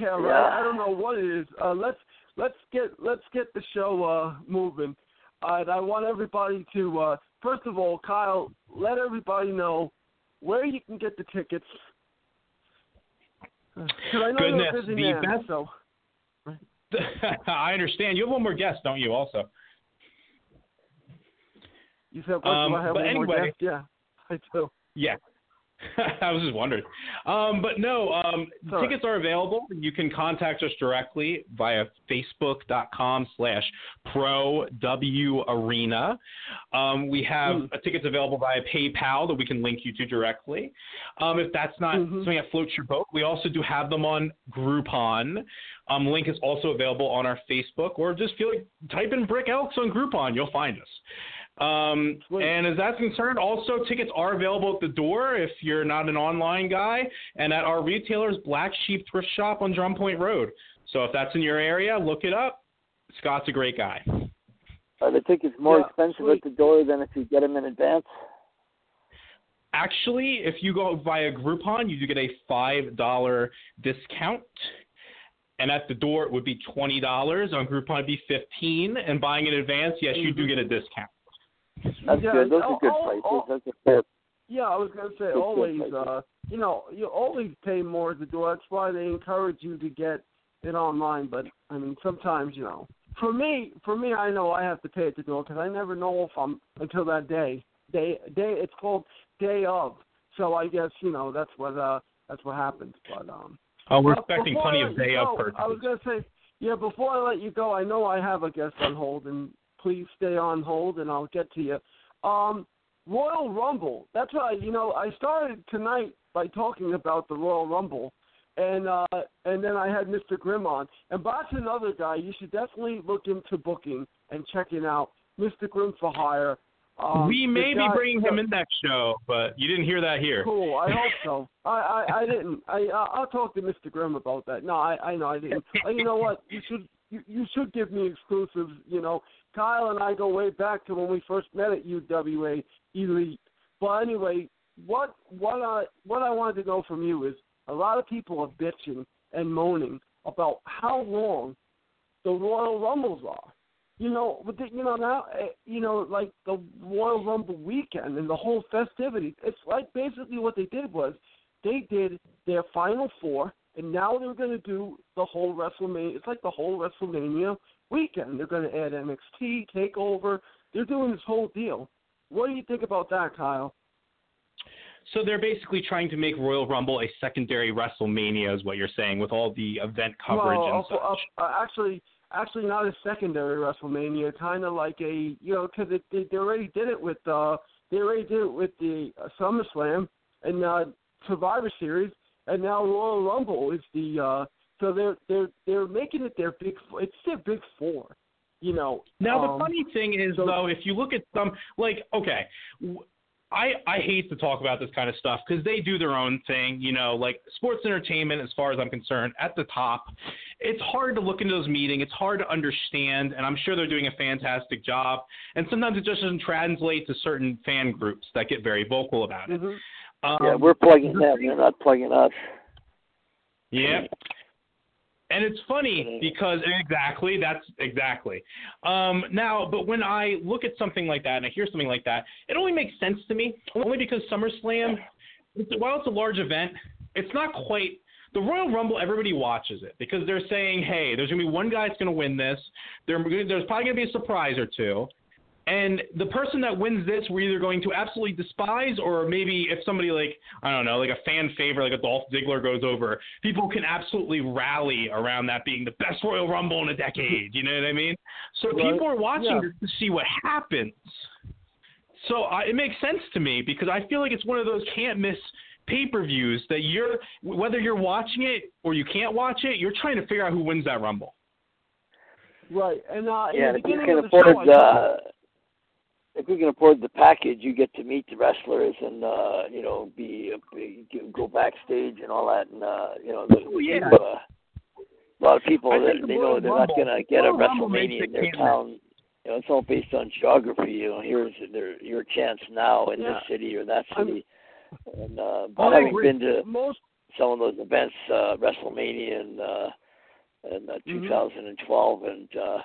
yeah, right. I don't know what it is. Uh, let's let's get let's get the show uh, moving. Uh, and I want everybody to uh, first of all, Kyle, let everybody know where you can get the tickets. Uh, 'cause I know Goodness, you're a busy the man, best- so [laughs] I understand. You have one more guest, don't you? Also. you said, what, Um, I have but one more guest? Yeah, [laughs] I do. Yeah. [laughs] I was just wondering. Um, but no, um, tickets are available. You can contact us directly via facebook.com slash pro w arena. Um, we have Mm. tickets available via PayPal that we can link you to directly. Um, if that's not Mhm. something that floats your boat, we also do have them on Groupon. Um, link is also available on our Facebook, or just feel like type in Brick Elks on Groupon. You'll find us. Um, and as that's concerned, also tickets are available at the door if you're not an online guy, and at our retailers Black Sheep Thrift Shop on Drum Point Road. So if that's in your area, look it up. Scott's a great guy. Are the tickets more Yeah, expensive sweet. at the door than if you get them in advance? Actually, if you go via Groupon, you do get a five dollar discount. And at the door, it would be twenty dollars. On Groupon, it'd be fifteen. And buying in advance, yes, you do get a discount. That's Yeah, good. Those oh, are good prices. oh. Those are fair. Yeah, I was gonna say Good, good always. prices. Uh, you know, you always pay more at the door. That's why they encourage you to get it online. But I mean, sometimes you know, for me, for me, I know I have to pay at the door because I never know if I'm until that day. Day, day. It's called day of. So I guess you know that's what uh that's what happens. But um. Oh, we're Uh, expecting plenty of let you day of go, purchases. I was going to say, yeah, before I let you go, I know I have a guest on hold, and please stay on hold, and I'll get to you. Um, Royal Rumble. That's right. You know, I started tonight by talking about the Royal Rumble, and uh, and then I had Mr. Grimm on, and that's another guy. You should definitely look into booking and checking out Mr. Grimm for Hire. Um, we may be guy- bringing him in next show, but you didn't hear that here. Cool. I [laughs] hope so. I, I, I didn't. I I'll talk to Mr. Grimm about that. No, I I know I didn't. [laughs] You know what? You should you, you should give me exclusives. You know, Kyle and I go way back to when we first met at UWA Elite. But anyway, what what I what I wanted to know from you is a lot of people are bitching and moaning about how long the Royal Rumbles are. You know, but the, you know now, eh, you know, like the Royal Rumble weekend and the whole festivity. It's like basically what they did was they did their final four, and now they're going to do the whole WrestleMania. It's like the whole WrestleMania weekend. They're going to add NXT Takeover. They're doing this whole deal. What do you think about that, Kyle? So they're basically trying to make Royal Rumble a secondary WrestleMania, is what you're saying, with all the event coverage well, and such. uh, uh, actually, actually not a secondary WrestleMania, kind of like a you know because they they already did it with uh they already did it with the uh, SummerSlam and uh, Survivor Series, and now Royal Rumble is the uh so they're they're they're making it their big it's their big four, you know. Now um, the funny thing is so- though, if you look at some like okay, w- I I hate to talk about this kind of stuff because they do their own thing, you know, like sports entertainment. As far as I'm concerned, at the top, it's hard to look into those meetings. It's hard to understand, and I'm sure they're doing a fantastic job. And sometimes it just doesn't translate to certain fan groups that get very vocal about it. Mhm. Um, yeah, we're plugging them. They're not plugging us. Yeah. And it's funny because exactly that's exactly. Um, now, but when I look at something like that and I hear something like that, it only makes sense to me only because SummerSlam, while it's a large event, it's not quite the Royal Rumble. Everybody watches it because they're saying, "Hey, there's gonna be one guy that's gonna win this. There, there's probably gonna be a surprise or two. And the person that wins this, we're either going to absolutely despise, or maybe if somebody like I don't know, like a fan favorite, like a Dolph Ziggler goes over, people can absolutely rally around that being the best Royal Rumble in a decade. You know what I mean? So Right. people are watching Yeah. to see what happens. So uh, it makes sense to me because I feel like it's one of those can't miss pay-per-views that you're whether you're watching it or you can't watch it, you're trying to figure out who wins that Rumble. Right, and uh, in Yeah, the you beginning can of the afford show, I uh, if you can afford the package, you get to meet the wrestlers and uh, you know be, be go backstage and all that, and uh, you know. Oh, yeah. uh, a lot of people that they know they're Rumble- not going to get a WrestleMania in their town. You know, it's all based on geography. You know, here's their, your chance now in Yeah. this city or that I'm- city. And uh, but having agree. been to most some of those events, uh, WrestleMania and uh, and uh, Mhm. 2012 and uh,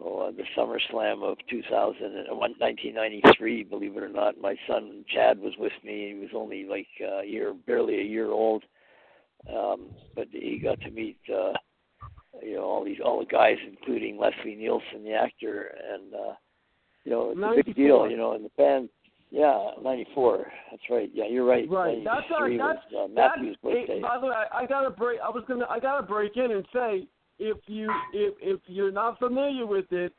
oh, the SummerSlam of 2000 uh, 1993. Believe it or not, my son Chad was with me. He was only like a year, barely a year old, um, but he got to meet uh, you know all these all the guys, including Leslie Nielsen, the actor, and uh, you know it's a big deal. You know, and the band. Yeah, '94. That's right. Yeah, you're right. Right. That's 93 that's was, uh. Matthew's eh, birthday. by the way, I, I gotta break. I was gonna. I gotta break in and say, if you if if you're not familiar with it,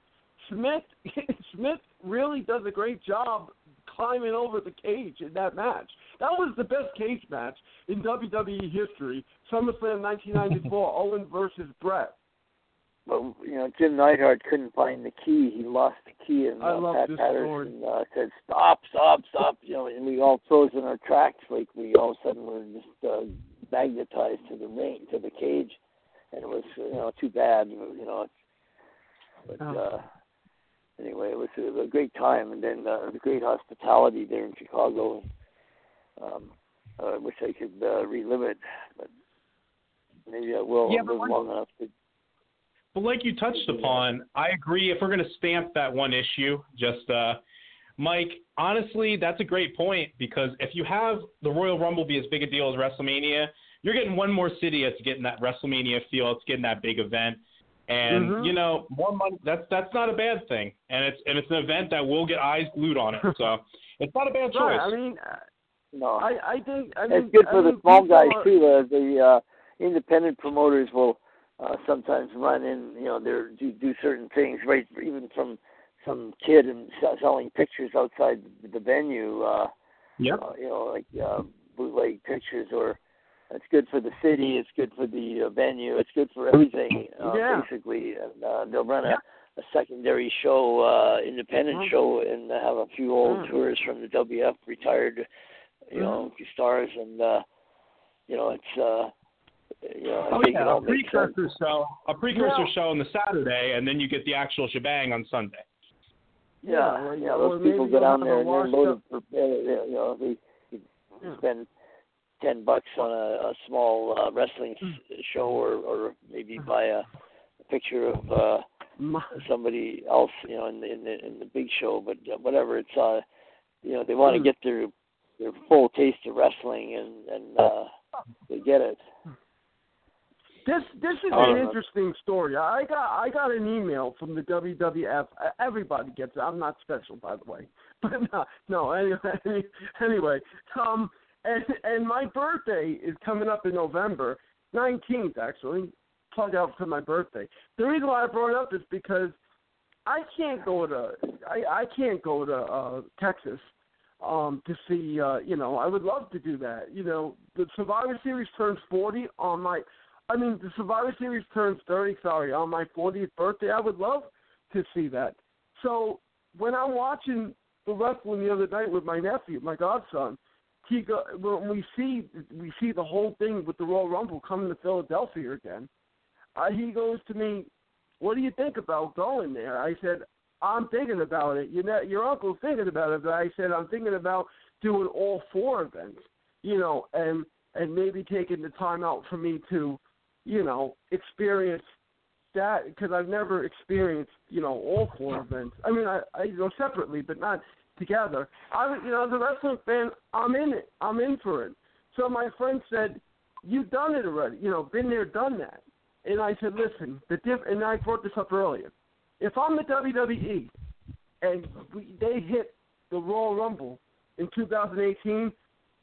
Smith [laughs] Smith really does a great job climbing over the cage in that match. That was the best cage match in WWE history. SummerSlam 1994, [laughs] Owen versus Bret. But you know, Jim Neidhart couldn't find the key. He lost the key, and uh, Pat Patterson uh, said, "Stop, stop, stop!" You know, and we all froze in our tracks, like we all of a sudden were just uh, magnetized to the ring, to the cage, and it was you know too bad, you know. But Oh. uh, anyway, it was a, a great time, and then uh, the great hospitality there in Chicago. Um, I wish I could uh, relive it, but maybe I will. Yeah, but live long enough to But like you touched upon, I agree. If we're going to stamp that one issue, just uh, Mike, honestly, that's a great point because if you have the Royal Rumble be as big a deal as WrestleMania, you're getting one more city that's getting that WrestleMania feel. It's getting that big event, and Mhm. you know, more money. That's that's not a bad thing, and it's and it's an event that will get eyes glued on it. So [laughs] it's not a bad choice. Right. I mean, uh, no. I I think I mean, it's good I for the mean, small guys are- too. Uh, the uh, independent promoters will uh, sometimes run in, you know, they do do certain things, right? Even from some kid and selling pictures outside the venue. Uh, Yep. uh, you know, like uh, bootleg pictures, or it's good for the city. It's good for the uh, venue. It's good for everything, uh, Yeah. basically. And uh, they'll run a, Yeah. a secondary show, uh, independent Mhm. show, and have a few old Mm. tours from the WF retired, you know, stars, and uh, you know, it's uh, you know, Oh yeah, a makes sense. precursor show, a precursor Well- show on the Saturday, and then you get the actual shebang on Sunday. Yeah, or- yeah, those people go you'll down there and they're loaded up- for, you know, they, they Yeah. spend ten bucks on a, a small uh, wrestling s- show, or or maybe buy a, a picture of uh, somebody else, you know, in the in the in the big show. But uh, whatever, it's uh, you know, they want to Mm. get their their full taste of wrestling, and and uh, they get it. This this is an interesting story. I got I got an email from the WWF. Everybody gets it. I'm not special, by the way. [laughs] But no, no. Anyway, [laughs] anyway, um, and and my birthday is coming up in November nineteenth, actually. Plug out for my birthday. The reason why I brought it up is because I can't go to I I can't go to uh Texas um to see uh you know I would love to do that you know the Survivor Series turns 40 on my I mean the Survivor Series turns 30 sorry on my 40th birthday I would love to see that so when I'm watching the wrestling the other night with my nephew my godson he go when we see we see the whole thing with the Royal Rumble coming to Philadelphia again uh, he goes to me what do you think about going there I said I'm thinking about it. You know, your uncle's thinking about it, but I said I'm thinking about doing all four events. You know, and and maybe taking the time out for me to, you know, experience that because I've never experienced, you know, all four events. I mean, I, I you know separately, but not together. I, you know, as a wrestling fan, I'm in it. I'm in for it. So my friend said, "You've done it already. You know, been there, done that." And I said, "Listen, the diff." And I brought this up earlier if I'm the WWE and we, they hit the Royal Rumble in 2018,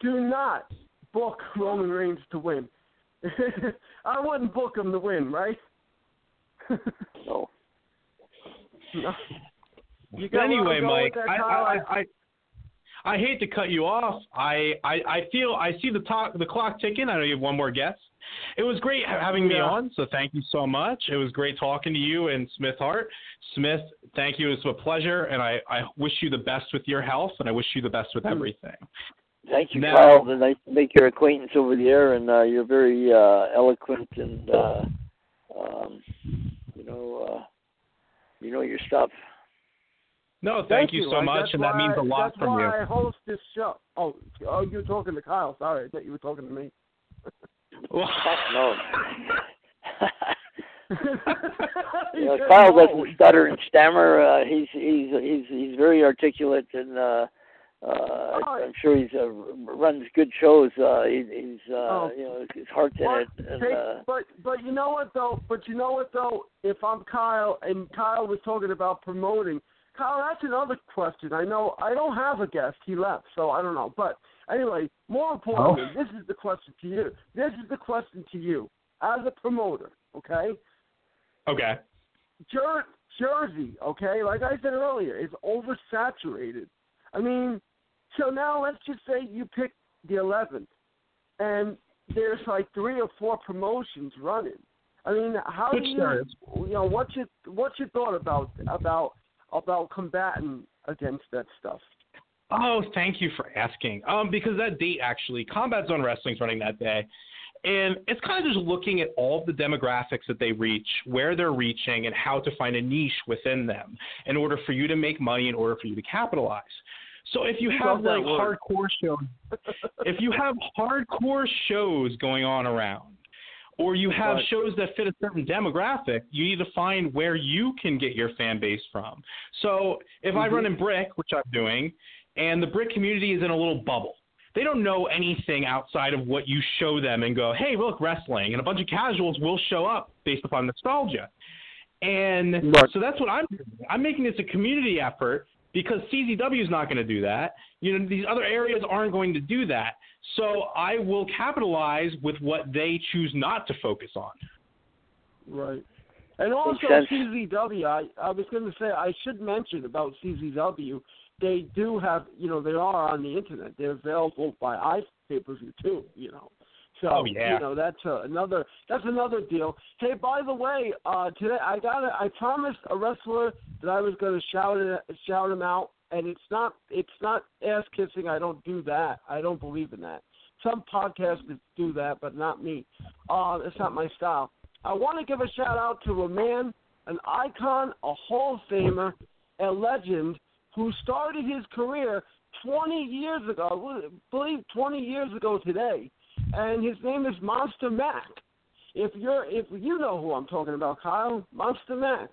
do not book Roman Reigns to win. [laughs] I wouldn't book him to win, right? [laughs] no. no. Anyway, Mike, that, I, Kyle? I, I, I hate to cut you off. I, I, I feel I see the talk, the clock ticking. I know you have one more guest. It was great having me Yeah. on, so thank you so much. It was great talking to you and Smith Hart. Smith, thank you. It was a pleasure, and I, I wish you the best with your health, and I wish you the best with everything. Thank you, Now- Kyle. It's nice to make your acquaintance over the air, and uh, you're very uh, eloquent and uh, um, you know uh, you know your stuff. No, thank, you so Like, much, that's and that means a lot from you. that's from why you. I host this show. Oh, oh, you were talking to Kyle. Sorry, I thought you were talking to me. [laughs] no. You You [laughs] know, Kyle doesn't stutter and stammer. Uh, he's he's he's he's very articulate, and uh, uh, I'm sure he's uh, runs good shows. Uh, he, he's uh, Oh. you know his heart's in it, and take- uh, but but you know what though? But you know what though? If I'm Kyle and Kyle was talking about promoting, Kyle, that's another question. I know I don't have a guest. He left, so I don't know. But anyway, more importantly, Oh. this is the question to you. This is the question to you as a promoter. Okay, Okay. Jer- Jersey. Okay, like I said earlier, is oversaturated. I mean, so now let's just say you pick the 11th, and there's like three or four promotions running. I mean, how Which do you, you know, what's your what's your thought about about about combating against that stuff? Oh, thank you for asking. Um, because that date actually, Combat Zone Wrestling's running that day, and it's kind of just looking at all of the demographics that they reach, where they're reaching, and how to find a niche within them in order for you to make money, in order for you to capitalize. So if you have like word. hardcore shows, if you have hardcore shows going on around, or you have Right. shows that fit a certain demographic, you need to find where you can get your fan base from. So if I Mhm. run in Brick, which I'm doing, and the Brick community is in a little bubble, they don't know anything outside of what you show them and go, hey, look, wrestling. And a bunch of casuals will show up based upon nostalgia. And Right. so that's what I'm doing. I'm making this a community effort because CZW is not going to do that. You know, these other areas aren't going to do that. So I will capitalize with what they choose not to focus on. Right. And also. CZW, I, I was going to say I should mention about CZW. They do have, you know, they are on the internet. They're available by i pay per view too. You know, so Oh, yeah. you know that's another that's another deal. Hey, by the way, uh, today I got I promised a wrestler that I was going to shout it, shout him out, and it's not it's not ass kissing. I don't do that. I don't believe in that. Some podcasters do that, but not me. Uh, it's not my style. I want to give a shout out to a man, an icon, a Hall of Famer, a legend who started his career 20 years ago, I believe 20 years ago today, and his name is Monster Mac. If you're, if you know who I'm talking about, Kyle, Monster Mac.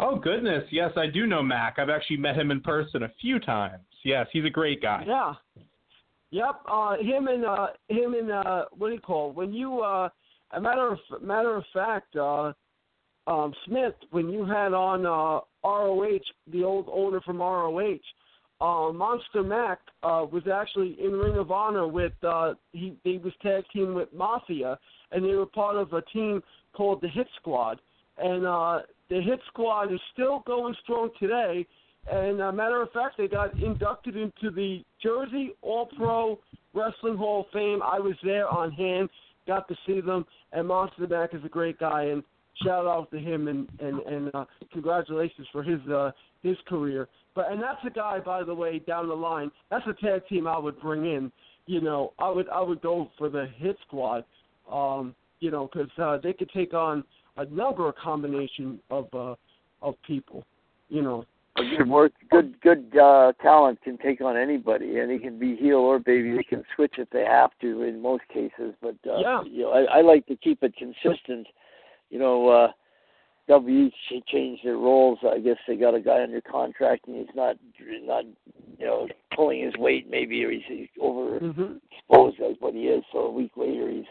Oh, goodness. Yes, I do know Mac. I've actually met him in person a few times. Yes, he's a great guy. Yeah. Yep. Uh, him and uh, him and uh, what do you call it? when you? Uh, a matter of matter of fact, uh, um, Smith, when you had on uh, ROH, the old owner from ROH, uh, Monster Mac uh, was actually in Ring of Honor with uh, he he was tag team with Mafia, and they were part of a team called the Hit Squad, and uh, the Hit Squad is still going strong today. And uh, matter of fact, they got inducted into the Jersey All Pro Wrestling Hall of Fame. I was there on hand, got to see them, and Monster Mac is a great guy, and shout out to him and and and uh, congratulations for his uh, his career. But and that's a guy, by the way, down the line. That's a tag team I would bring in. You know, I would I would go for the Hit Squad. Um, you know, because uh, they could take on a number of combination of uh, of people. You know. [laughs] Good work, good good uh, talent can take on anybody, and he can be heel or baby. They can switch if they have to in most cases, but uh, Yeah. you know, I, I like to keep it consistent. You know, uh, W ch- changed their roles. I guess they got a guy under contract, and he's not not you know pulling his weight maybe, or he's, he's overexposed Mm-hmm. as what he is. So a week later, he's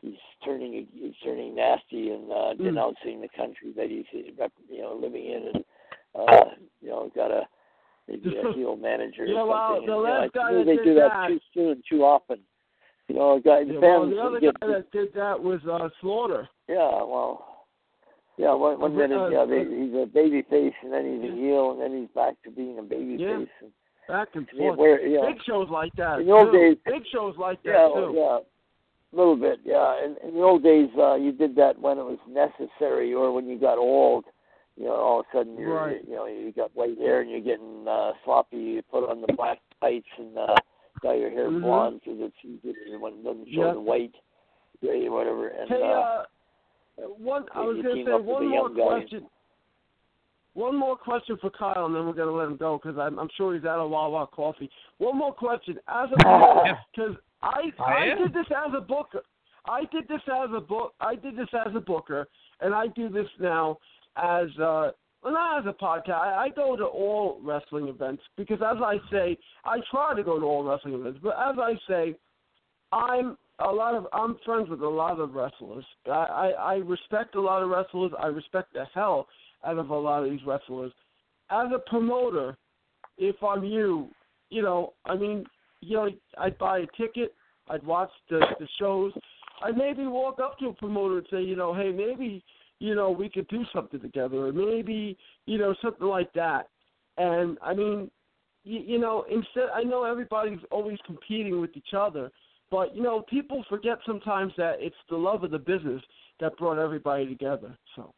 he's turning he's turning nasty and uh, Mm. denouncing the country that he's you know living in, and uh, you know got a maybe a [laughs] heel manager. Yeah, or well, something. the and, you know, last I guy that they did do that, that- too soon, too often. You know, a guy the Yeah, well, the other guy that did that was uh, Slaughter. yeah, well, yeah. One, one minute, uh, yeah, they, he's a baby face, and then he's a heel, and then he's back to being a baby Yeah. face. And, Back and forth. where- yeah. Big shows like that. In the old too. days- Big shows like that yeah, too. yeah, a little bit, yeah. In, in the old days, uh, you did that when it was necessary, or when you got old. You know, all of a sudden, you're, Right. you know, you got white hair, and you're getting uh, sloppy. You put on the black tights and uh, dye your hair Mhm. blonde because it's easier when it doesn't show Yep. the white, gray, or whatever. And Hey, uh, uh, one. I was going to say one more young guy. question. One more question for Kyle, and then we're going to let him go because I'm, I'm sure he's out of Wawa coffee. One more question. As a because [laughs] I I I did this as a booker. I did this as a book. I did this as a booker, and I do this now as uh well, not as a podcast. I, I go to all wrestling events because, as I say, I try to go to all wrestling events. But as I say, I'm a lot of I'm friends with a lot of wrestlers. I, I I respect a lot of wrestlers. I respect the hell out of a lot of these wrestlers. As a promoter, if I'm you, you know, I mean, you know, I'd buy a ticket. I'd watch the the shows. I'd maybe walk up to a promoter and say, you know, hey, maybe you know we could do something together, or maybe you know something like that. And I mean, you, you know, instead, I know everybody's always competing with each other, but you know, people forget sometimes that it's the love of the business that brought everybody together. So.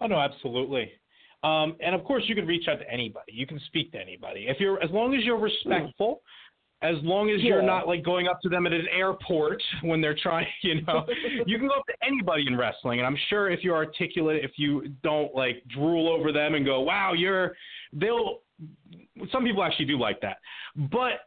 Oh no, absolutely. Um, and of course, you can reach out to anybody. You can speak to anybody. If you're, as long as you're respectful, as long as you're not like going up to them at an airport when they're trying, [laughs] you know, [laughs] you can go up to anybody in wrestling. And I'm sure if you're articulate, if you don't like drool over them and go, "Wow, you're," they'll. Some people actually do like that, but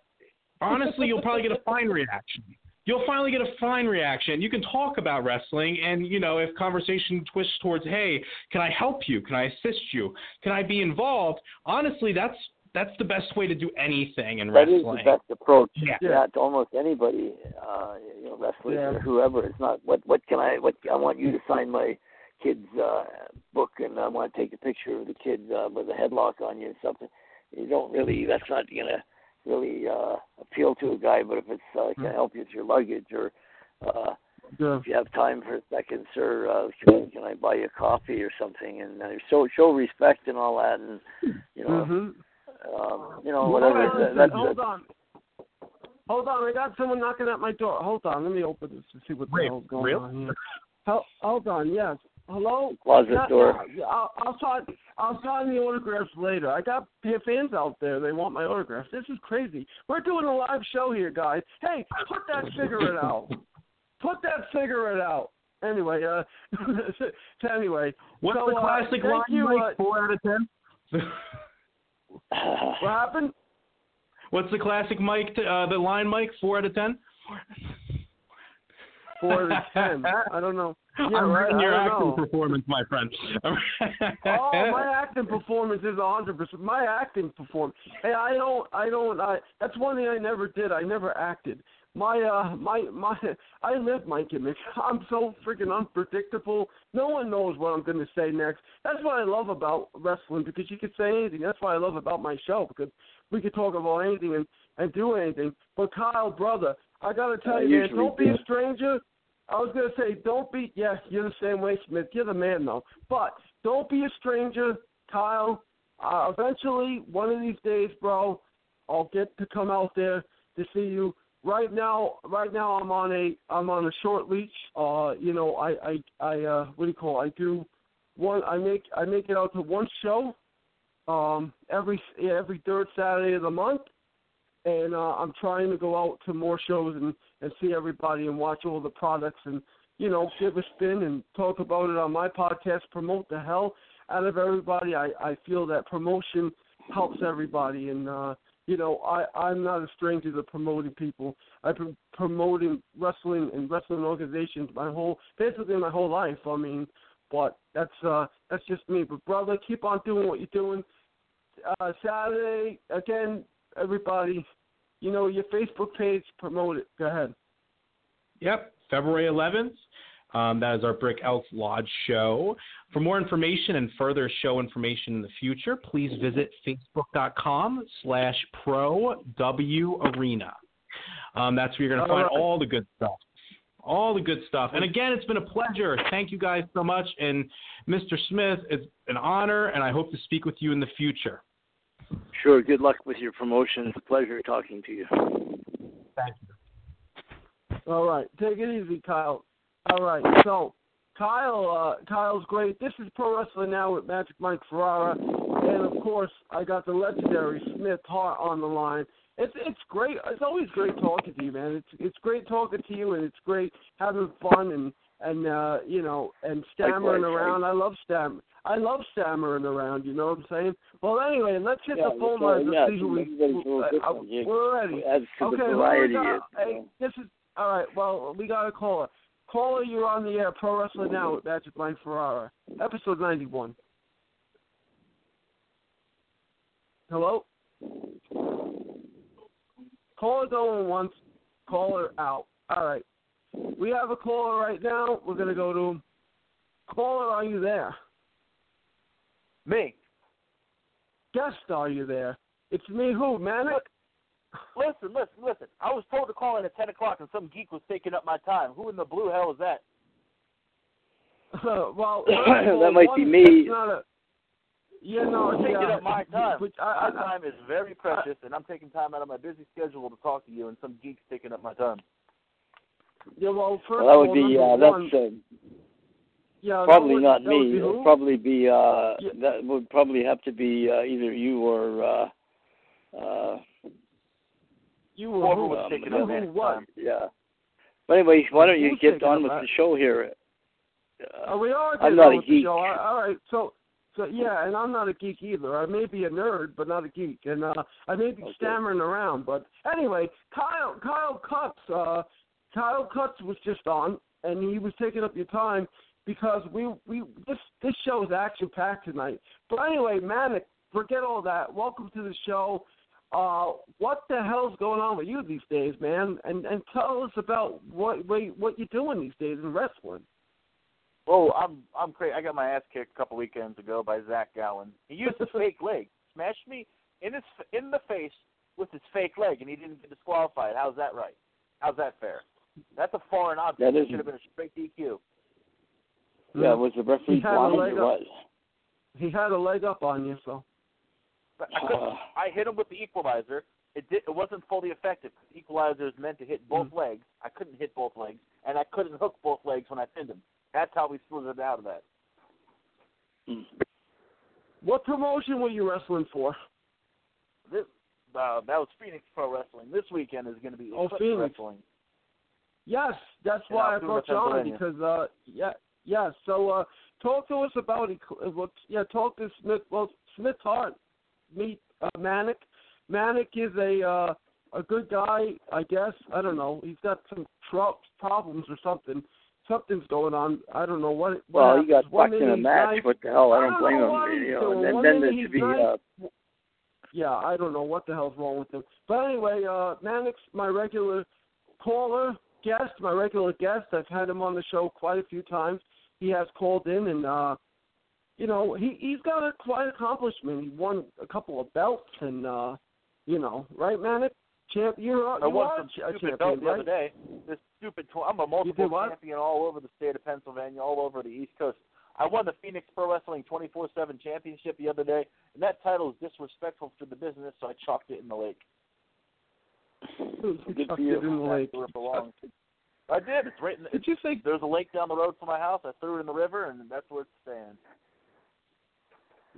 honestly, you'll probably get a fine reaction. You'll finally get a fine reaction. You can talk about wrestling, and you know if conversation twists towards, "Hey, can I help you? Can I assist you? Can I be involved?" Honestly, that's that's the best way to do anything in That is wrestling. That is the best approach. Yeah. to almost anybody, uh, you know, wrestlers Yeah. or whoever. It's not what what can I what I want you to sign my kid's uh, book and I want to take a picture of the kid uh, with a headlock on you or something. You don't really. That's not gonna really uh, appeal to a guy. But if it's uh, can I help you with your luggage or uh, Yeah. if you have time for a second, sir, uh, can, can I buy you a coffee or something? And uh, show show respect and all that, and you know, Mhm. um, you know, Hold whatever. on, that, that's hold on. Hold on, I got someone knocking at my door. Hold on, let me open this to see what the Wait, hell's going really? on here. Hel- hold on, yes. Hello? Closet Not- door. yeah, I'll, I'll sign. I'll sign the autographs later. I got p- fans out there. They want my autographs. This is crazy. We're doing a live show here, guys. Hey, put that [laughs] cigarette out. Put that cigarette out. Anyway, uh, [laughs] so anyway. What's so, the uh, classic thank line? you, Mike? uh, Four out of ten. [laughs] what happened? What's the classic Mike? t- Uh, the line, Mike? Four out of ten. Four of ten. I don't know. Yeah, I'm right, in your I acting know. performance, my friend. oh, my [laughs] acting performance is a hundred percent. My acting performance. Hey, I don't, I don't. I that's one thing I never did. I never acted. My, uh, my, my. I live my gimmick. [laughs] I'm so freaking unpredictable. No one knows what I'm going to say next. That's what I love about wrestling because you can say anything. That's what I love about my show because we can talk about anything and and do anything. But Kyle, brother, I got to tell I you, man, don't be a do. stranger. I was gonna say, don't be. Yeah, you're the same way, Smith. You're the man, though. But don't be a stranger, Kyle. Uh, eventually, one of these days, bro, I'll get to come out there to see you. Right now, right now, I'm on a I'm on a short leash. Uh, you know, I I I uh, what do you call? It? I do one. I make I make it out to one show, um, every every third Saturday of the month and uh, I'm trying to go out to more shows and and see everybody and watch all the products and you know give a spin and talk about it on my podcast. Promote the hell out of everybody. I I feel that promotion helps everybody, and uh, you know I I'm not a stranger to promoting people. I've been promoting wrestling and wrestling organizations my whole basically my whole life. I mean, but that's uh that's just me. But brother, keep on doing what you're doing. Uh, Saturday again, everybody. You know your Facebook page. Promote it. Go ahead. Yep, February 11th. Um, that is our Brick Elk Lodge show. For more information and further show information in the future, please visit facebook.com slash pro W arena. Um, that's where you're going to find right. all the good stuff. All the good stuff. And again, it's been a pleasure. Thank you guys so much. And Mr. Smith, it's an honor, and I hope to speak with you in the future. Sure. Good luck with your promotion. It's a pleasure talking to you. Thank you. All right, take it easy, Kyle. All right, so Kyle, uh, Kyle's great. This is Pro Wrestling Now with Magic Mike Ferrara, and of course, I got the legendary Smith Hart on the line. It's it's great. It's always great talking to you, man. It's it's great talking to you, and it's great having fun and and uh, you know and stammering Likewise, around. I love stam. I love stammering around. You know what I'm saying? Well, anyway, let's hit Yeah, the phone lines yeah, and see who we. everybody's a little uh. You- we're ready. Okay, the who we got? Hey, know. this is all right. Well, we got a caller. Caller, you're on the air. Pro Wrestling Now with Magic Mike Ferrara, episode 91. Hello. Caller going once. Caller out. All right. We have a caller right now. We're gonna go to him. Caller, are you there? Me. Guest, are you there? It's me. Who? Manic? Listen, listen, listen. I was told to call in at 10 o'clock and some geek was taking up my time. Who in the blue hell is that? [laughs] [coughs] well, That might be me. A, yeah, no, You're taking yeah, up my time. But I, my I, time is very precious, and I'm taking time out of my busy schedule to talk to you, and some geek's taking up my time. Yeah, well, first Well, that would be uh, that's uh, yeah, probably would- not me. It'll who? probably be uh, Yeah. that would probably have to be uh, either you or uh, uh, You Whoever who? was um, taking up who what? yeah. But anyway, why don't you Who's get on with that? the show here? Uh, Uh, we are I'm not a geek. All right, so. So yeah, and I'm not a geek either. I may be a nerd, but not a geek, and uh, I may be Okay. stammering around. But anyway, Kyle Kyle Cuts uh, Kyle Cuts was just on, and he was taking up your time because we we this this show is action packed tonight. But anyway, Manic, forget all that. Welcome to the show. Uh, what the hell's going on with you these days, man? And and tell us about what what, what you're doing these days in wrestling. Oh, I'm I'm crazy. I got my ass kicked a couple weekends ago by Zach Gowen. He used his [laughs] fake leg, smashed me in his in the face with his fake leg, and he didn't get disqualified. How's that right? How's that fair? That's a foreign object. That That is- should have been a straight DQ. yeah, was the referee He had a blind leg or what? He had a leg up on you, so. But I, couldn't, Uh. I hit him with the equalizer. It did, it wasn't fully effective. The equalizer is meant to hit both Mm-hmm. legs. I couldn't hit both legs, and I couldn't hook both legs when I pinned him. That's how we slithered out of that. Hmm. What promotion were you wrestling for? This uh, that was Phoenix Pro Wrestling. This weekend is going to be Oh, Eclipse Phoenix. Wrestling. Yes, that's why I brought you on because uh yeah yeah. So uh talk to us about what yeah talk to Smith well Smith Hart meet uh, Manic. Manic is a uh a good guy I guess I don't know he's got some tro- problems or something. something's going on. I don't know what. what Well, he got happens. One fucked in a match. nice. What the hell? I I don't don't blame him. You know, and then, One then minute there should he's be. nice. Uh, Yeah, I don't know what the hell's wrong with him. But anyway, uh, Mannix, my regular caller, guest, my regular guest. I've had him on the show quite a few times. He has called in, and uh, you know, he he's got a quite accomplishment. He won a couple of belts, and uh, you know, right, Mannix? Champ, you're you I won some a stupid champion, belt the right? other day. This stupid. Tw- I'm a multiple champion all over the state of Pennsylvania, all over the East Coast. I won the Phoenix Pro Wrestling 24/7 Championship the other day, and that title is disrespectful to the business, so I chalked it in the lake. You Good chucked for you. it in the lake. where it belongs. I did. It's right in. The, Did you think? there's a lake down the road from my house. I threw it in the river, and that's where it's stands.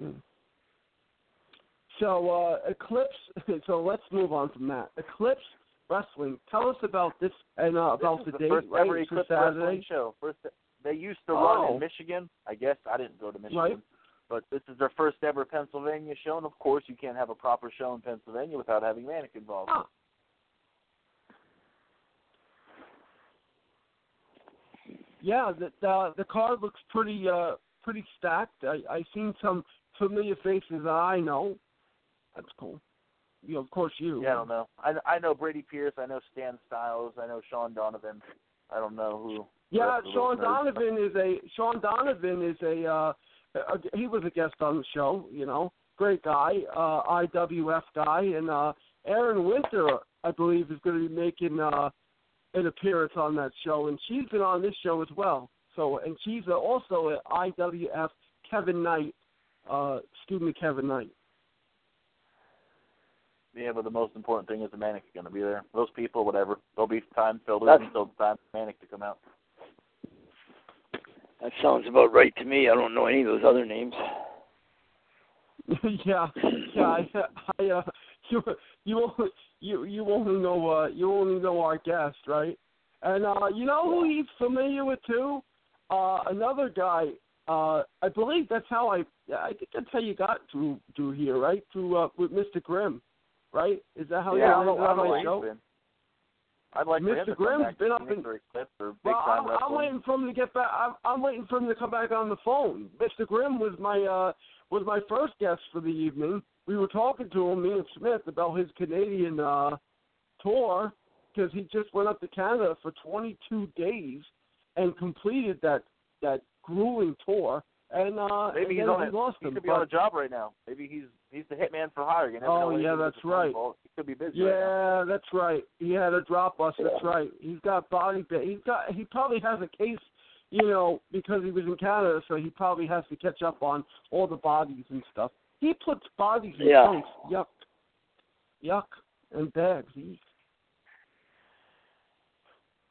Mm. So uh, Eclipse. [laughs] So let's move on from that. Eclipse Wrestling. Tell us about this and uh, about this the is the date. first right? ever Eclipse Wrestling show. First, they used to run Oh. in Michigan. I guess I didn't go to Michigan, Right. but this is their first ever Pennsylvania show, and of course, you can't have a proper show in Pennsylvania without having Manic involved. Huh. Yeah, the the, the card looks pretty uh pretty stacked. I I seen some familiar faces that I know. That's cool. You know, of course you. Yeah, I don't know. I I know Brady Pierce. I know Stan Styles. I know Sean Donovan. I don't know who. Yeah, Sean Donovan is a Sean Donovan is a uh a, he was a guest on the show, you know. Great guy, uh IWF guy and uh Aaron Winter I believe is gonna be making uh an appearance on that show and she's been on this show as well. So and she's uh, also a IWF Kevin Knight, uh student of Kevin Knight. Yeah, but the most important thing is the Manic going to be there. Those people, whatever, there'll be time fillers That's- until it's time for Manic to come out. that sounds about right to me. I don't know any of those other names. [laughs] yeah, yeah. I, [laughs] I uh, [laughs] you you only you you only know uh you only know our guest, right? And uh you know who he's familiar with too? Uh another guy. Uh I believe that's how I I think that's how you got through through here, right? Through uh with Mr. Grimm, right? Is that how yeah, you don't know, landed I on my show? been. I'd like Mr. to come been to up in- or or big Well, I'm, I'm waiting for him to get back. I'm, I'm waiting for him to come back on the phone. Mr. Grimm was my uh was my first guest for the evening. We were talking to him, me and Smith, about his Canadian uh tour because he just went up to Canada for 22 days and completed that that grueling tour. And uh, Maybe and he's then on we it. lost He him. could be but- on a job right now. Maybe he's he's the hitman for hire. You never Oh, know yeah, that's get the phone right. call. He could be busy. right now. Yeah, that's right. He had a drop us. That's right. He's got body. ba- He's got. He probably has a case, you know, because he was in Canada, so he probably has to catch up on all the bodies and stuff. He puts bodies in Yeah. trunks. Yuck, yuck, and bags. Eek.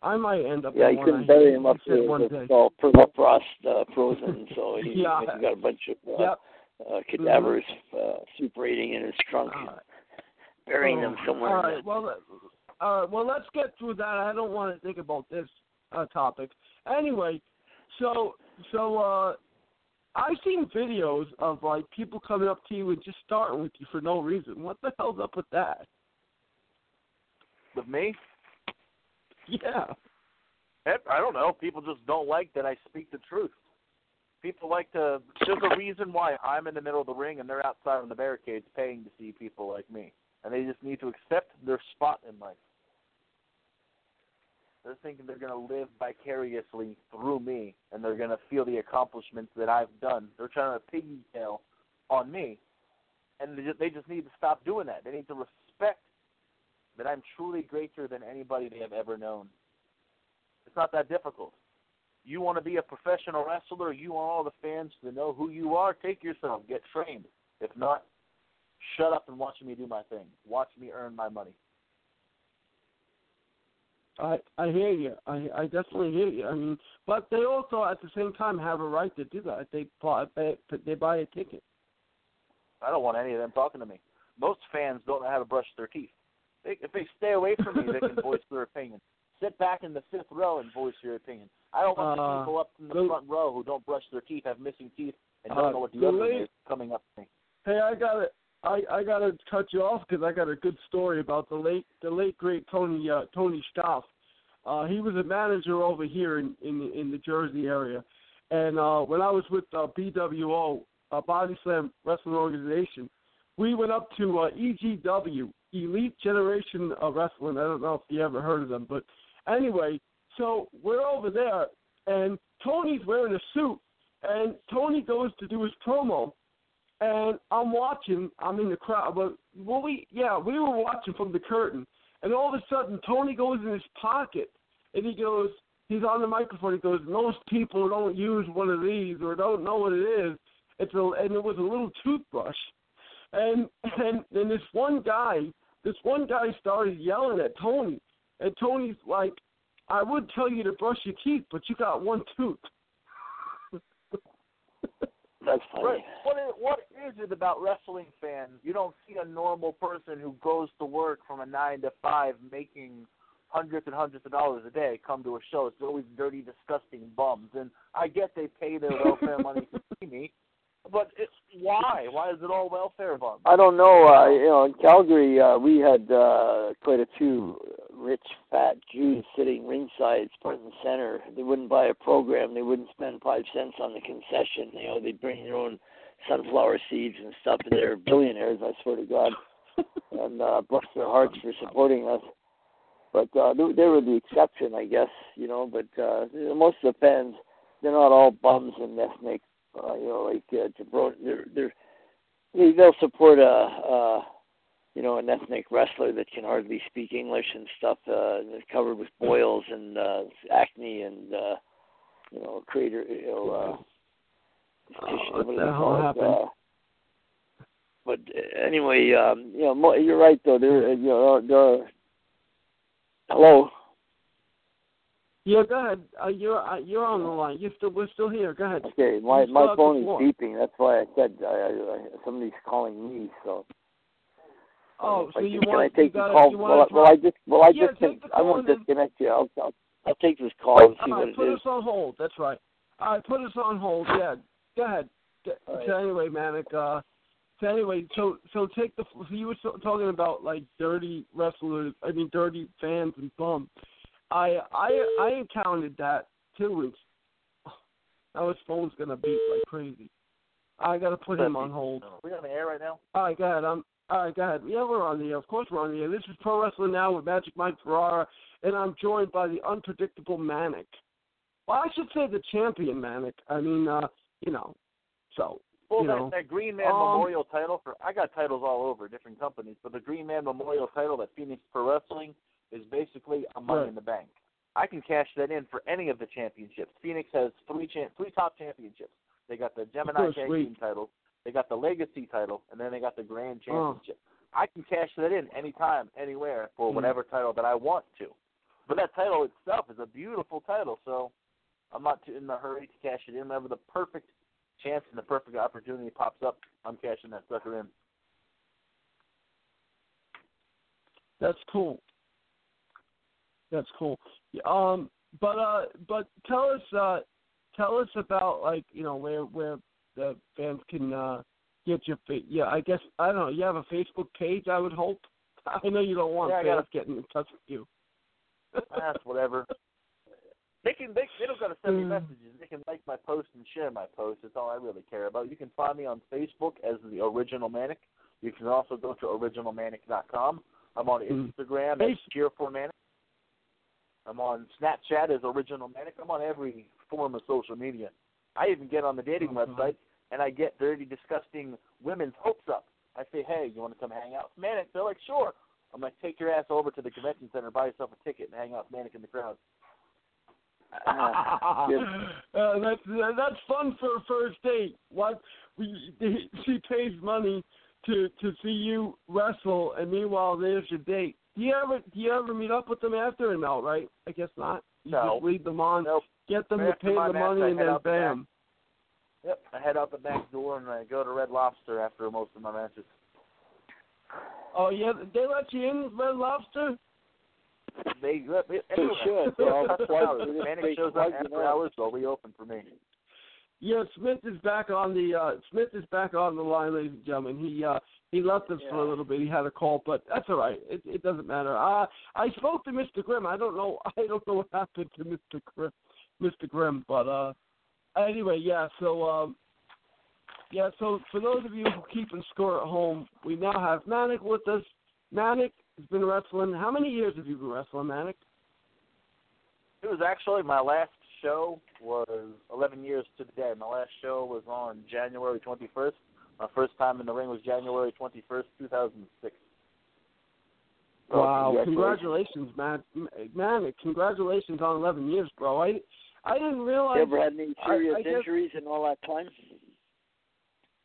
I might end up. Yeah, you couldn't bury him up there. one It's all permafrost uh, frozen, [laughs] so he, Yeah. he's got a bunch of uh, Yep. uh, cadavers uh, superating in his trunk, right. burying Oh, them somewhere. All right. Well, uh, all right. Well, let's get through that. I don't want to think about this uh, topic. Anyway, so so uh, I've seen videos of like people coming up to you and just starting with you for no reason. What the hell's up with that? With me, Yeah. I don't know. People just don't like that I speak the truth. People like to. There's a reason why I'm in the middle of the ring and they're outside on the barricades paying to see people like me, and they just need to accept their spot in life. They're thinking they're going to live vicariously through me, and they're going to feel the accomplishments that I've done. They're trying to pigtail on me, and they just, they just need to stop doing that. They need to respect that I'm truly greater than anybody they have ever known. It's not that difficult. You want to be a professional wrestler, you want all the fans to know who you are, take yourself, get trained. If not, shut up and watch me do my thing. Watch me earn my money. I I hear you. I I definitely hear you. I mean, but they also at the same time have a right to do that. They buy they buy a ticket. I don't want any of them talking to me. Most fans don't know how to brush their teeth. They, if they stay away from me, they can [laughs] voice their opinion. Sit back in the fifth row and voice your opinion. I don't want Uh, the people up in the the- front row who don't brush their teeth, have missing teeth, and Uh, don't know what the late- is coming up to me. Hey, I got to I I got to cut you off because I got a good story about the late the late great Tony uh, Tony Stoff. Uh, he was a manager over here in in the, in the Jersey area, and uh, when I was with uh, BWO, uh, Body Slam Wrestling Organization, we went up to uh, EGW, Elite Generation uh, Wrestling. I don't know if you ever heard of them, but anyway, so we're over there, and Tony's wearing a suit, and Tony goes to do his promo, and I'm watching. I'm in the crowd, but well, we yeah, we were watching from the curtain, and all of a sudden Tony goes in his pocket, and he goes, he's on the microphone. He goes, most people don't use one of these or don't know what it is. It's a and it was a little toothbrush, and [laughs] and then this one guy, this one guy started yelling at Tony, and Tony's like, I would tell you to brush your teeth, but you got one tooth. That's funny. What is, what is it about wrestling fans? You don't see a normal person who goes to work from a nine to five making hundreds and hundreds of dollars a day come to a show. It's always dirty, disgusting bums. And I get they pay their welfare money to see me, but it's why? Why is it all welfare bums? I don't know. Uh, you know, in Calgary, uh, we had uh, quite a few rich, fat Jews sitting ringside, front and center. They wouldn't buy a program. They wouldn't spend five cents on the concession. You know, they'd bring their own sunflower seeds and stuff, and they're billionaires. I swear to God, [laughs] and uh, bless their hearts for supporting us. But uh, they, they were the exception, I guess. You know, but uh, most of the fans, they're not all bums and ethnic. Uh, you know, like uh, Jabron, they're they're they- they'll support a. Uh, you know, an ethnic wrestler that can hardly speak English and stuff, uh, and is covered with boils and uh, acne and uh, you know, crater, you know, uh, Oh, tissue- what the hell happened? Uh, but uh, anyway, um, you know, mo- you're right though. There, uh, you know, there. Are, hello. Yeah, go ahead. Uh, you're uh, you're on the line. You're still we're still here. Go ahead. Okay, my You my phone is beeping. That's why I said I, I, I, somebody's calling me. So. Oh, so I you can, want can I take the call? Well, wanna I- I just will I Yeah, just the I won't disconnect you. I'll, I'll I'll take this call and see All what right, it put is. us on hold. That's right. All right, put us on hold. Yeah, go ahead. G- So anyway, Manic. Uh, so anyway, so so take the. So you were so, talking about like dirty wrestlers. I mean, dirty fans and bums. I I I encountered that too. It's, [sighs] now his phone's gonna beep like crazy. I gotta put him on hold. We on the air right now? All right, go ahead. I'm all right. Go ahead. Yeah, we're on the air. Of course, we're on the air. This is Pro Wrestling Now with Magic Mike Ferrara, and I'm joined by the unpredictable Manic. Well, I should say the champion Manic. I mean, uh, you know, so Well, that, know. that Green Man um, Memorial title for I got titles all over different companies, but the Green Man Memorial title at Phoenix Pro Wrestling is basically a Money Right. in the Bank. I can cash that in for any of the championships. Phoenix has three cha- three top championships. They got the Gemini Oh, Tag. Team title, they got the Legacy title, and then they got the Grand Oh. Championship. I can cash that in anytime, anywhere for Hmm. whatever title that I want to. But that title itself is a beautiful title, so I'm not too in a hurry to cash it in. Whenever the perfect chance and the perfect opportunity pops up, I'm cashing that sucker in. That's cool. That's cool. Um, but uh, but tell us uh, tell us about like you know where where the fans can uh get your fa- yeah I guess I don't know you have a Facebook page I would hope [laughs] I know you don't want Yeah, fans getting in touch with you. That's [laughs] whatever. They can they they don't gotta send me Mm. messages. They can like my post and share my post. That's all I really care about. You can find me on Facebook as the Original Manic. You can also go to originalmanic.com. I'm on Mm. Instagram as Hey. Cheerful Manic. I'm on Snapchat as Original Manic. I'm on every form of social media. I even get on the dating Mhm. website and I get dirty, disgusting women's hopes up. I say, hey, you want to come hang out with Manic? They're like, sure. I'm like, take your ass over to the convention center, buy yourself a ticket, and hang out with Manic in the crowd. [laughs] uh, that's that's fun for a first date. What we she pays money to to see you wrestle, and meanwhile there's your date. Do you ever do you ever meet up with them after? No, right? I guess not. You No. just lead them on, Nope. get them After to pay the match, money, I and then out the bam. Yep, I head out the back door and I go to Red Lobster after most of my matches. Oh yeah, they let you in Red Lobster. They let me. They should. They're all After plugged. hours. They're just Manic fake shows up plugged, you after know. hours. They'll reopen for me. Yeah, Smith is back on the uh Smith is back on the line, ladies and gentlemen. He uh He left us for a little bit. He had a call, but that's all right. It, it doesn't matter. Uh, I spoke to Mr. Grimm. I don't know. [laughs] I don't know what happened to Mr. Grimm, Mr. Grimm. But uh, anyway, yeah. So um, yeah. So for those of you who keeping score at home, we now have Manic with us. Manic has been wrestling. How many years have you been wrestling, Manic? It was actually my last show was 11 years to the day. My last show was on January 21st. My first time in the ring was January 21st, 2006. So, Wow! Congratulations, man. Manic, congratulations on 11 years, bro. I I didn't realize. You ever had any serious I, I guess, injuries in all that time?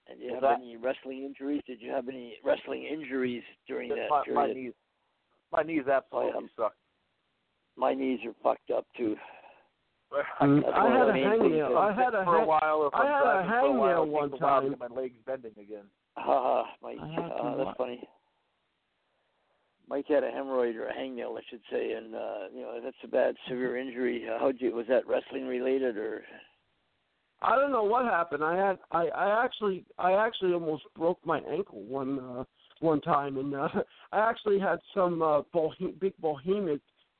And you have that? any wrestling injuries? Did you have any wrestling injuries during that my, period? my knees, my knees absolutely Oh, yeah. suck. My knees are fucked up too. Mm, I had a hangnail. I had a for a while. If I had a driving for a while, hangnail one takes a while to time. my legs bending again. Ah, Mike. Uh, that's what? funny. Mike had a hemorrhoid or a hangnail, I should say, and uh, you know that's a bad severe injury. Uh, how'd you? Was that wrestling related or? I don't know what happened. I had I I actually I actually almost broke my ankle one uh one time and uh [laughs] I actually had some uh bohe- big bohemian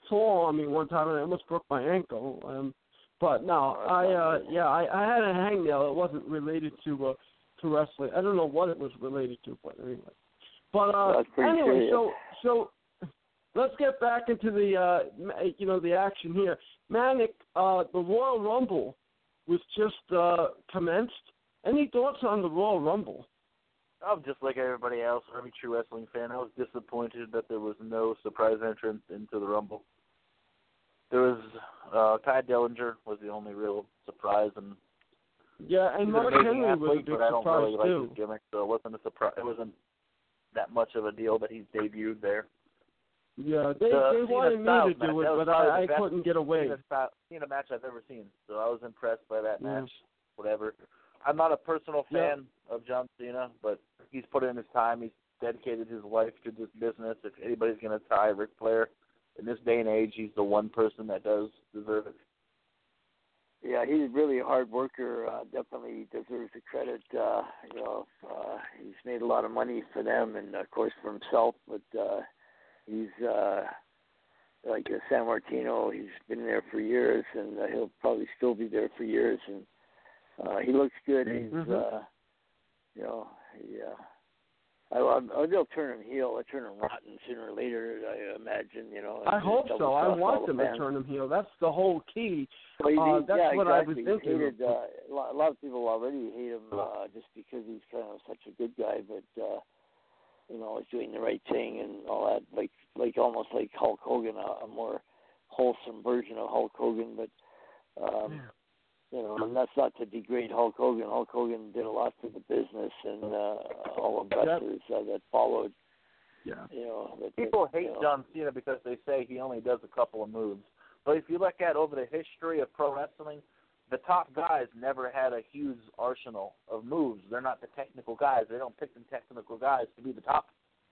fall on me one time and I almost broke my ankle. Um but no, I uh yeah, I I had a hangnail. It wasn't related to uh to wrestling. I don't know what it was related to, but anyway. But uh That's anyway, serious. so so let's get back into the uh you know the action here. Manic uh the Royal Rumble was just uh, commenced. Any thoughts on the Royal Rumble? I'm just like everybody else, every true wrestling fan. I was disappointed that there was no surprise entrance into the Rumble. There was uh Tye Dillinger was the only real surprise, and Yeah, and an Mark amazing Henry was a athlete, big but I don't really like his gimmick, so it wasn't a surprise. It wasn't that much of a deal that he's debuted there. Yeah, they The they wanted me to do that it, but I, I couldn't get away. Cena, style, Cena match I've ever seen, so I was impressed by that Yeah. match. Whatever. I'm not a personal Yeah. fan of John Cena, but he's put in his time. He's dedicated his life to this business. If anybody's going to tie Ric Flair in this day and age, he's the one person that does deserve it. Yeah, he's really a hard worker. Uh, definitely deserves the credit. Uh, you know, uh, he's made a lot of money for them, and of course for himself. But uh, he's uh, like uh, Sammartino. He's been there for years, and uh, he'll probably still be there for years. And uh, he looks good. He's, Mhm. uh, you know, he. Uh, I, I, I, they'll turn him heel. They'll turn him rotten sooner or later. I imagine. You know. I hope so. I want the them to turn him heel. That's the whole key. Well, he, Uh, that's yeah, what I exactly. was thinking. Hated, uh, a, lot, of people already hate him uh, just because he's kind of such a good guy, but uh, you know, he's doing the right thing and all that. Like, like almost like Hulk Hogan, a, a more wholesome version of Hulk Hogan. But um, you know, and that's not to degrade Hulk Hogan. Hulk Hogan did a lot for the business and uh, all the Yep. uh, that followed. Yeah. You know, that, People that, hate you know, John Cena because they say he only does a couple of moves. But if you look at over the history of pro wrestling, the top guys never had a huge arsenal of moves. They're not the technical guys. They don't pick the technical guys to be the top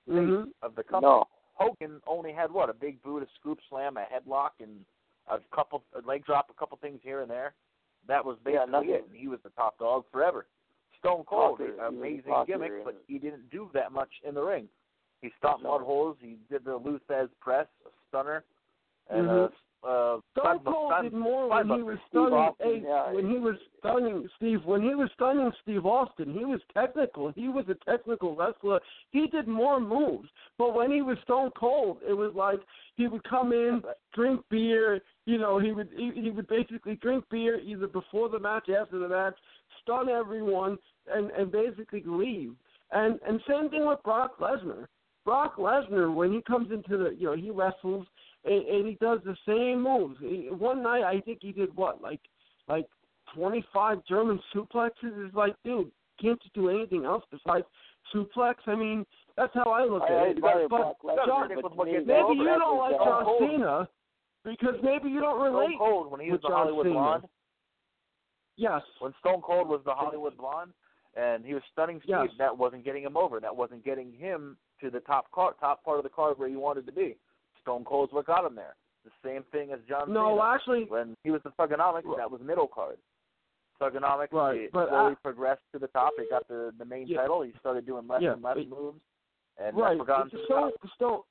Mhm. of the company. No. Hogan only had what a big boot, a scoop slam, a headlock, and a couple a leg drop, a couple things here and there. That was basically nothing. it. He was the top dog forever. Stone Cold, Popular, amazing popular gimmick, but he didn't do that much in the ring. He stomped No. mud holes. He did the Lou Thesz press, a stunner, and Mhm. a uh, Stone side- Cold side- did more when he was stunning. Austin, hey, yeah. when he was stunning Steve, when he was stunning Steve Austin, he was technical. He was a technical wrestler. He did more moves. But when he was Stone Cold, it was like he would come in, drink beer. You know, he would he, he would basically drink beer either before the match, after the match, stun everyone, and and basically leave. And and same thing with Brock Lesnar. Brock Lesnar, when he comes into the, you know, he wrestles and, and he does the same moves. He, one night, I think he did what, like, like twenty five German suplexes. It's like, dude, can't you do anything else besides suplex? I mean, that's how I look I- at it. But, but John, but with to what me, gets maybe you don't like John Cena because maybe you don't relate. Stone. Cold when he was the John Hollywood Cena. Blonde. Yes. When Stone Cold was the Hollywood Blonde, and he was stunning Steve, Yes. that wasn't getting him over. That wasn't getting him to the top car, top part of the card where he wanted to be. Stone Cold's what got him there. The same thing as John No, Cena. actually, when he was the Thuganomics, that was middle card. Thuganomics. Right, It but slowly I- progressed to the top. He got the the main Yeah. title. He started doing less Yeah, and less but- moves, and right. never got to the Stone. Stone,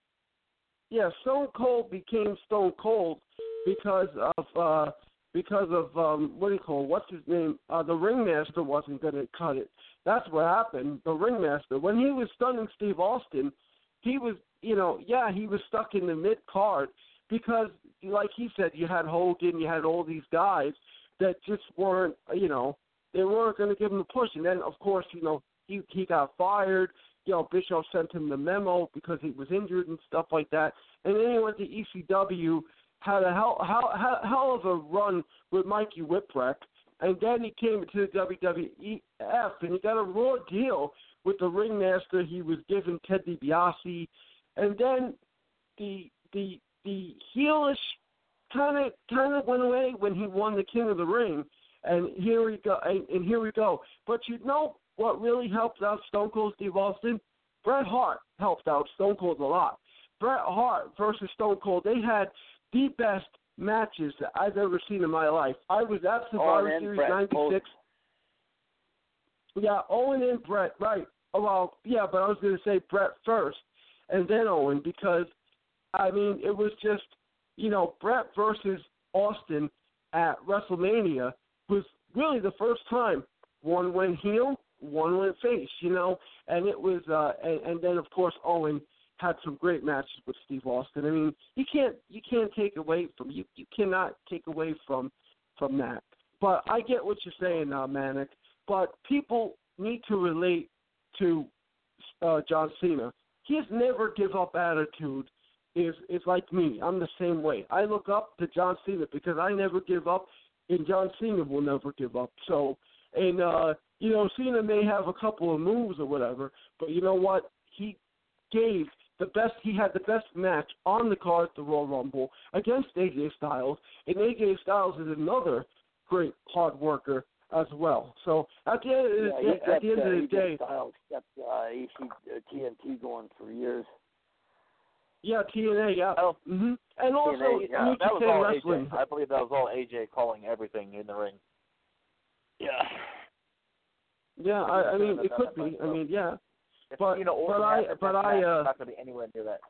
yeah, Stone Cold became Stone Cold because of uh because of um what do you call it? what's his name? Uh the ringmaster wasn't gonna cut it. That's what happened. The ringmaster. When he was stunning Steve Austin, he was you know, yeah, he was stuck in the mid card because like he said, you had Hogan, you had all these guys that just weren't you know, they weren't gonna give him a push. And then of course, you know, he he got fired you know, Bischoff sent him the memo because he was injured and stuff like that. And then he went to ECW, had a hell, hell, hell, of a run with Mikey Whipwreck, and then he came to the WWF and he got a raw deal with the ringmaster. He was given Ted DiBiase, and then the the the heelish kind of kind of went away when he won the King of the Ring. And here we go, and, and here we go. But you know what really helped out Stone Cold Steve Austin? Bret Hart helped out Stone Cold a lot. Bret Hart versus Stone Cold, they had the best matches that I've ever seen in my life. I was at Survivor Series Bret '96. Yeah, Owen and Bret, right? Oh, well, yeah, but I was going to say Bret first, and then Owen because, I mean, it was just, you know, Bret versus Austin at WrestleMania was really the first time one went heel, one went face, you know, and it was, uh, and, and then of course Owen had some great matches with Steve Austin. I mean, you can't you can't take away from you you cannot take away from from that. But I get what you're saying, uh, Manic. But people need to relate to uh, John Cena. His never give up attitude is is like me. I'm the same way. I look up to John Cena because I never give up, and John Cena will never give up. So, and uh, you know, Cena may have a couple of moves or whatever, but you know what? He gave the best. He had the best match on the card at the Royal Rumble against AJ Styles, and AJ Styles is another great hard worker as well. So at the end of the, Yeah, day, he's got, at the end uh, of the day, Styles kept uh, EC, uh, TNT going for years. yeah, TNA, yeah, hmm and also TNA, yeah, New that was all Wrestling. AJ. I believe that was all AJ calling everything in the ring. Yeah. Yeah, I, I mean it could be. I mean, yeah, If but you know, but I but I uh not going to be anywhere near that.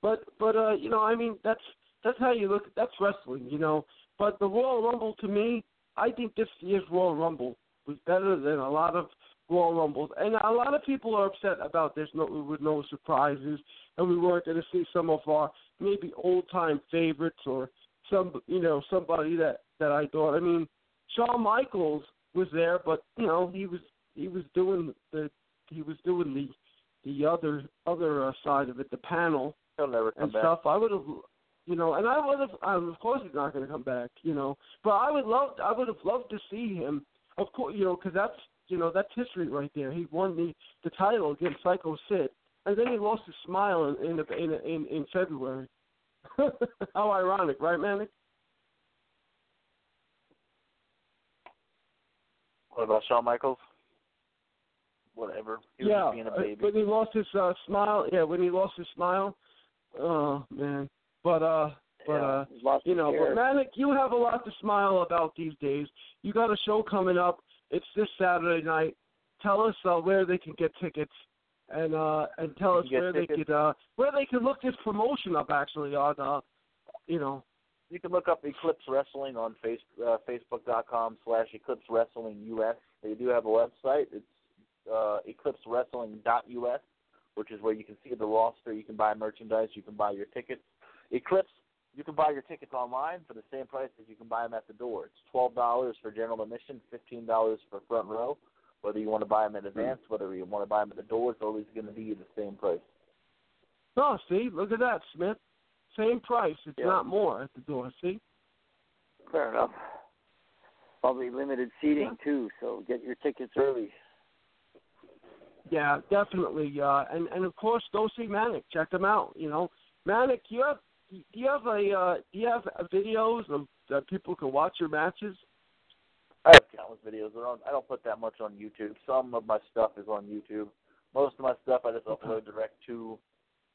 but but uh you know I mean that's that's how you look that's wrestling you know. But the Royal Rumble to me I think this year's Royal Rumble was better than a lot of Royal Rumbles. And a lot of people are upset about there's no with no surprises and we weren't going to see some of our maybe old time favorites or some you know somebody that that I thought. I mean Shawn Michaels was there but you know he was he was doing the he was doing the the other other uh, side of it the panel He'll never come and back. stuff. I would have, you know, and I would have. Um, of course, he's not going to come back, you know. But I would love. I would have loved to see him. Of course, you know, because that's you know that's history right there. He won the the title against Psycho Sid, and then he lost his smile in in in, in in February. [laughs] How ironic, right, Manic? What about Shawn Michaels? Whatever. He was yeah, just being a uh, baby. when he lost his uh, smile. Yeah, when he lost his smile. Oh man, but uh, but Yeah, uh, lost you know, but Manic, you have a lot to smile about these days. You got a show coming up. It's this Saturday night. Tell us uh, where they can get tickets, and uh, and tell us You can get where they tickets. could uh, where they could look this promotion up actually on uh, you know. You can look up Eclipse Wrestling on face, uh, Facebook.com slash Eclipse Wrestling US. They do have a website. It's uh, EclipseWrestling.us, which is where you can see the roster. You can buy merchandise. You can buy your tickets. Eclipse, you can buy your tickets online for the same price as you can buy them at the door. It's twelve dollars for general admission, fifteen dollars for front row. Whether you want to buy them in advance, whether you want to buy them at the door, it's always going to be the same price. Oh, see, look at that, Smith. Same price. It's Yeah. not more at the door. See. Fair enough. Probably limited seating too, so get your tickets early. Yeah, definitely. Uh, and and of course, go see Manic. Check them out. You know, Manic. You have do you have a uh, do you have uh, videos of that people can watch your matches? I have countless videos. They're on, I don't put that much on YouTube. Some of my stuff is on YouTube. Most of my stuff I just upload direct to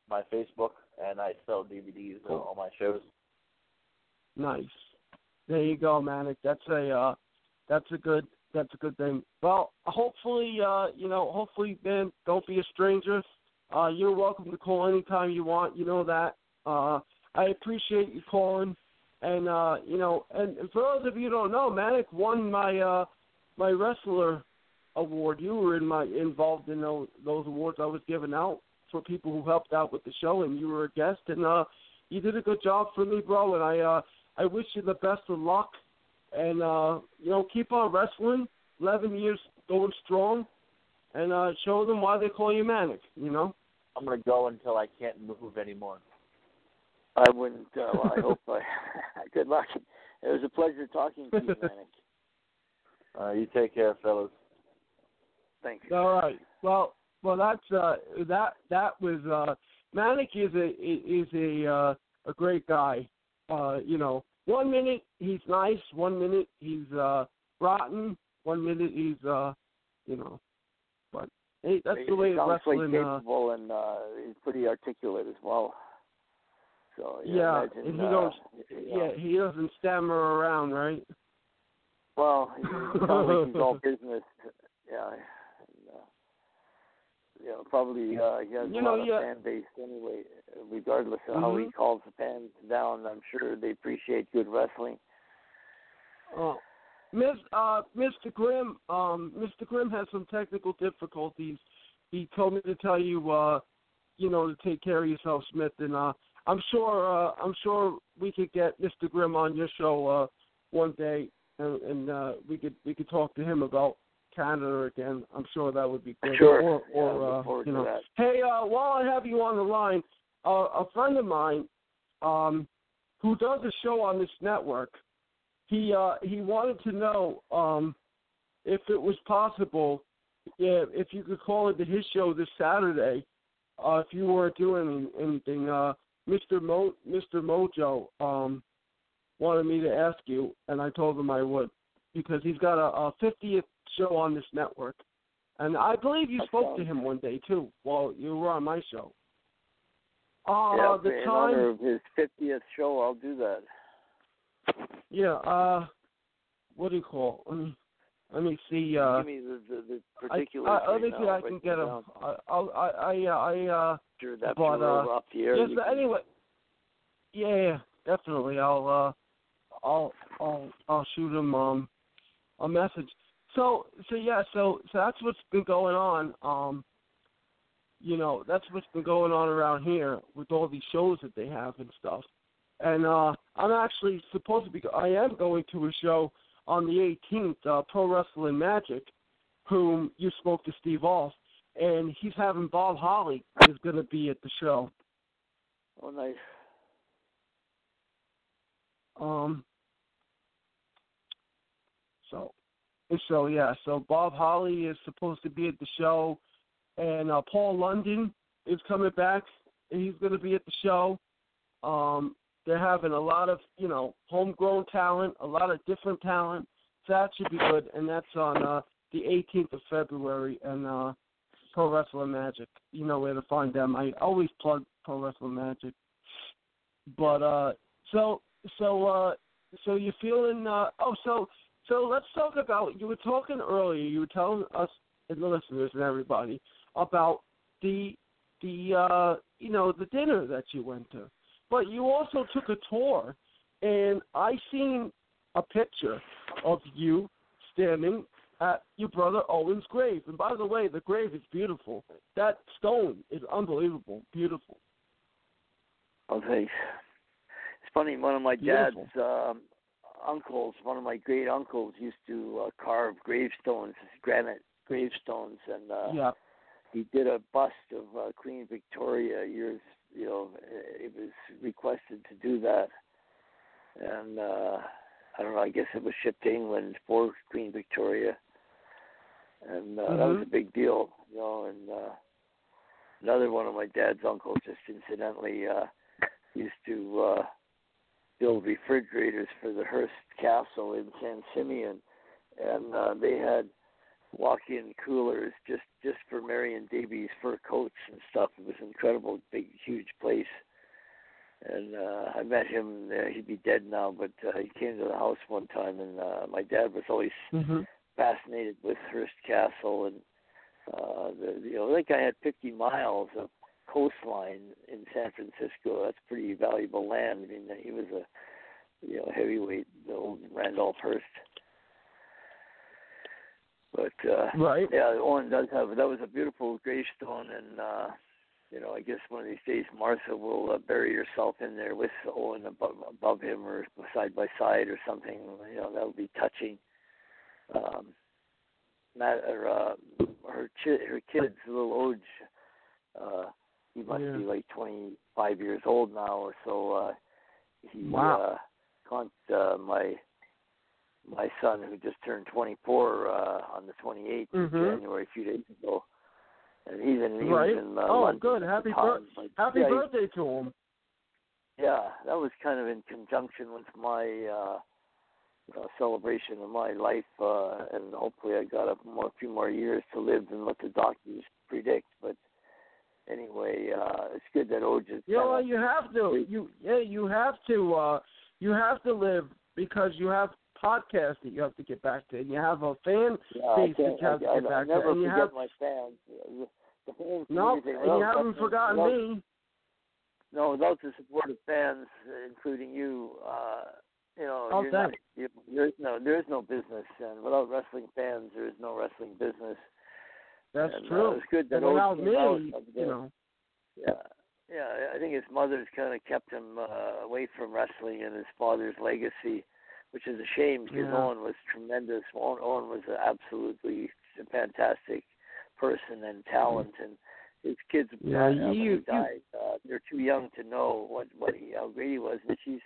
my Facebook, and I sell DVDs Cool. on all my shows. Nice. There you go, Manic. That's a uh, that's a good that's a good thing. Well, hopefully, uh, you know, hopefully, man, don't be a stranger. Uh, you're welcome to call anytime you want. You know that. Uh, I appreciate you calling, and uh, you know, and, and for those of you who don't know, Manic won my uh, my wrestler award. You were in my involved in those, those awards I was giving out for people who helped out with the show, and you were a guest, and uh, you did a good job for me, bro. And I uh, I wish you the best of luck, and uh, you know, keep on wrestling. Eleven years going strong, and uh, show them why they call you Manic. You know. I'm gonna go until I can't move anymore. I wouldn't. Uh, well, I [laughs] hope. I, [laughs] good luck. It was a pleasure talking to you, [laughs] Manic. Uh, you take care, fellas. Thanks. All right. Well, well, that's uh, that that was uh, Manic is a is a uh, a great guy. Uh, you know, one minute he's nice, one minute he's uh, rotten, one minute he's uh, you know, but hey, that's he the way sounds wrestling. quite Uh, capable and uh, he's pretty articulate as well. So yeah, yeah, imagine, and he uh, don't. you know, Yeah, he doesn't stammer around, right? Well, he sounds like he's all [laughs] business. Yeah. Uh, you know, probably uh, he has You a know, lot of yeah. fan base anyway. Regardless of how he Mhm. calls the fans down, I'm sure they appreciate good wrestling. Oh, Miss, uh, Mr. Grimm, um, Mr. Grimm has some technical difficulties. He told me to tell you, uh, you know, to take care of yourself, Smith, and uh, I'm sure, uh, I'm sure we could get Mr. Grimm on your show uh, one day, and, and uh, we could we could talk to him about Canada again. I'm sure that would be good. Sure. Or, or look uh, you know, that. hey, uh, while I have you on the line, uh, a friend of mine, um, who does a show on this network, he uh, he wanted to know um, if it was possible, yeah, if you could call into his show this Saturday, uh, if you weren't doing anything. Uh, Mr. Mo, Mr. Mojo um, wanted me to ask you, and I told him I would because he's got a, a 50th show on this network, and I believe you That's spoke to him one day too while you were on my show. Uh, yeah, the in time, honor of his 50th show, I'll do that. yeah. Uh, what do you call? Let me let me see. Uh, Give me the, the, the I, particulars. I, let me right see. now. I can get him. I, I'll, I, I, uh, I, uh, Sure, after but, uh, off the air. yes. Anyway, yeah, yeah, definitely. I'll, uh, I'll, I'll, I'll shoot him um a message. So, so yeah, so, so that's what's been going on. Um, you know, that's what's been going on around here with all these shows that they have and stuff. And uh, I'm actually supposed to be. I am going to a show on the 18th, uh, Pro Wrestling Magic, whom you spoke to Steve Off, and he's having Bob Holly is going to be at the show. Oh, nice. Um. So, so yeah, so Bob Holly is supposed to be at the show, and uh, Paul London is coming back, and he's going to be at the show. Um, they're having a lot of you know homegrown talent, a lot of different talent. That should be good, and that's on uh, the 18th of February, and uh, Pro Wrestling Magic. You know where to find them. I always plug Pro Wrestling Magic. But uh, so so uh, so you're feeling? Uh, oh, so so let's talk about. You were talking earlier. You were telling us and the listeners and everybody about the the uh, you know the dinner that you went to, but you also took a tour, and I seen a picture of you standing at your brother Owen's grave. And by the way, the grave is beautiful. That stone is unbelievable, beautiful. Oh, thanks. It's funny. One of my Beautiful. dad's um, uncles, one of my great uncles, used to uh, carve gravestones, granite gravestones, and uh, Yeah. he did a bust of uh, Queen Victoria years. You know, it was requested to do that, and uh, I don't know. I guess it was shipped to England for Queen Victoria, and uh, that was Mhm. a big deal. You know, and uh, another one of my dad's uncles, just incidentally, uh, used to uh, build refrigerators for the Hearst Castle in San Simeon, and uh, they had walk-in coolers just just for Marion Davies fur coats and stuff. It was an incredible, big, huge place. and uh, I met him there. He'd be dead now, but uh, he came to the house one time, and uh, my dad was always Mm-hmm. fascinated with Hearst Castle, and uh, the, you know, that guy had 50 miles of coastline in San Francisco. That's pretty valuable land. I mean, he was a you know heavyweight, the old Randolph Hearst. But uh, Right. yeah, Owen does have that was a beautiful gravestone, and uh, you know, I guess one of these days Martha will uh, bury herself in there with Owen above, above him or side by side or something. You know, that would be touching. Um, Matt, or, uh, her chi- her kids, little Oje, uh, he must Yeah. be like 25 years old now or so. Uh, he Wow. uh, con- uh, my my son who just turned 24 uh, on the 28th of Mhm. January, a few days ago, and he's in, he Right. in uh, oh, London good. Happy time, but, happy yeah, he- birthday to him. yeah, that was kind of in conjunction with my uh, uh, celebration of my life, uh, and hopefully I got a more, few more years to live than what the doctors predict. But anyway, uh, it's good that Oje is. You know kinda- what? You have to. You yeah. You have to. uh You have to live because you have podcasts that you have to get back to, and you have a fan yeah, base that you have to get I, I back never to, and you have my fans. The, the whole no, community, and you haven't forgotten without- me. No, without the support of fans, including you, uh, you know, Oh, you're not, you, there's no there is no business, and without wrestling fans, there is no wrestling business. That's and, true. Uh, it's good that without Oje came out me, you know. Yeah, yeah. I think his mother's kind of kept him uh, away from wrestling and his father's legacy, which is a shame because Yeah. Owen was tremendous. Owen, Owen was absolutely fantastic person and talent, and his kids Yeah, uh, you- when he you- died, uh, they're too young to know what what he how great he was, and she's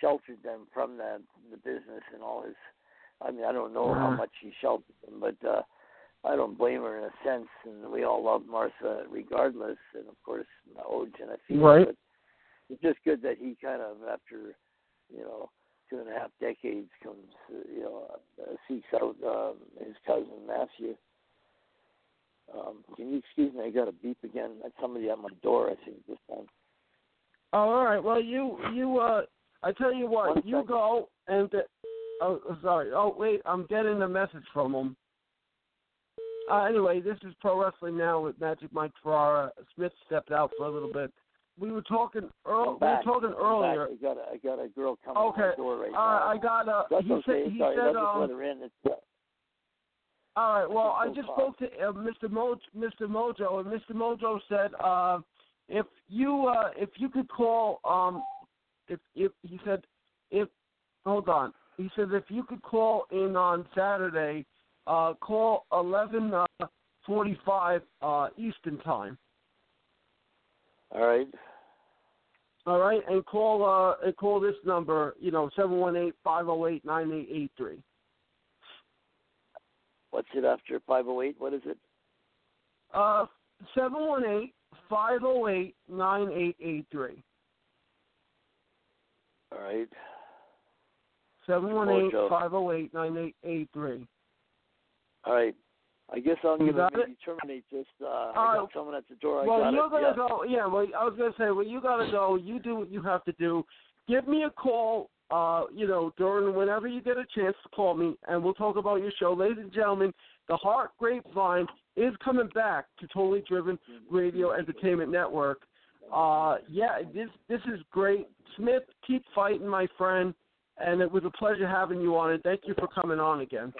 sheltered them from the the business and all his. I mean, I don't know how much he sheltered them, but. uh I don't blame her in a sense, and we all love Martha regardless, and of course and I Right. but it's just good that he kind of after you know two and a half decades comes you know uh, seeks out um, his cousin Matthew. Um, can you excuse me? I got a beep again. That's somebody at my door. I think this time. Oh, all right. Well, you you uh, I tell you what, One you second. go and uh, oh, sorry. Oh, wait, I'm getting a message from him. Uh, anyway, this is Pro Wrestling Now with Magic Mike Ferrara. Smith stepped out for a little bit. We were talking earl- we were talking earlier. I got a, I got a girl coming Okay. at my door right Uh, now. I got uh That's he okay. said he Sorry, said um let her in. It's, uh, All right. Well, I just spoke to uh, Mr. Mo- Mr. Mojo, and Mr. Mojo said uh, if you uh, if you could call um, if if he said if hold on, he said if you could call in on Saturday, uh, call 11:45 uh, Eastern time. All right. All right, and call uh, and call this number, you know, 718-508-9883. What's it after 508? What is it? Uh 718-508-9883. All right. 718-508-9883. All right. I guess I'm You going to got maybe terminate this. Uh, I All got right. someone at the door. I Well, got you're it. gonna yeah. go. Yeah. Well, I was gonna say, well, you gotta go. You do what you have to do. Give me a call. Uh, you know, during whenever you get a chance to call me, and we'll talk about your show, ladies and gentlemen. The Hart Grapevine is coming back to Totally Driven Radio Entertainment Network. Uh, yeah, this this is great. Smith, keep fighting, my friend, and it was a pleasure having you on. And thank you for coming on again.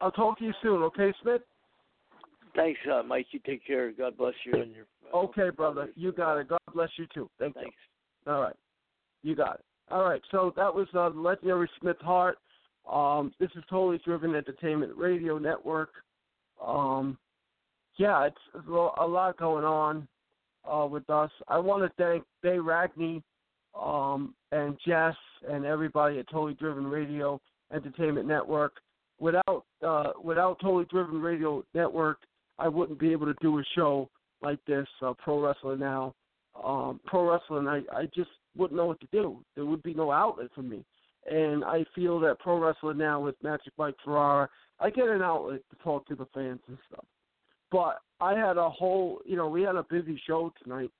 I'll talk to you soon, okay, Smith? Thanks, uh, Mike. You take care. God bless you and your. Okay, brother. You got it. God bless you too. Thank Thanks. you. All right. You got it. All right. So that was uh, legendary Smith Hart. Um, this is Totally Driven Entertainment Radio Network. Um, yeah, it's, a lot going on uh, with us. I want to thank Bay Ragney um, and Jess and everybody at Totally Driven Radio Entertainment Network. Without uh, without Totally Driven Radio Network, I wouldn't be able to do a show like this, uh, Pro Wrestling Now. Um, pro Wrestling, I, I just wouldn't know what to do. There would be no outlet for me. And I feel that Pro Wrestling Now with Magic Mike Ferrara, I get an outlet to talk to the fans and stuff. But I had a whole, you know, we had a busy show tonight.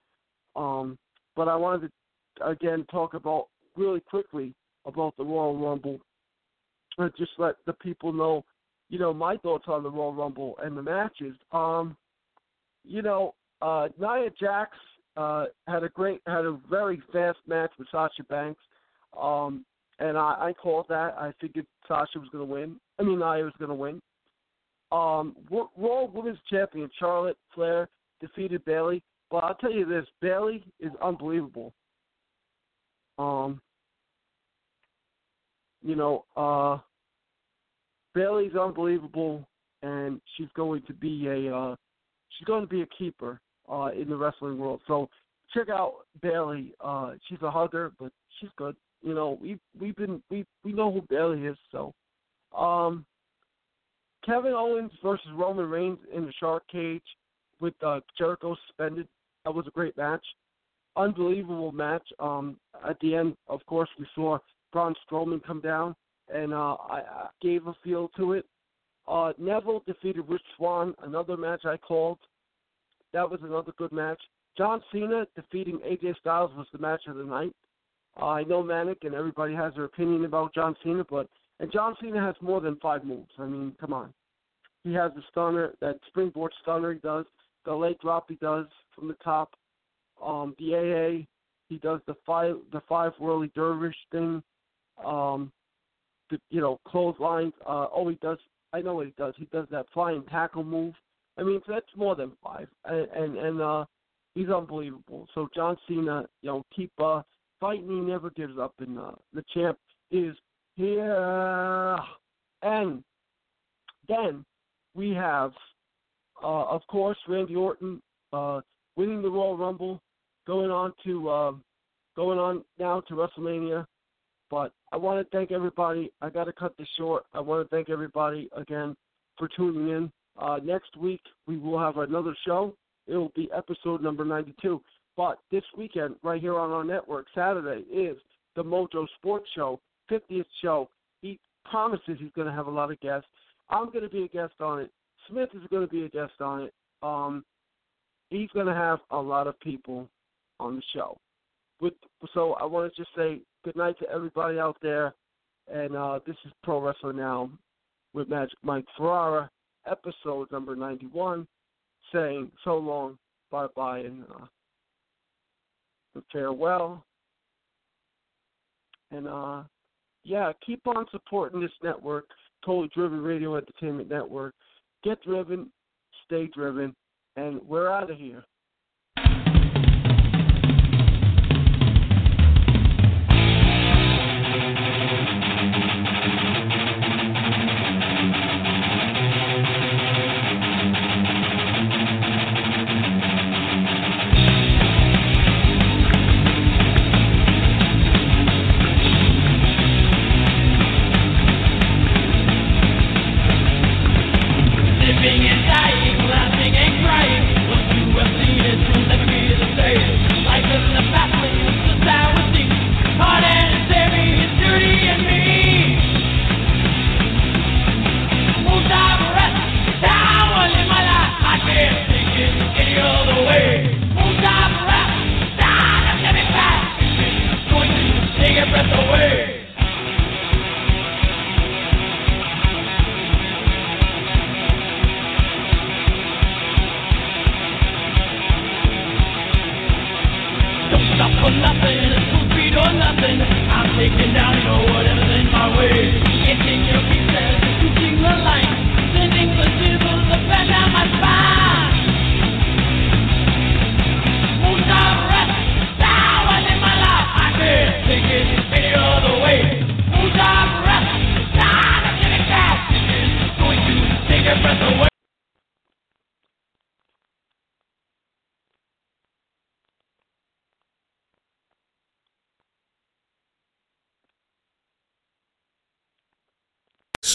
Um, but I wanted to again talk about really quickly about the Royal Rumble. And just let the people know, you know, my thoughts on the Royal Rumble and the matches. Um, you know, uh, Nia Jax uh, had a great, had a very fast match with Sasha Banks, um, and I, I called that. I figured Sasha was going to win. I mean, Nia was going to win. Um, Raw Women's Champion Charlotte Flair defeated Bayley, But I'll tell you this: Bayley is unbelievable. Um, you know, uh, Bayley's unbelievable, and she's going to be a uh, she's going to be a keeper uh, in the wrestling world. So check out Bayley. Uh, she's a hugger, but she's good. You know, we we've been we we know who Bayley is. So, um, Kevin Owens versus Roman Reigns in the Shark Cage with uh, Jericho suspended. That was a great match, unbelievable match. Um, at the end, of course, we saw Braun Strowman come down, and uh, I, I gave a feel to it. Uh, Neville defeated Rich Swann, another match I called. That was another good match. John Cena defeating AJ Styles was the match of the night. Uh, I know Manic and everybody has their opinion about John Cena, but and John Cena has more than five moves. I mean, come on. He has the stunner, that springboard stunner he does, the leg drop he does from the top, um, the AA, he does the five the five whirly dervish thing, um, you know clotheslines. Uh, oh, he does. I know what he does. He does that flying tackle move. I mean, that's more than five, and and, and uh, he's unbelievable. So John Cena, you know, keep uh, fighting. He never gives up, and uh, the champ is here. And then we have, uh, of course, Randy Orton uh, winning the Royal Rumble, going on to uh, going on now to WrestleMania. But I want to thank everybody. I got to cut this short. I want to thank everybody again for tuning in. Uh, next week we will have another show. It will be episode number 92. But this weekend, right here on our network, Saturday is the Mojo Sports Show, 50th show. He promises he's going to have a lot of guests. I'm going to be a guest on it. Smith is going to be a guest on it. Um, he's going to have a lot of people on the show. With, so I want to just say good night to everybody out there. And uh, this is Pro Wrestling Now with Magic Mike Ferrara, episode number 91, saying so long, bye bye, and uh, farewell. And uh, yeah, keep on supporting this network, Totally Driven Radio Entertainment Network. Get driven, stay driven, and we're out of here.